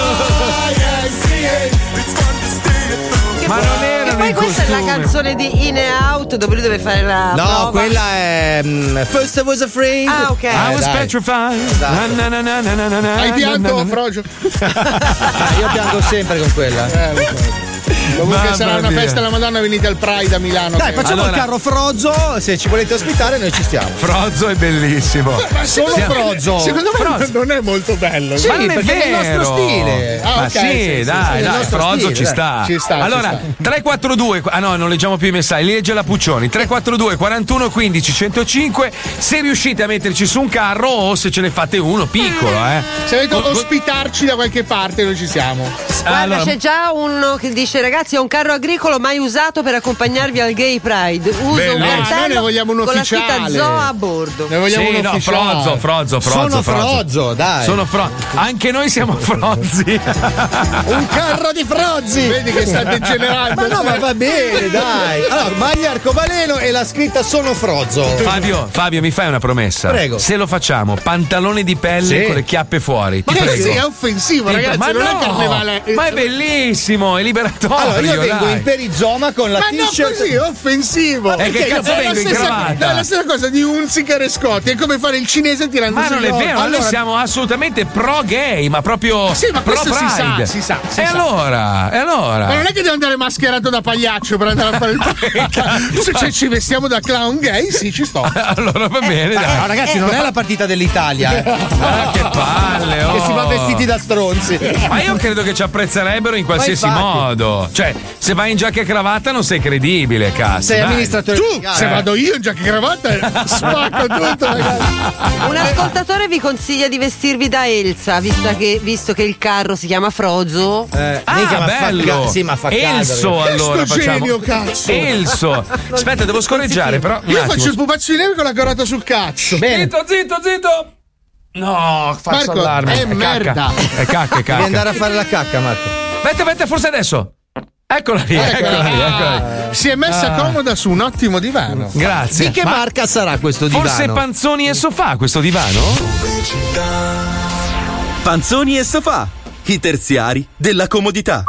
A: Ma non
L: E
A: erano
L: poi
A: in
L: questa è la
A: costume.
L: canzone di In and Out dove lui deve fare la
B: No,
L: prova.
B: quella è. mm, First I was afraid.
L: Ah, ok.
B: Eh,
A: I was
B: dai.
A: petrified. Na, na, na, na, na, na, na, na,
E: Hai pianto. Frogio?
B: Ah, io piango sempre con quella.
E: Eh, lo so. Comunque
A: Mamma
E: sarà una
A: mia.
E: festa alla Madonna, venite al Pride a Milano.
B: Dai,
E: che-
B: facciamo
A: Allora-
B: il carro Frozzo. Se ci volete ospitare, noi ci stiamo.
A: Frozzo è bellissimo.
E: Ma solo
A: Siamo-
E: Frozzo. Secondo me
A: Frozzo.
E: non è molto bello.
B: Sì,
A: Ma non è
B: perché è il nostro
A: vero.
B: stile.
E: Ah,
A: Ma
E: ok,
A: sì,
E: sì, sì,
A: dai,
B: sì,
A: dai, Frozzo
B: stile,
A: ci
B: dai.
A: sta.
E: Ci sta, ci
A: Allora,
E: sta.
A: 342, ah no, non leggiamo più i messaggi, legge la Puccioni. 342 41 15 105. Se riuscite a metterci su un carro o se ce ne fate uno piccolo, eh.
E: Se volete ospitarci da qualche parte, noi ci siamo.
L: Guarda,
A: Allora,
L: c'è già uno che dice: Ragazzi, ho un carro agricolo mai usato per accompagnarvi al Gay Pride. Uso
E: Bello.
L: un
E: No,
L: cartello
E: noi ne vogliamo un
L: con la scritta
E: ufficiale.
L: Zoa a bordo.
E: Ne vogliamo
A: sì,
E: un
A: no,
E: ufficiale.
A: Frozzo, Frozzo, Frozzo.
B: Sono Frozzo, dai.
A: Sono Fro- Anche noi siamo Frozzi.
B: Un carro di Frozzi.
E: Vedi che sta degenerando.
B: Ma no, ma va bene, dai. Allora, maglia arcobaleno e la scritta sono Frozzo.
A: Fabio, Fabio, mi fai una promessa?
B: Prego.
A: Se lo facciamo, pantalone di pelle
B: Sì.
A: con le chiappe fuori.
E: Ma
A: ti
E: che
A: prego.
E: sì, è offensivo,
A: Ti-
E: ragazzi.
A: ma
E: non
A: no,
E: è carnevale.
A: ma è bellissimo, è liberatorio.
B: Allora, io vengo
A: dai.
B: in perizoma con la
E: Ma
B: t-shirt.
E: così, è offensivo.
A: Eh, che
E: Perché
A: cazzo
E: è la
A: vengo in
E: stessa-
A: cravatta?
E: È la stessa cosa di Unziker e Scotti. È come fare il cinese tirando
A: Ma non è vero,
E: allora,
A: noi siamo assolutamente pro gay, ma proprio
E: Sì, ma
A: pro
E: questo si sa,
A: pride.
E: si sa, si
A: e
E: sa.
A: allora? E allora?
E: Ma non è che devo andare mascherato da pagliaccio per andare a fare il Se cioè, ci vestiamo da clown gay, sì, ci sto.
A: allora va bene, dai.
B: No, ragazzi, non è la partita dell'Italia. eh.
A: Ah, che palle, oh.
B: Che si va vestiti da stronzi.
A: Ma io credo che ci apprezzerebbero in qualsiasi modo. Cioè, se vai in giacca e cravatta non sei credibile, cazzo.
B: Sei
A: dai.
B: amministratore
E: Tu,
B: delegale.
E: se vado io in giacca e cravatta, spacco tutto, ragazzi.
L: Un ascoltatore vi consiglia di vestirvi da Elsa, vista che- visto che il carro si chiama Frozzo.
B: Eh,
A: Ah,
B: fa
A: bello!
B: ca- sì, ma fa caldo,
A: Elso allora facciamo.
E: genio, cazzo.
A: Elso. Aspetta, devo scorreggiare, però.
E: Io
A: attimo.
E: faccio il pupazzo nero con la carota sul cazzo.
B: Bene.
A: Zitto, zitto, zitto. No, falso
E: Marco,
A: allarme.
E: è
A: cacca.
E: merda.
A: È cacca, è
B: Devi
A: cacca.
B: andare a fare la cacca, Marco.
A: Aspetta, aspetta, forse adesso. Eccola lì, eccola lì, eccola lì.
E: Si è messa
A: Ah.
E: comoda su un ottimo divano.
A: Grazie.
B: Di che
A: Ma
B: marca sarà questo divano?
A: Forse panzoni e sofà questo divano?
S: Panzoni e sofà, i terziari della comodità.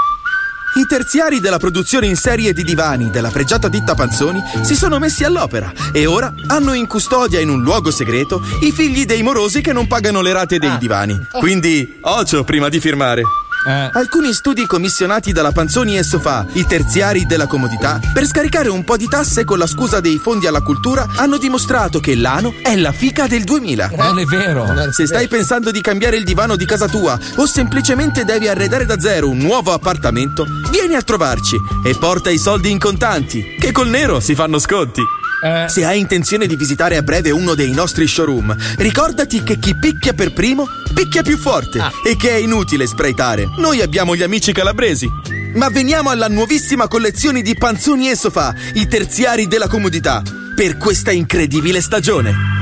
S: I terziari della produzione in serie di divani della pregiata ditta Panzoni si sono messi all'opera e ora hanno in custodia in un luogo segreto i figli dei morosi che non pagano le rate dei divani. Quindi, ocio prima di firmare. Alcuni studi commissionati dalla Panzoni e Sofà, i terziari della comodità, per scaricare un po' di tasse con la scusa dei fondi alla cultura, hanno dimostrato che l'ano è la fica del 2000.
A: Non è vero.
S: Se stai pensando di cambiare il divano di casa tua o semplicemente devi arredare da zero un nuovo appartamento, vieni a trovarci e porta i soldi in contanti, che col nero si fanno sconti. Se hai intenzione di visitare a breve uno dei nostri showroom, ricordati che chi picchia per primo picchia più forte e che è inutile spraytare. Noi abbiamo gli amici calabresi. Ma veniamo alla nuovissima collezione di panzoni e sofà, i terziari della comodità, per questa incredibile stagione.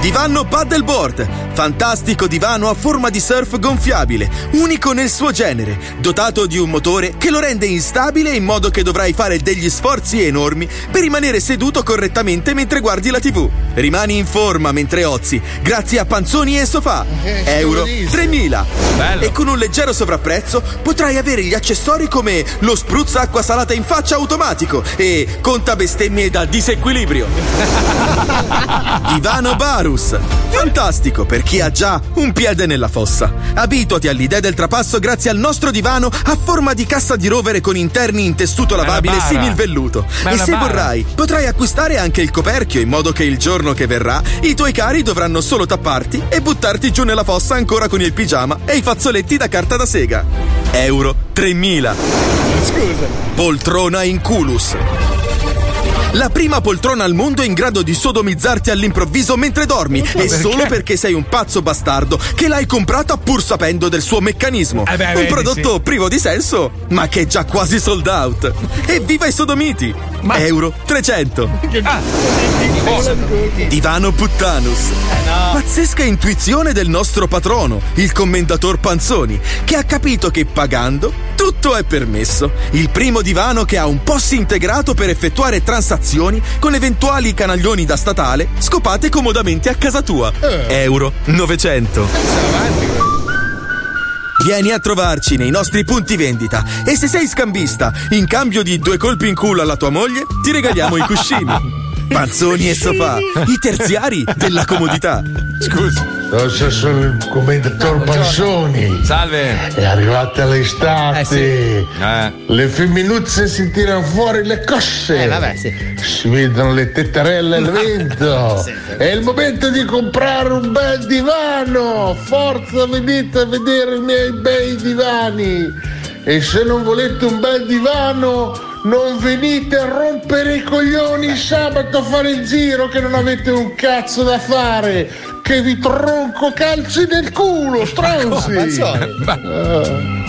S: Divano paddleboard, fantastico divano a forma di surf gonfiabile, unico nel suo genere, dotato di un motore che lo rende instabile in modo che dovrai fare degli sforzi enormi per rimanere seduto correttamente mentre guardi la TV. Rimani in forma mentre ozi, grazie a panzoni e sofà. Euro 3000. E con un leggero sovrapprezzo potrai avere gli accessori come lo spruzza acqua salata in faccia automatico e conta bestemmie da disequilibrio. Divano Barus. Fantastico per chi ha già un piede nella fossa. Abituati all'idea del trapasso grazie al nostro divano a forma di cassa di rovere con interni in tessuto lavabile simil velluto. E se
A: bara.
S: vorrai, potrai acquistare anche il coperchio in modo che il giorno che verrà i tuoi cari dovranno solo tapparti e buttarti giù nella fossa ancora con il pigiama e i fazzoletti da carta da sega. Euro 3000.
E: Scusa.
S: Poltrona in culus. La prima poltrona al mondo in grado di sodomizzarti all'improvviso mentre dormi. E
R: perché?
S: solo perché sei un pazzo bastardo che l'hai comprata pur sapendo del suo meccanismo.
R: Eh beh,
S: un
R: vedi,
S: prodotto
R: sì.
S: privo di senso, ma che è già quasi sold out. Evviva i sodomiti! Euro 300. Divano Puttanus. Pazzesca intuizione del nostro patrono, il commendator Panzoni, che ha capito che pagando tutto è permesso. Il primo divano che ha un POS integrato per effettuare transazioni con eventuali canaglioni da statale scopate comodamente a casa tua. Euro 900. Vieni a trovarci nei nostri punti vendita e se sei scambista, in cambio di due colpi in culo alla tua moglie, ti regaliamo i cuscini. Panzoni e sofà, i terziari della comodità.
A: Scusa.
T: Sono il commendatore Pansoni.
A: Salve.
T: È arrivata l'estate.
A: Eh.
T: Le femminuzze si tirano fuori le cosce.
B: Eh, vabbè, sì.
T: Si vedono le tettarelle al vento. È il momento di comprare un bel divano. Forza, venite a vedere i miei bei divani. E se non volete un bel divano, non venite a rompere i coglioni sabato a fare il giro che non avete un cazzo da fare. Che vi tronco calci nel culo, stronzi.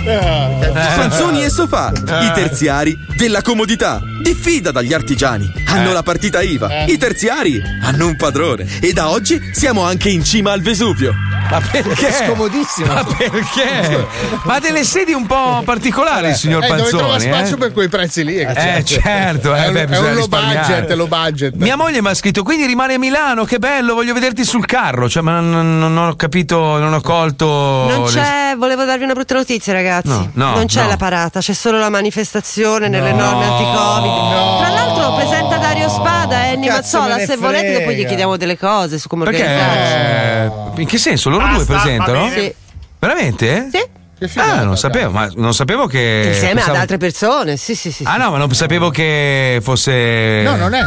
S: Panzoni e sofà, i terziari della comodità. Diffida dagli artigiani. Hanno
A: Eh.
S: la partita IVA.
A: Eh.
S: I terziari hanno un padrone. E da oggi siamo anche in cima al Vesuvio.
A: Ma perché?
B: Scomodissimo.
A: Ma perché? Ma ha delle sedi un po' particolari, il signor
E: eh, dove trova
A: Panzoni.
E: spazio
A: eh?
E: per quei prezzi lì.
A: Eh, certo, eh,
E: è
A: beh,
E: è
A: bisogna
E: un low budget, low budget.
A: Mia moglie mi ha scritto, quindi rimani a Milano, che bello, voglio vederti sul carro. Cioè, ma non, non ho capito, non ho colto.
L: Non c'è, volevo darvi una brutta notizia, ragazzi.
A: No, no,
L: non c'è
A: no.
L: la parata, c'è solo la manifestazione nelle
A: No,
L: norme anti-Covid. Tra l'altro Spada e Annie
B: Cazzo
L: Mazzola. Se volete, dopo gli chiediamo delle cose su come organizzarci.
A: Perché? In che senso? Loro due
L: Basta,
A: presentano?
L: va bene. Sì.
A: Veramente?
L: Sì.
A: Ah, non sapevo, ma non sapevo che.
L: Insieme
A: pensavo-
L: ad altre persone, sì, sì, sì.
A: Ah, no, ma non sapevo che fosse.
E: No, non è.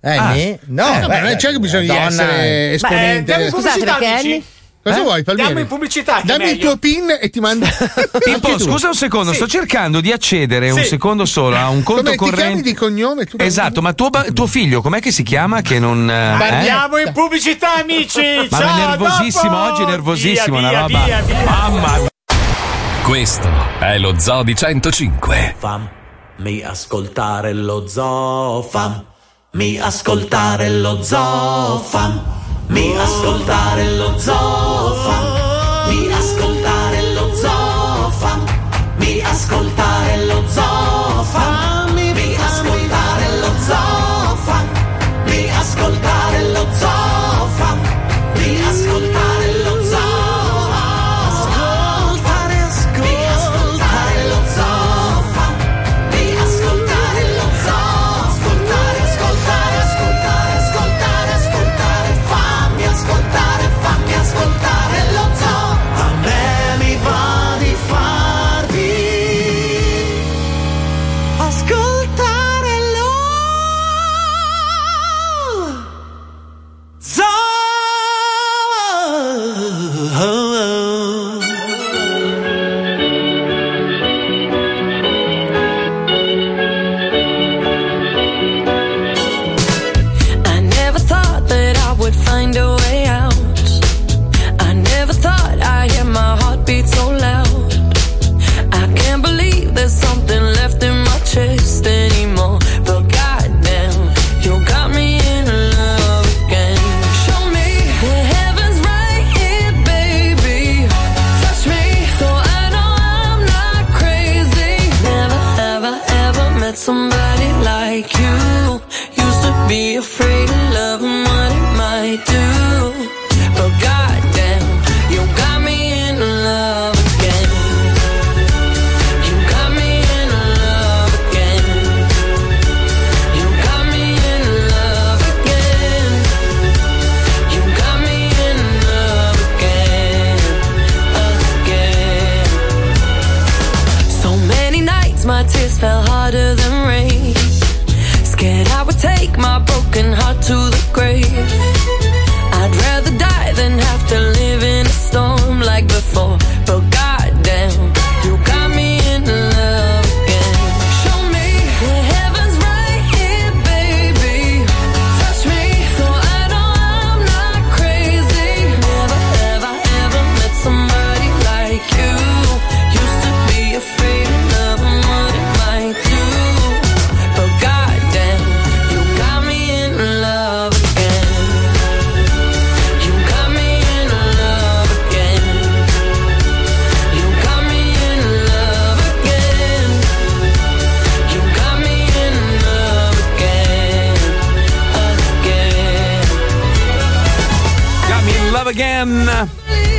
B: Eh,
A: Ah.
B: No,
E: Eh, no,
B: beh,
E: ma non c'è che bisogno di
B: donna-
E: essere esponente.
K: in
L: Scusate, perché? Annie?
E: Cosa
A: Eh?
E: vuoi, Palmieri?
K: Diamo in pubblicità.
E: Dammi il tuo pin e ti mando.
A: Pippo, scusa un secondo, sto cercando di accedere un
K: Sì.
A: secondo solo a un conto
E: Come ti chiami
A: corrente.
E: di cognome? Tu
A: Esatto, ma tuo, ba- tuo figlio com'è che si chiama? Che non. eh?
K: Andiamo in pubblicità, amici.
A: Ma
K: Ciao,
A: è nervosissimo
K: dopo.
A: oggi, è nervosissimo,
K: Via,
A: una
K: via,
A: roba.
K: via, via.
A: Mamma mia.
C: Questo è lo Zoo di 105.
M: Fammi ascoltare lo zoo, fammi ascoltare lo zoo, fammi ascoltare lo zoo, fammi ascoltare lo zoo, fammi ascoltare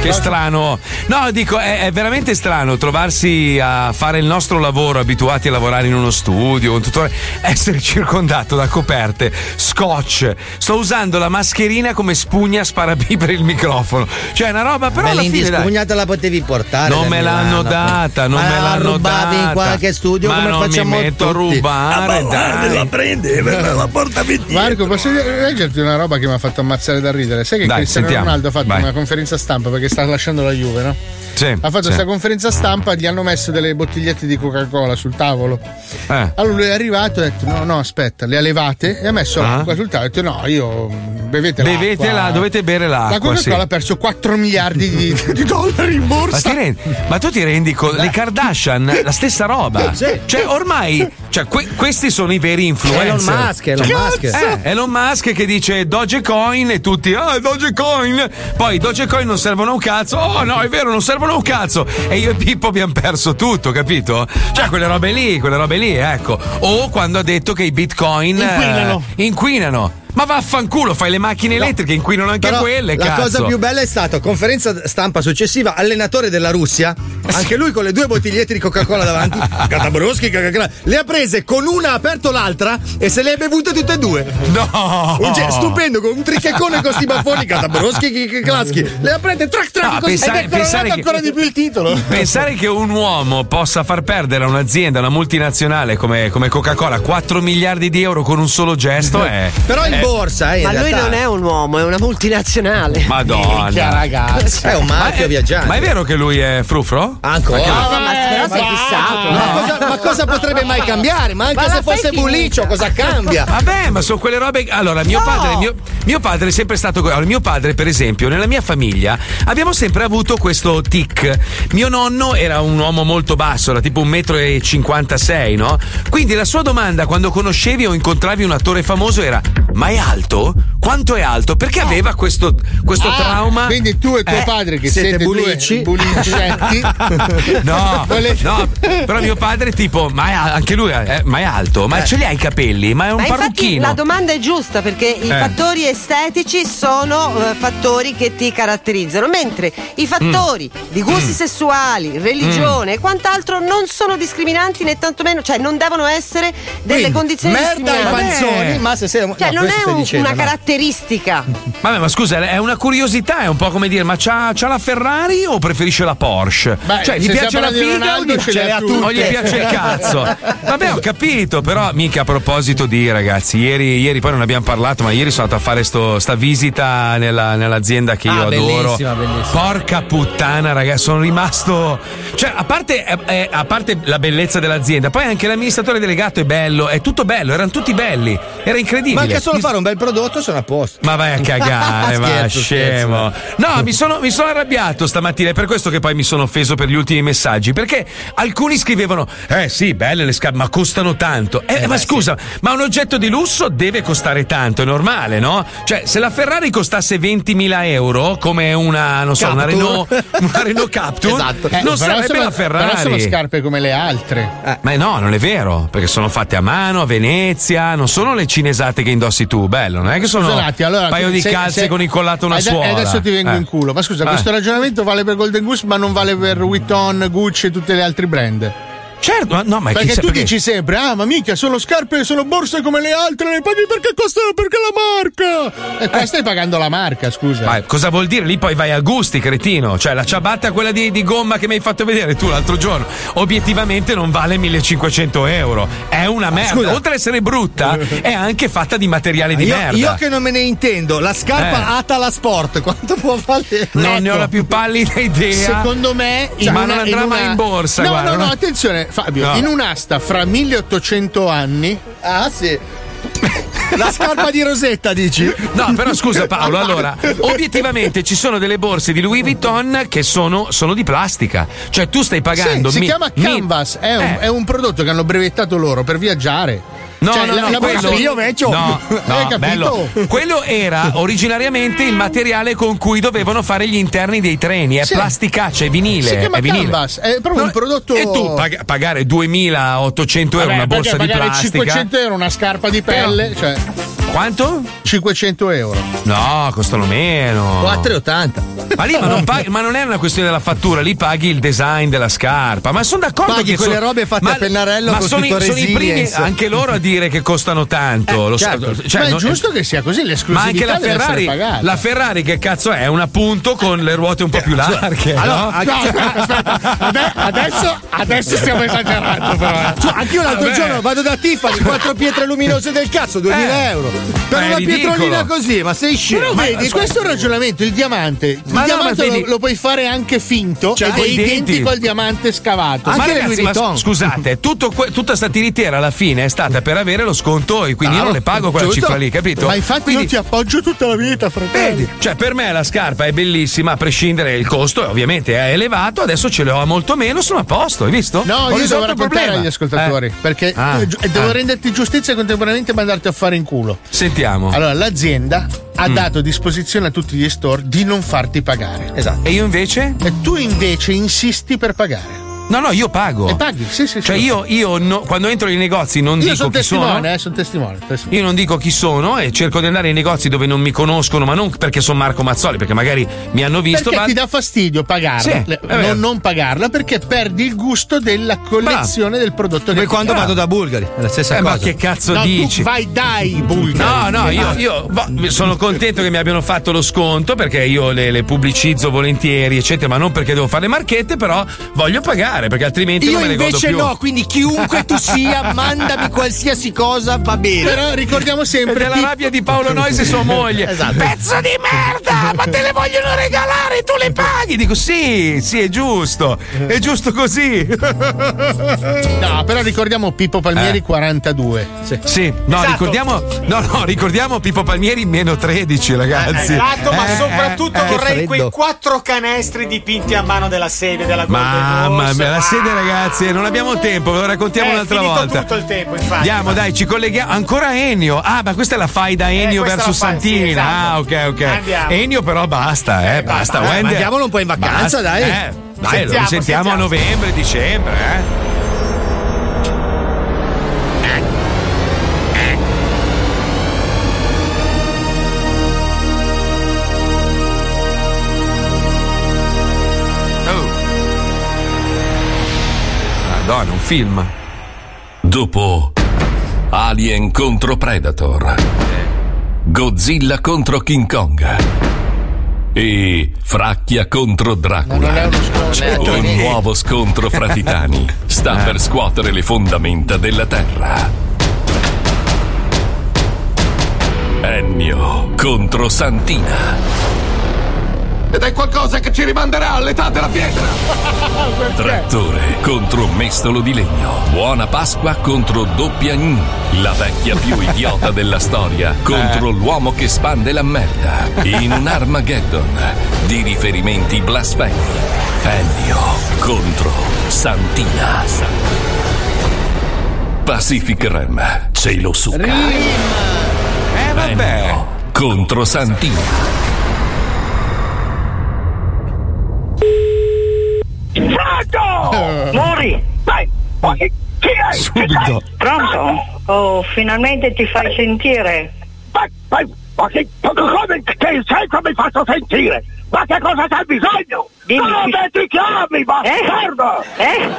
A: Che strano. No, dico, è, è veramente strano trovarsi a fare il nostro lavoro, abituati a lavorare in uno studio, un tutore, essere circondato da coperte, scotch. Sto usando la mascherina come spugna sparapi per il microfono. Cioè, è una roba, però
B: Beh,
A: alla fine. dai,
B: l'indispugnata la potevi portare.
A: Non me l'hanno
B: Milano.
A: data, non
B: Ma
A: me l'hanno
B: rubavi
A: data.
B: in qualche studio
A: Ma
B: come
A: non
B: facciamo
A: mi metto a
B: tutti.
A: rubare,
B: Ah, ma
A: dai.
B: la prendi e me la porta
E: Marco, posso dire- leggerti una roba che mi ha fatto ammazzare da ridere? Sai che
A: Dai,
E: Cristiano
A: sentiamo.
E: Ronaldo ha fatto
A: Vai.
E: una conferenza stampa perché sta lasciando la Juve, no?
A: Sì,
E: Ha fatto
A: sì.
E: questa conferenza stampa, gli hanno messo delle bottigliette di Coca-Cola sul tavolo.
A: Eh.
E: Allora lui è arrivato e ha detto: No, no, aspetta, le ha levate e ha messo
A: Ah.
E: l'acqua sul tavolo. Ha detto: No, io mm, bevete l'acqua.
A: Bevete la, dovete bere l'acqua.
E: La Coca-Cola
A: sì.
E: ha perso 4 miliardi di, di dollari in
A: Ma,
E: borsa.
A: ti rendi- ma tu ti rendi conto? Le Kardashian, la stessa roba.
B: Sì.
A: Cioè, ormai, cioè, que- questi sono i veri influencer.
B: Elon Musk, Elon
A: Cioè,
B: Musk.
A: Eh, Elon Musk che dice Dogecoin e tutti, ah, Dogecoin. Poi Dogecoin non servono a un cazzo. Oh no, è vero, non servono un cazzo. E io e Pippo abbiamo perso tutto, capito? Cioè, quelle robe lì, quelle robe lì, ecco. O quando ha detto che i bitcoin eh,
B: Inquinano.
A: Ma vaffanculo, fai le macchine elettriche, inquinano anche
B: Però
A: quelle,
B: la
A: cazzo.
B: cosa più bella è stata conferenza stampa successiva, allenatore della Russia, anche lui con le due bottigliette di Coca-Cola davanti, Catabroschi, le ha prese con una ha aperto l'altra e se le ha bevute tutte e due.
A: No!
B: Un ge- stupendo, con un trichecone con sti baffoni, Catabroschi, Klaschi, le ha prese track track
A: No,
B: così.
A: pensare-
B: ed è coronato
A: pensare che-
B: ancora di più il titolo.
A: Pensare che un uomo possa far perdere a un'azienda, una multinazionale come, come Coca-Cola 4 miliardi di euro con un solo gesto è.
B: Però in
A: è-
B: borsa, eh, in
L: Ma lui
B: realtà.
L: non è un uomo, è una multinazionale.
A: Madonna.
B: Minchia, ragazzi. È un marchio
A: Ma è-
B: viaggiante.
A: Ma è vero che lui è frufro?
B: Ancora?
L: No, ma però sei fissato.
B: Ma,
L: no?
B: cosa, ma cosa potrebbe mai cambiare? Ma anche
L: Ma
B: se fosse. Bulicio, cosa cambia?
A: Vabbè, ma sono quelle robe. Allora, mio,
L: No.
A: padre, mio, mio padre è sempre stato. Allora, mio padre, per esempio, nella mia famiglia abbiamo sempre avuto questo tic. Mio nonno era un uomo molto basso, era tipo un metro e 56, no? Quindi la sua domanda quando conoscevi o incontravi un attore famoso era: Ma è alto? Quanto è alto? Perché aveva questo, questo
E: Ah,
A: trauma.
E: Quindi tu e tuo
A: Eh,
E: padre che
B: siete
E: siete,
B: bulici?
E: due bulicetti.
A: No,
E: Volete-
A: no, però mio padre tipo, ma è, anche lui, è, ma è alto, ma ce li ha i capelli, ma è un
L: Ma infatti
A: parrucchino.
L: la domanda è giusta perché i
A: Eh.
L: fattori estetici sono eh, fattori che ti caratterizzano, mentre i fattori
A: Mm.
L: di gusti sessuali, religione e quant'altro non sono discriminanti né tantomeno, cioè non devono essere delle
B: Quindi,
L: condizioni
B: merda
L: discriminanti.
B: panzoni, ma se sei
L: Cioè,
B: no,
L: non
B: questo
L: è
B: stai
L: un-
B: dicendo,
L: una
B: no.
L: caratteristica.
A: Vabbè, ma scusa, è una curiosità, è un po' come dire, ma c'ha, c'ha la Ferrari o preferisce la Porsche?
E: Beh,
A: cioè, gli piace la figa o gli,
E: ce le ha
A: o gli piace il cazzo? Vabbè, ho capito, però mica a proposito di ragazzi, ieri, ieri poi non abbiamo parlato, ma ieri sono andato a fare sto- sta visita nella- nell'azienda che io
B: Ah,
A: adoro.
B: bellissima, bellissima.
A: Porca puttana, ragazzi, sono rimasto. Cioè, a parte, eh, eh, a parte la bellezza dell'azienda, poi anche l'amministratore delegato è bello, è tutto bello, erano tutti belli, era incredibile.
B: Manca solo fare un bel prodotto, sono a posto.
A: Ma vai a cagare, ma
B: Scherzo,
A: scemo. No, mi sono, mi sono arrabbiato stamattina, è per questo che poi mi sono offeso per gli ultimi messaggi. Perché alcuni scrivevano: Eh sì, belle le scarpe, ma costano tanto. Eh, ma scusa, ma un oggetto di lusso deve costare tanto, è normale, no? Cioè, se la Ferrari costasse 20.000 euro, come una, non so, una. Renault, una Renault Captur,
B: Esatto.
E: Eh,
A: non sarebbe
E: sono-
A: la Ferrari.
E: Però sono scarpe come le altre.
A: Ma no, non è vero, perché sono fatte a mano a Venezia, non sono le cinesate che indossi tu, bello, non è che sono
E: Scusa un attimo, allora,
A: un paio di
E: se-
A: calze
E: se-
A: con incollato una
E: da-
A: suola.
E: E adesso ti vengo
A: Eh.
E: in culo. Ma scusa,
A: Eh.
E: questo ragionamento vale per Golden Goose, ma non vale per Vuitton, Gucci e tutti gli altri brand.
A: Certo, ma no, ma
E: perché tu
A: perché-
E: dici sempre: Ah, ma mica sono scarpe, sono borse come le altre, le paghi perché costano perché la marca. E qua stai pagando la marca, scusa.
A: Ma cosa vuol dire? Lì poi vai a gusti, cretino. Cioè, la ciabatta, quella di, di gomma che mi hai fatto vedere tu l'altro giorno, obiettivamente non vale 1500 euro. È una merda.
B: scusa.
A: Oltre ad essere brutta, è anche fatta di materiale di
B: io,
A: merda.
B: io che non me ne intendo, la scarpa
A: Eh.
B: Atala Sport, quanto può valere?
A: non ne ho la più pallida idea.
E: Secondo me,
A: Cioè, ma non andrà
E: in
A: mai
E: una-
A: in borsa.
E: No,
A: guarda,
E: no, no, attenzione, Fabio.
A: No.
E: In un'asta fra 1800 anni.
B: Ah, sì. La scarpa di Rosetta, dici?
A: No, però scusa Paolo, allora, obiettivamente ci sono delle borse di Louis Vuitton che sono, sono di plastica. Cioè tu stai pagando...
E: Sì, si
A: mi-
E: chiama
A: mi-
E: Canvas, è, un,
A: Eh.
E: è un prodotto che hanno brevettato loro per viaggiare.
A: No,
E: Cioè,
A: no, no,
E: la
A: quello,
E: io vecchio.
A: no, no, bello. quello era originariamente il materiale con cui dovevano fare gli interni dei treni, è
E: Sì.
A: plasticaccia, è vinile.
E: Si chiama
A: è vinile.
E: Canvas, è proprio
A: No,
E: un prodotto.
A: E tu pag- pagare 2800 euro
E: Vabbè,
A: una borsa di plastica?
E: 500 euro una scarpa di pelle, cioè.
A: Quanto?
E: 500 euro.
A: No, costano meno.
B: 4,80.
A: Ma lì ma non, paghi- ma non è una questione della fattura, lì paghi il design della scarpa. Ma sono d'accordo
B: Paghi
A: che
B: quelle
A: sono-
B: robe fatte
A: ma-
B: a pennarello
A: ma
B: con
A: sono, i- sono i primi anche loro a dire che costano tanto. lo so-
E: certo.
A: cioè,
E: Ma è
A: non-
E: giusto che sia così,
A: Ma
E: l'esclusività
A: anche la Ferrari, la Ferrari che cazzo è? Un appunto con le ruote un po' più larghe.
B: allora,
A: no?
E: No, aspetta, aspetta. Ade- adesso, adesso stiamo esagerando, però. eh.
B: Cioè, anch'io l'altro
A: Vabbè.
B: giorno vado da Tiffany, quattro pietre luminose del cazzo, 2000
A: Eh.
B: euro. Per
A: Ma
B: una
A: ridicolo.
B: pietrolina così, ma sei scemo.
E: Però
B: Ma-
E: vedi, questo è un ragionamento, il diamante. Il
A: Ma no,
E: diamante
A: ma vedi-
E: lo, lo puoi fare anche finto
A: Cioè,
E: ed è identico al diamante scavato.
A: ma
B: Anche le
A: ragazzi, ma scusate, tutto que- tutta sta tiritiera alla fine è stata per avere lo sconto e quindi io non le pago quella
E: Giusto?
A: cifra lì, capito?
E: Ma infatti
A: Quindi-
E: io ti appoggio tutta la vita, fratello.
A: Vedi, cioè per me la scarpa è bellissima, a prescindere il costo, ovviamente è elevato, adesso ce l'ho a molto meno, sono a posto, hai visto?
E: No,
A: Ho
E: io devo raccontare
A: problema.
E: agli ascoltatori
A: Eh.
E: perché
A: Ah,
E: devo
A: ah.
E: renderti giustizia e contemporaneamente mandarti a fare in culo.
A: Sentiamo.
E: Allora, l'azienda ha
A: Mm.
E: dato disposizione a tutti gli store di non farti pagare.
B: Esatto.
A: E io invece?
E: E tu invece insisti per pagare.
A: No, no, io pago.
E: E paghi, sì, sì,
A: Cioè
E: sì.
A: io, io no- quando entro nei negozi non
E: Io
A: dico
E: sono
A: chi sono.
E: testimone, eh, sono testimone. testimone.
A: Io non dico chi sono e cerco di andare in negozi dove non mi conoscono, ma non perché sono Marco Mazzoli, perché magari mi hanno visto.
E: Perché
A: ma...
E: ti dà fastidio pagarla,
A: Sì,
E: non, non pagarla perché perdi il gusto della collezione del prodotto
B: Come
E: che
B: quando vado da Bulgari, è la stessa
A: Eh,
B: cosa.
A: ma che cazzo
E: No, tu
A: dici?
E: vai dai bulgari.
A: No, no, io, io va- sono contento che mi abbiano fatto lo sconto perché io le, le pubblicizzo volentieri, eccetera, ma non perché devo fare le marchette, però voglio pagare perché altrimenti
B: Io
A: non me le godo
B: invece
A: più.
B: no, quindi chiunque tu sia, mandami qualsiasi cosa, va bene.
E: Però ricordiamo sempre
A: Ed è la rabbia di Paolo Nois e sua moglie.
B: Esatto.
A: Pezzo di merda! Ma te le vogliono regalare, tu le paghi! Dico sì, sì, è giusto. È giusto così.
E: No, però ricordiamo Pippo Palmieri
A: Eh.
E: 42.
A: Sì, no,
K: Esatto.
A: ricordiamo. No, no, ricordiamo Pippo Palmieri meno 13, ragazzi.
K: Esatto, ma
A: Eh,
K: soprattutto
A: eh, eh.
K: vorrei quei quattro canestri dipinti a mano della sede della
A: Mamma
K: Horse.
A: Mia, la sede, ragazzi, non abbiamo tempo, ve lo raccontiamo
K: è
A: un'altra volta.
K: tutto il tempo, infatti.
A: Andiamo, dai, ci colleghiamo. Ancora Ennio. Ah, ma questa è la faida Ennio
K: questa
A: verso
K: fai, sì,
A: Santina.
K: esatto.
A: Ah, ok, ok.
K: Andiamo.
A: Ennio, però basta, eh. basta.
B: eh,
A: Wender.
B: mandiamolo un po' in vacanza,
A: Basta,
B: dai.
A: Eh, dai, lo
K: Sentiamo,
A: risentiamo a
K: sentiamo.
A: novembre, dicembre, eh. Film.
C: Dopo Alien contro Predator, Godzilla contro King Kong e Fracchia contro Dracula.
E: Scontro.
C: Un nuovo scontro fra titani sta per scuotere le fondamenta della Terra. Ennio contro Santina.
R: Ed è qualcosa che ci rimanderà all'età della pietra.
C: Trattore contro mestolo di legno. Buona Pasqua contro Doppia Gnu. La vecchia più idiota della storia contro l'uomo che spande la merda. In un Armageddon di riferimenti blasfemi. Ennio contro Santina. Pacific Rim. Cielo succa.
A: Eh, vabbè.
C: Ennio contro Santina.
U: Pronto! Mori! Dai! Ma chi, è?
A: Subito.
U: Pronto? Oh, finalmente ti fai sentire.
R: Ma, ma, ma che, come, che senso mi faccio sentire? Ma che cosa c'hai bisogno?
U: Dimmi.
R: Dove ti chiami, bastardo?
U: Eh?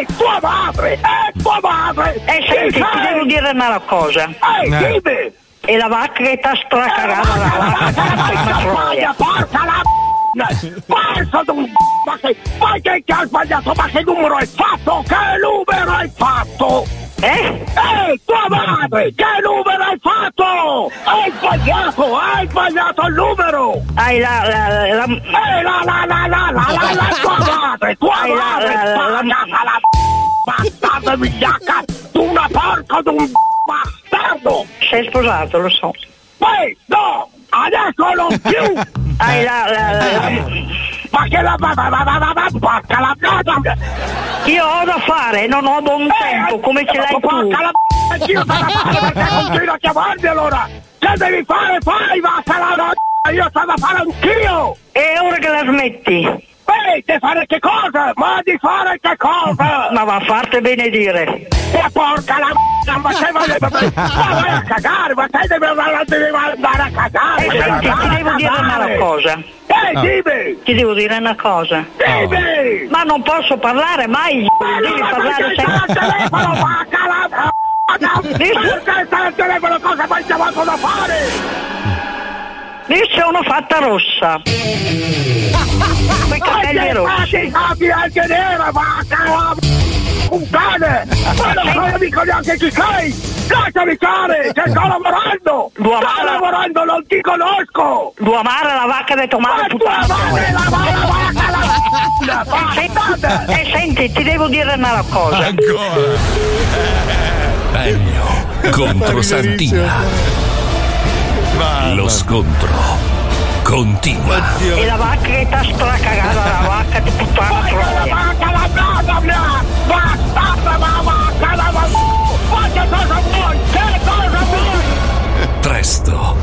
R: Eh, tua madre! Eh, tua madre!
U: Eh, senti, ti devo dire una cosa.
R: Eh,
A: Eh.
R: dimmi!
U: E la vacca che t'ha stracagata la vacca in matroia.
R: Porca la Pazzo d'un ma che ma che ha sbagliato ma che numero hai fatto che numero hai fatto
U: Eh?
R: eh tua madre che numero hai fatto hai sbagliato hai sbagliato il numero
U: Hai la... la, la, la
R: eh la la la la la la la tua madre tua
U: Hai la-
R: madre
U: la- la- la-
R: bastarda la bastarda vigliacca tu una porca d'un bastardo
U: sei sposato, lo so.
R: Poi, no! Adesso non più!
U: Hai la... la, la, la-
R: Ma che la va va va va va va porca la porca!
U: Io ho da fare, non ho buon tempo, come ce l'hai tu.
R: Porca la anch'io sto da fare perché continua a chiamarmi allora! Che devi fare? Fai, vacca la no! Io sto da fare anch'io!
U: E ora che la smetti?
R: Di fare che cosa? Ma di fare che cosa?
U: Ma va a farti benedire.
R: Ma porca la m***a, ma sei ma ma vai a cagare, ma te devi andare a cagare.
U: Eh, senti, ti devo dire una cosa.
R: Ehi,
U: No.
R: dimmi!
U: Ti devo dire una cosa.
R: Dimmi!
U: Ma non posso parlare mai, devi parlare sempre.
R: telefono, vacca la m***a! Perché stai al telefono, cosa hai chiamato da fare?
U: Io sono fatta rossa. Quei capelli rossi.
R: i capi anche nera, vacca m***a, puttane! Ma non mica neanche chi sei! Lasciami stare, che sto lavorando! Sto
U: Duamara-
R: lavorando, non ti conosco!
U: Duamara la vacca madre,
R: tua madre, la va- la vacca, la
U: puttana. E Eh, senti, ti devo dire una cosa.
C: Meglio contro Santina. Lo scontro continua.
U: E la vacca che sta stracagata, la vacca di puttana troia.
R: vacca, la brava mia! Bastarda, la vacca, la va- Ma che cosa vuoi? Che cosa vuoi?
C: Presto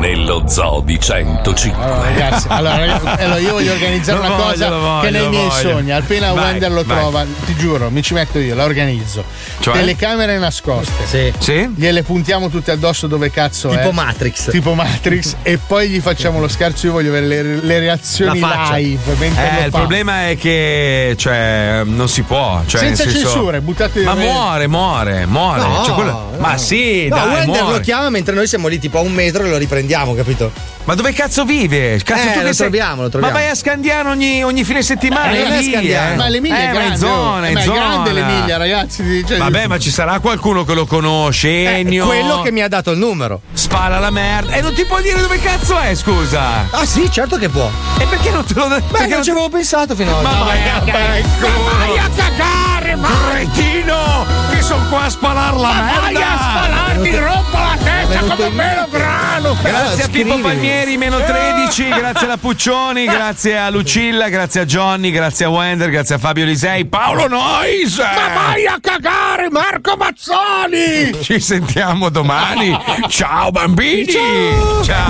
C: nello zoo di 105.
E: Allora, ragazzi, allora, io voglio organizzare
C: Lo
E: una
C: voglio,
E: cosa
C: voglio,
E: che nei miei
C: voglio.
E: sogni, appena
C: Vai,
E: Wender lo
C: vai.
E: trova, ti giuro, mi ci metto io, la organizzo.
B: Cioè?
E: Telecamere nascoste.
B: Sì.
E: Gliele puntiamo tutte addosso dove cazzo è.
B: Tipo Matrix.
E: Tipo Matrix. e poi gli facciamo lo scherzo. Io voglio avere le, le reazioni live. mentre
A: Eh,
E: lo
A: il
E: fa.
A: problema è che cioè, non si può. Cioè,
E: Senza censure, buttate
A: Ma muore, muore, muore.
B: No,
A: Cioè, quello- Ma sì,
B: no,
A: dai,
B: Wender
A: muore.
B: lo chiama mentre noi siamo lì tipo a un metro e lo riprendiamo, capito?
A: Ma dove cazzo vive? Cazzo,
B: Eh,
A: tu
B: lo
A: che sei-
B: troviamo, lo troviamo.
A: Ma vai a Scandiano ogni, ogni fine settimana.
E: Eh,
A: è
E: non è Scandiano.
A: eh.
E: Ma l'Emilia
A: eh,
E: è
A: ma
E: grande,
A: in zona,
E: Ma è
A: zona.
E: grande l'Emilia, ragazzi. Cioè-
A: Vabbè, ma ci sarà qualcuno che lo conosce. Ennio.
B: Eh, quello che mi ha dato il numero.
A: Spara la merda. E non ti può dire dove cazzo è, scusa.
B: Ah, sì, certo che può.
A: E perché non te lo dai?
B: Perché non ci avevo pensato fino ad
A: Ma
B: oggi.
A: vai a fanculo.
P: Vai a cagare, ma
A: Cretino! Che sono qua a spalar la
P: Ma
A: merda!
P: vai a spalarti, rompo la testa come un melo grano.
A: Grazie a Pippo Palmieri, meno 13, grazie alla Puccioni, grazie a Lucilla, grazie a Johnny, grazie a Wender, grazie a Fabio Lisei, Paolo Nois!
P: Ma vai a cagare, Marco Mazzoli!
A: Ci sentiamo domani. Ciao bambini!
P: Ciao.
A: Ciao.